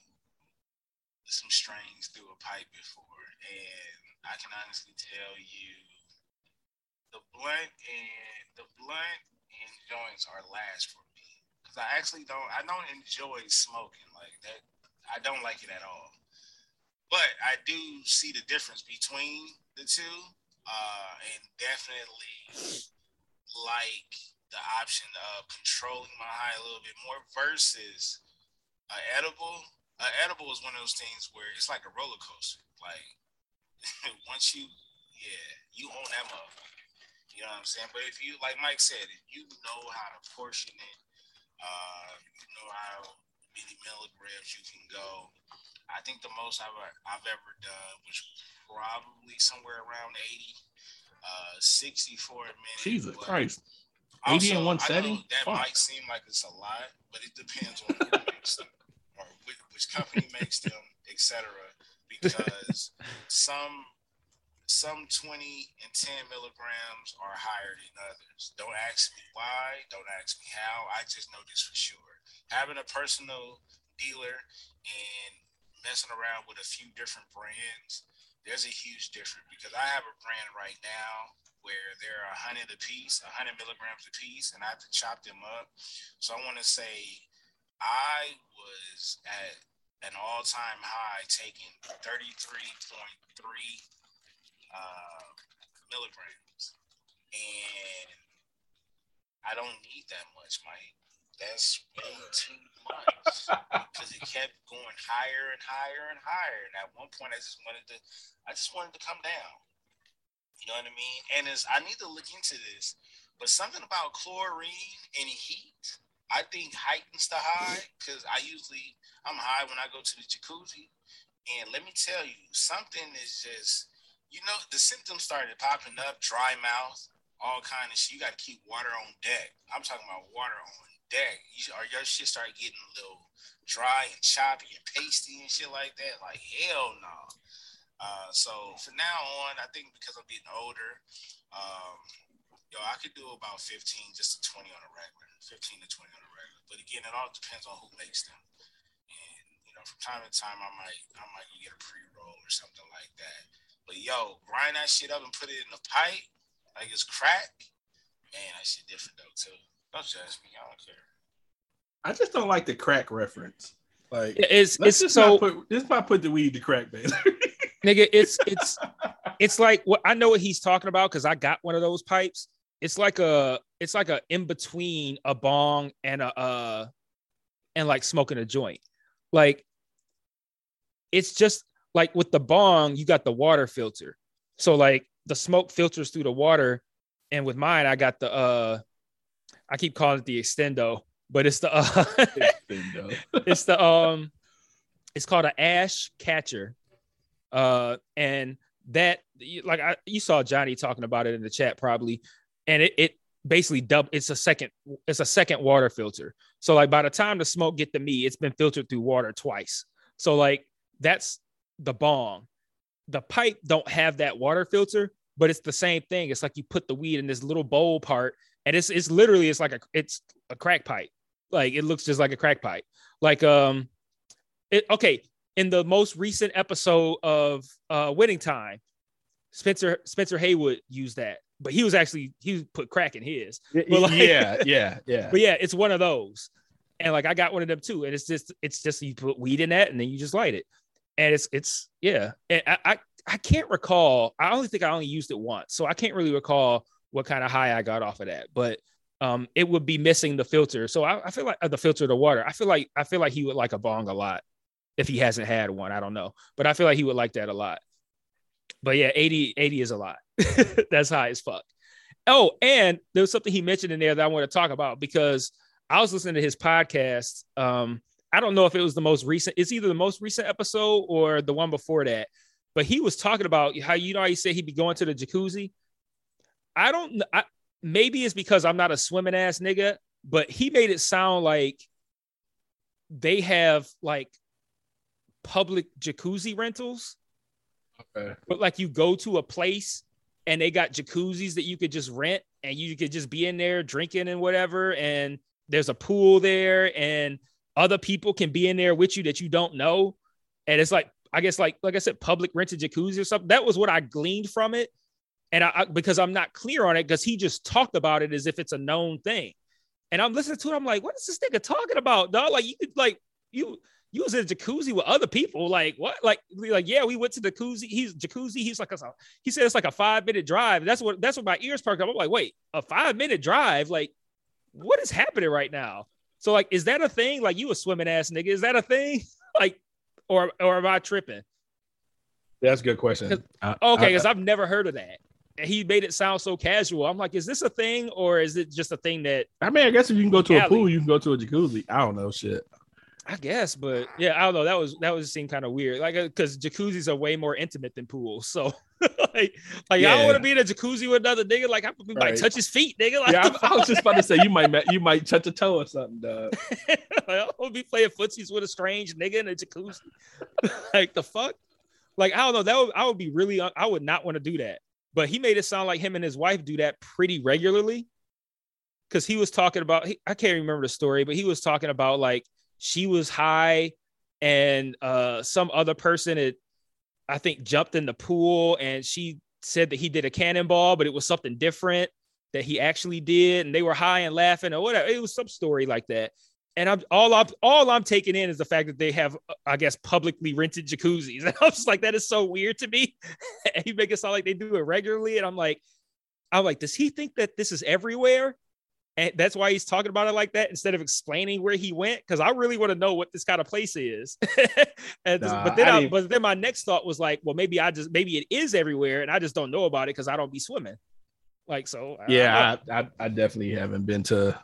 some strains through a pipe before, and I can honestly tell you the blunt and the blunt and joints are last for me because I actually don't I don't enjoy smoking like that. I don't like it at all. But I do see the difference between the two, uh, and definitely like the option of controlling my high a little bit more versus a edible. A edible is one of those things where it's like a roller coaster. Like once you, yeah, you own that motherfucker. You know what I'm saying? But if you, like Mike said, if you know how to portion it, uh, you know how many milligrams you can go. I think the most I've, I've ever done was probably somewhere around 80, uh, 60 for a minute. Jesus but Christ. 80 in one I know setting? That Fuck. might seem like it's a lot, but it depends on who makes them or which, which company makes them, etc. Because some some 20 and 10 milligrams are higher than others. Don't ask me why. Don't ask me how. I just know this for sure. Having a personal dealer and messing around with a few different brands, there's a huge difference because I have a brand right now where they're a hundred a piece, a hundred milligrams a piece, and I have to chop them up. So I want to say I was at an all-time high taking 33.3 uh, milligrams, and I don't need that much, Mike. That's way too much because it kept going higher and higher and higher. And at one point, I just wanted to, I just wanted to come down. You know what I mean? And is I need to look into this, but something about chlorine and heat, I think heightens the high because I usually I'm high when I go to the jacuzzi, and let me tell you, something is just, you know, the symptoms started popping up, dry mouth, all kind of shit. You got to keep water on deck. I'm talking about water on You, or your shit start getting a little dry and choppy and pasty and shit like that. Like hell no. Uh, so from now on, I think because I'm getting older, um, yo, I could do about 15 just to 20 on a regular, 15 to 20 on a regular. But again, it all depends on who makes them. And you know, from time to time, I might I might get a pre roll or something like that. But yo, grind that shit up and put it in the pipe like it's crack. Man, that shit different though too. Don't judge me. I don't care. I just don't like the crack reference. Like It's let's it's just so not put just not put the weed to crack, man. nigga, it's it's it's like what I know what he's talking about because I got one of those pipes. It's like a it's like a in between a bong and a uh and like smoking a joint. Like it's just like with the bong, you got the water filter. So like the smoke filters through the water. And with mine, I got the uh I keep calling it the extendo, but it's the uh it's the um it's called an ash catcher. Uh and that like I, you saw johnny talking about it in the chat probably and it, it basically dub it's a second it's a second water filter. So like by the time the smoke get to me it's been filtered through water twice. So like that's the bong the pipe don't have that water filter but it's the same thing. It's like you put the weed in this little bowl part and it's it's literally it's like a it's a crack pipe. Like it looks just like a crack pipe. Like um it okay in the most recent episode of uh winning time spencer spencer haywood used that. But he was actually he put crack in his. But, like- yeah, yeah, yeah. but yeah it's one of those. And like i got one of them too. And it's just it's just you put weed in that and then you just light it. And it's it's yeah. And i i, I can't recall i only think i only used it once. So i can't really recall what kind of high i got off of that but um, it would be missing the filter. So I, I feel like uh, the filter the water. I feel like I feel like he would like a bong a lot if he hasn't had one. I don't know, but I feel like he would like that a lot. But yeah, 80, 80 is a lot. That's high as fuck. Oh, and there was something he mentioned in there that I want to talk about because I was listening to his podcast. Um, I don't know if it was the most recent. It's either the most recent episode or the one before that. But he was talking about how you know how he said he'd be going to the jacuzzi. I don't. I, maybe it's because I'm not a swimming ass nigga, but he made it sound like they have like public jacuzzi rentals. Okay. But like you go to a place and they got jacuzzis that you could just rent and you could just be in there drinking and whatever. And there's a pool there and other people can be in there with you that you don't know. And it's like, I guess like like I said, public rented jacuzzi or something. That was what I gleaned from it. And I, I because I'm not clear on it, because he just talked about it as if it's a known thing. And I'm listening to it, I'm like, what is this nigga talking about, dog? Like you could like you you was in a jacuzzi with other people. Like what? Like like yeah, we went to the jacuzzi. He's jacuzzi. He's like a, he said it's like a five minute drive. That's what that's what my ears perked up. I'm like, wait, a five minute drive? Like, what is happening right now? So like, is that a thing? Like you a swimming ass nigga? Is that a thing? like, or or am I tripping? That's a good question. I- Okay, because I've never heard of that. He made it sound so casual. I'm like, is this a thing or is it just a thing that I mean, I guess if you can go to a pool, you can go to a jacuzzi. I don't know shit. I guess, but yeah, I don't know. That was that was seemed kind of weird. Like uh, because jacuzzis are way more intimate than pools. So like, like I don't want to be in a jacuzzi with another nigga. Like I we might Right. touch his feet, nigga. Like, Yeah, I, I was just about to say you might you might touch a toe or something, dog. I will be playing footsies with a strange nigga in a jacuzzi. like the fuck? Like I don't know. That would I would be really. I would not want to do that. But he made it sound like him and his wife do that pretty regularly. Because he was talking about. I can't remember the story, but he was talking about like she was high and uh some other person had, I think, jumped in the pool and she said that he did a cannonball, but it was something different that he actually did, and they were high and laughing or whatever. It was some story like that. And I'm all I'm all I'm taking in is the fact that they have, I guess, publicly rented jacuzzis. And I'm just like, that is so weird to me. and he make it sound like they do it regularly. And I'm like, I'm like, does he think that this is everywhere? And that's why he's talking about it like that instead of explaining where he went. Cause I really want to know what this kind of place is. and Nah, but then I I, but then my next thought was like, well, maybe I just maybe it is everywhere and I just don't know about it because I don't be swimming. Like so Yeah, I, I, I definitely haven't been to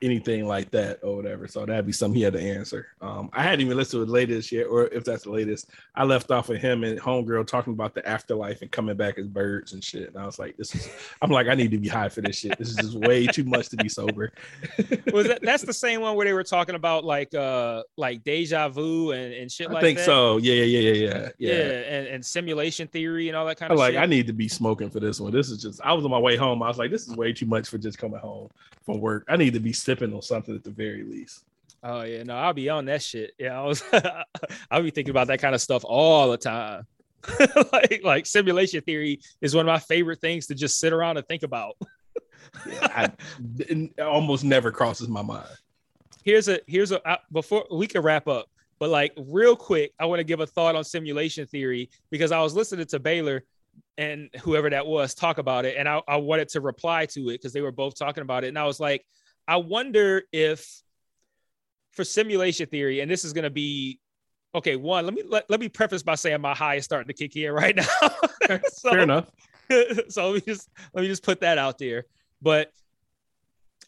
anything like that or whatever. So that'd be something he had to answer. Um, I hadn't even listened to the latest yet, or if that's the latest. I left off of him and Homegirl talking about the afterlife and coming back as birds and shit. And I was like, this is I'm like, I need to be high for this shit. This is just way too much to be sober. Was that that's the same one where they were talking about like uh like deja vu and, and shit like that? I like think that? so. Yeah, yeah, yeah, yeah, yeah. Yeah, and, and simulation theory and all that kind of like shit. I need to be smoking for this one. This is just I was on my way home. I was like, this is way too much for just coming home from work. I need to be sipping on something at the very least. Oh yeah, no, I'll be on that shit. Yeah, I was I'll be thinking about that kind of stuff all the time. like like simulation theory is one of my favorite things to just sit around and think about. I, it almost never crosses my mind. Here's a here's a uh, before we can wrap up, but like real quick, I want to give a thought on simulation theory because I was listening to Baylor and whoever that was talk about it, and I, I wanted to reply to it because they were both talking about it, and I was like, I wonder if for simulation theory, and this is going to be okay. One, let me let, let me preface by saying my high is starting to kick in right now. So- Fair enough. so let me just let me just put that out there. But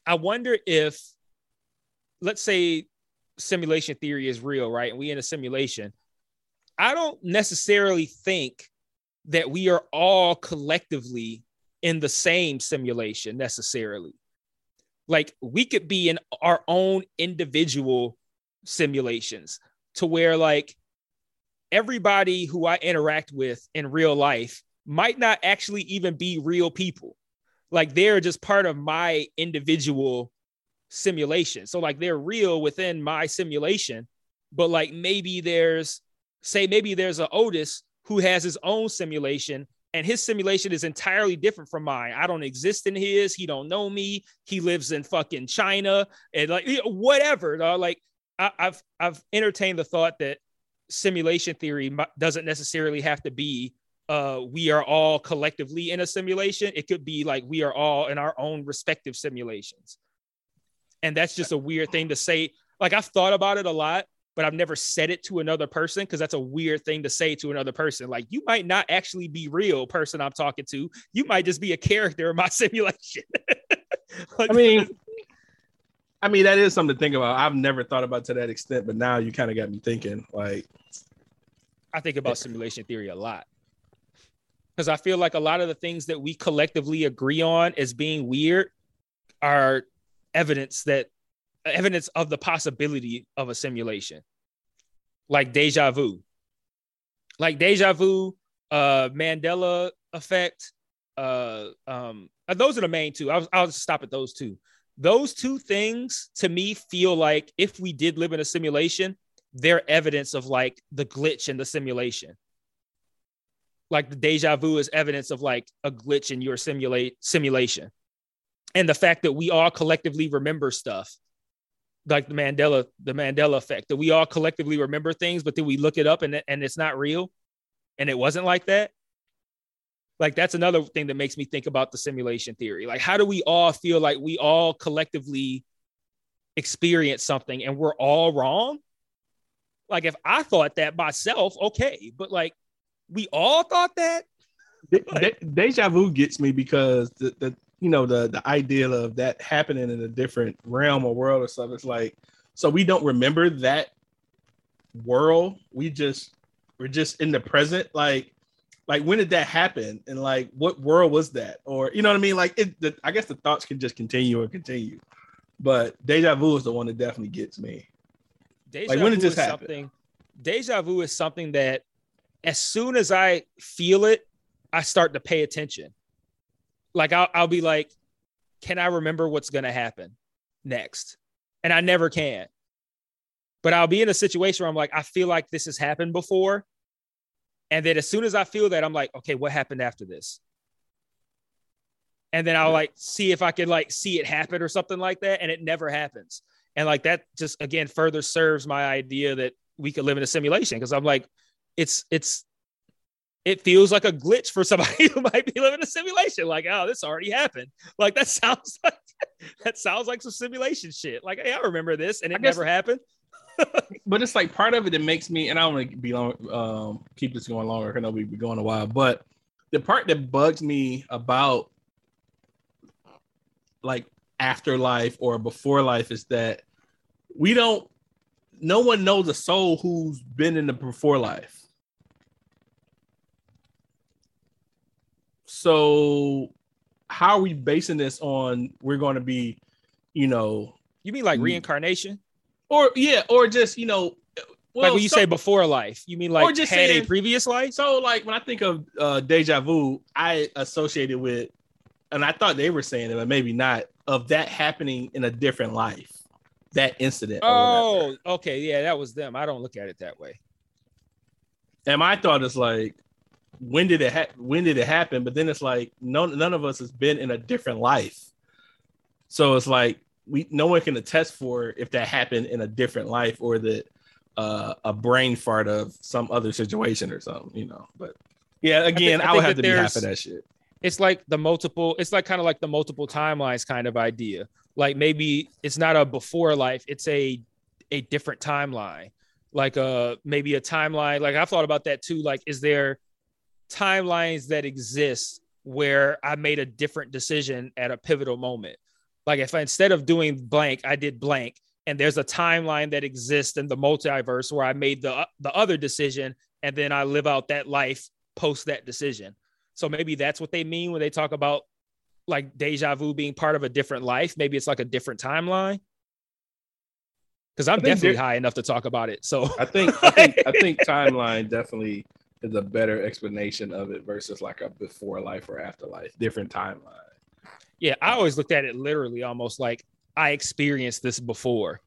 I wonder if, let's say, simulation theory is real, right? And we in a simulation. I don't necessarily think that we are all collectively in the same simulation necessarily. Like we could be in our own individual simulations to where like everybody who I interact with in real life might not actually even be real people. Like they're just part of my individual simulation. So like they're real within my simulation, but like maybe there's say maybe there's a Otis who has his own simulation and his simulation is entirely different from mine. I don't exist in his. He don't know me. He lives in fucking China and like whatever. Like I, I've I've entertained the thought that simulation theory doesn't necessarily have to be uh we are all collectively in a simulation. It could be like we are all in our own respective simulations. And that's just a weird thing to say. Like I've thought about it a lot, but I've never said it to another person because that's a weird thing to say to another person. Like you might not actually be real person I'm talking to. You might just be a character in my simulation. Like, I mean, I mean that is something to think about. I've never thought about to that extent, but now you kind of got me thinking. Like, I think about simulation theory a lot because I feel like a lot of the things that we collectively agree on as being weird are evidence that evidence of the possibility of a simulation, like deja vu, like deja vu, uh, Mandela effect. Uh, um, uh, those are the main two. I'll, I'll just stop at those two. Those two things to me feel like if we did live in a simulation, they're evidence of like the glitch in the simulation. Like the deja vu is evidence of like a glitch in your simulate simulation. And the fact that we all collectively remember stuff, like the Mandela, the Mandela effect, that we all collectively remember things, but then we look it up and, and it's not real. And it wasn't like that. Like that's another thing that makes me think about the simulation theory. Like, how do we all feel like we all collectively experience something and we're all wrong? Like, if I thought that myself, okay, but like we all thought that. de- de- deja vu gets me because the, the you know the the idea of that happening in a different realm or world or stuff It's like so we don't remember that world. We just we're just in the present. Like like when did that happen and like what world was that or you know what I mean? Like it. The, I guess the thoughts can just continue and continue. But deja vu is the one that definitely gets me. Deja Like, when did this happen? something. Deja vu is something that, as soon as I feel it, I start to pay attention. Like I'll, I'll be like, can I remember what's gonna happen next? And I never can. But I'll be in a situation where I'm like, I feel like this has happened before. And then as soon as I feel that, I'm like, okay, what happened after this? And then I'll like see if I can like see it happen or something like that. And it never happens. And like that just again further serves my idea that we could live in a simulation because I'm like, it's it's it feels like a glitch for somebody who might be living a simulation. Like, oh, this already happened. Like that sounds like that sounds like some simulation shit. Like, hey, I remember this and it guess- never happened. but it's like part of it that makes me, and I don't want to be long, um, keep this going longer. I know we've been going a while, but the part that bugs me about like afterlife or before life is that we don't no one knows a soul who's been in the before life. So how are we basing this on we're going to be, you know, You mean like Mm. reincarnation? or yeah, or just, you know, well, like when you so- say before life, you mean Or like just had a previous life? So, like when I think of uh, deja vu, I associated with, and I thought they were saying it, but maybe not, of that happening in a different life, that incident. Oh, okay, yeah, that was them. I don't look at it that way. and my thought is like, when did it ha- when did it happen? But then it's like, no, none of us has been in a different life, so it's like we no one can attest for if that happened in a different life or that uh, a brain fart of some other situation or something, you know. But yeah, again, I I, would have to be half of that shit. It's like the multiple, it's like kind of like the multiple timelines kind of idea. Like maybe it's not a before life, it's a a different timeline. Like uh maybe a timeline. Like I've thought about that too. Like, is there timelines that exist where I made a different decision at a pivotal moment? Like if I, instead of doing blank, I did blank, and there's a timeline that exists in the multiverse where I made the the other decision, and then I live out that life post that decision. So maybe that's what they mean when they talk about like deja vu being part of a different life. Maybe it's like a different timeline. Because I'm definitely high enough to talk about it. So I think I think I think timeline definitely is a better explanation of it versus like a before life or afterlife, different timeline. yeah, I always looked at it literally almost like I experienced this before.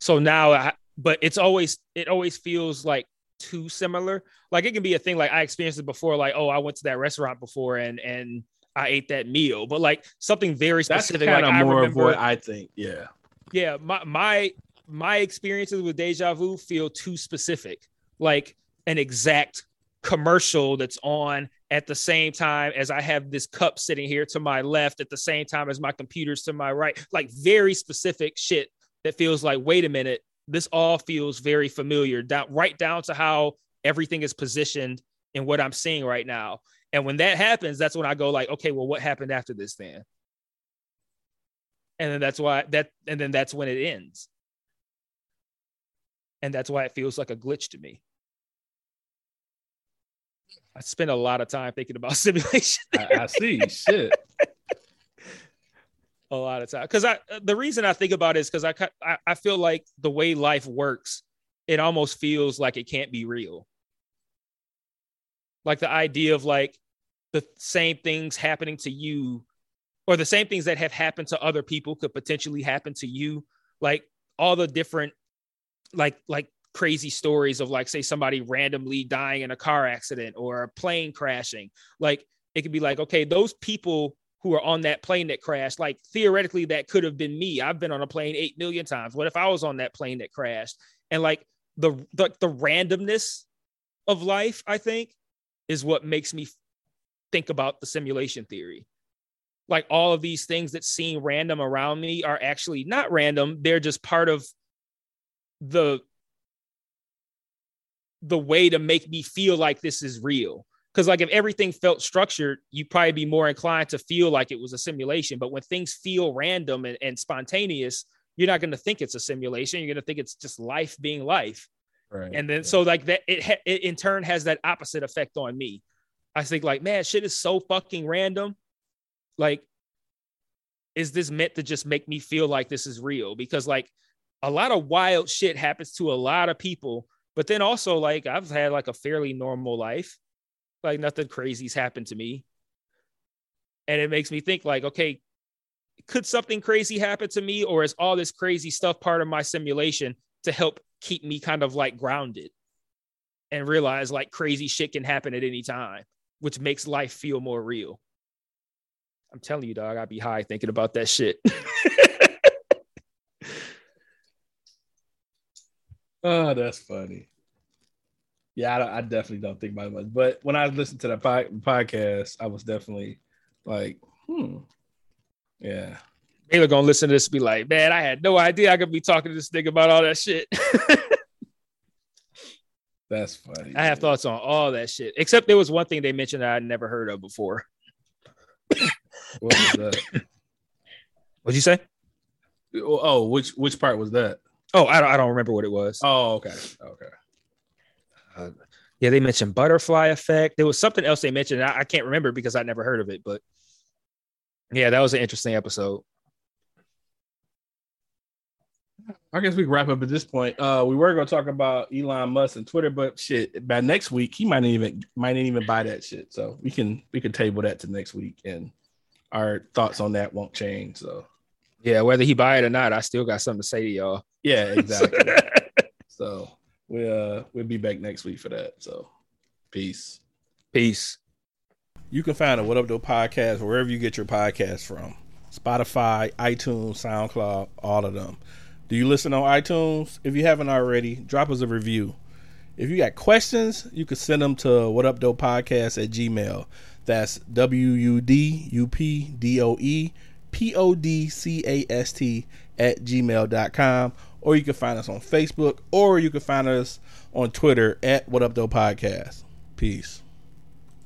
So now I but it's always it always feels like too similar. Like it can be a thing like I experienced it before, like, oh, I went to that restaurant before and and I ate that meal, but like something very That's specific. kind like of more of what I think. Yeah. yeah my my my experiences with deja vu feel too specific like an exact commercial that's on at the same time as i have this cup sitting here to my left at the same time as my computer's to my right. Like very specific shit that feels like wait a minute this all feels very familiar down right down to how everything is positioned in what i'm seeing right now. And when that happens that's when i go like okay well what happened after this then? And then that's why that and then that's when it ends. And that's why it feels like a glitch to me i spend a lot of time thinking about simulation I, I see. Shit. a lot of time because i uh, the reason i think about it is because I, I i feel like the way life works it almost feels like it can't be real like the idea of like the same things happening to you or the same things that have happened to other people could potentially happen to you like all the different like like crazy stories of like say somebody randomly dying in a car accident or a plane crashing. Like it could be like okay those people who are on that plane that crashed like theoretically that could have been me. I've been on a plane 8 million times. What if i was on that plane that crashed? And like the the, the randomness of life i think is what makes me think about the simulation theory. Like all of these things that seem random around me are actually not random. They're just part of the the way to make me feel like this is real. Because like if everything felt structured you'd probably be more inclined to feel like it was a simulation. But when things feel random and, and spontaneous you're not going to think it's a simulation. You're going to think it's just life being life. Right. and then so like that it, ha- it in turn has that opposite effect on me. I think like man shit is so fucking random. Like is this meant to just make me feel like this is real? Because like a lot of wild shit happens to a lot of people but then also like i've had like a fairly normal life. Like nothing crazy's happened to me. And it makes me think like okay could something crazy happen to me or is all this crazy stuff part of my simulation to help keep me kind of like grounded and realize like crazy shit can happen at any time which makes life feel more real? I'm telling you dog i'd be high thinking about that shit. Oh, that's funny. Yeah, I, I definitely don't think about it much. But when I listened to that po- podcast, I was definitely like, hmm. Yeah. Baylor gonna listen to this and be like, man, I had no idea I could be talking to this nigga about all that shit. That's funny. I have dude. thoughts on all that shit. Except there was one thing they mentioned that I'd never heard of before. What was that? What'd you say? Oh, which which part was that? Oh, I don't, I don't remember what it was. Oh, okay, okay. Uh, yeah, they mentioned butterfly effect. There was something else they mentioned. I, I can't remember because I never heard of it, but yeah, that was an interesting episode. I guess we can wrap up at this point. Uh, we were gonna talk about Elon Musk and Twitter, but shit, by next week he might not even might not even buy that shit. So we can we can table that to next week, and our thoughts on that won't change. So Yeah, whether he buy it or not, I still got something to say to y'all. yeah, exactly. so we'll uh, we'll be back next week for that. So peace. Peace. You can find a Wudup Doe podcast wherever you get your podcast from. Spotify, iTunes, SoundCloud, all of them. Do you listen on iTunes? If you haven't already, drop us a review. If you got questions, you can send them to Wudup Doe Podcast at Gmail. That's W U D U P D O E P O D C A S T at gmail.com. Or you can find us on Facebook or you can find us on Twitter at Wudup Doe Podcast. Peace.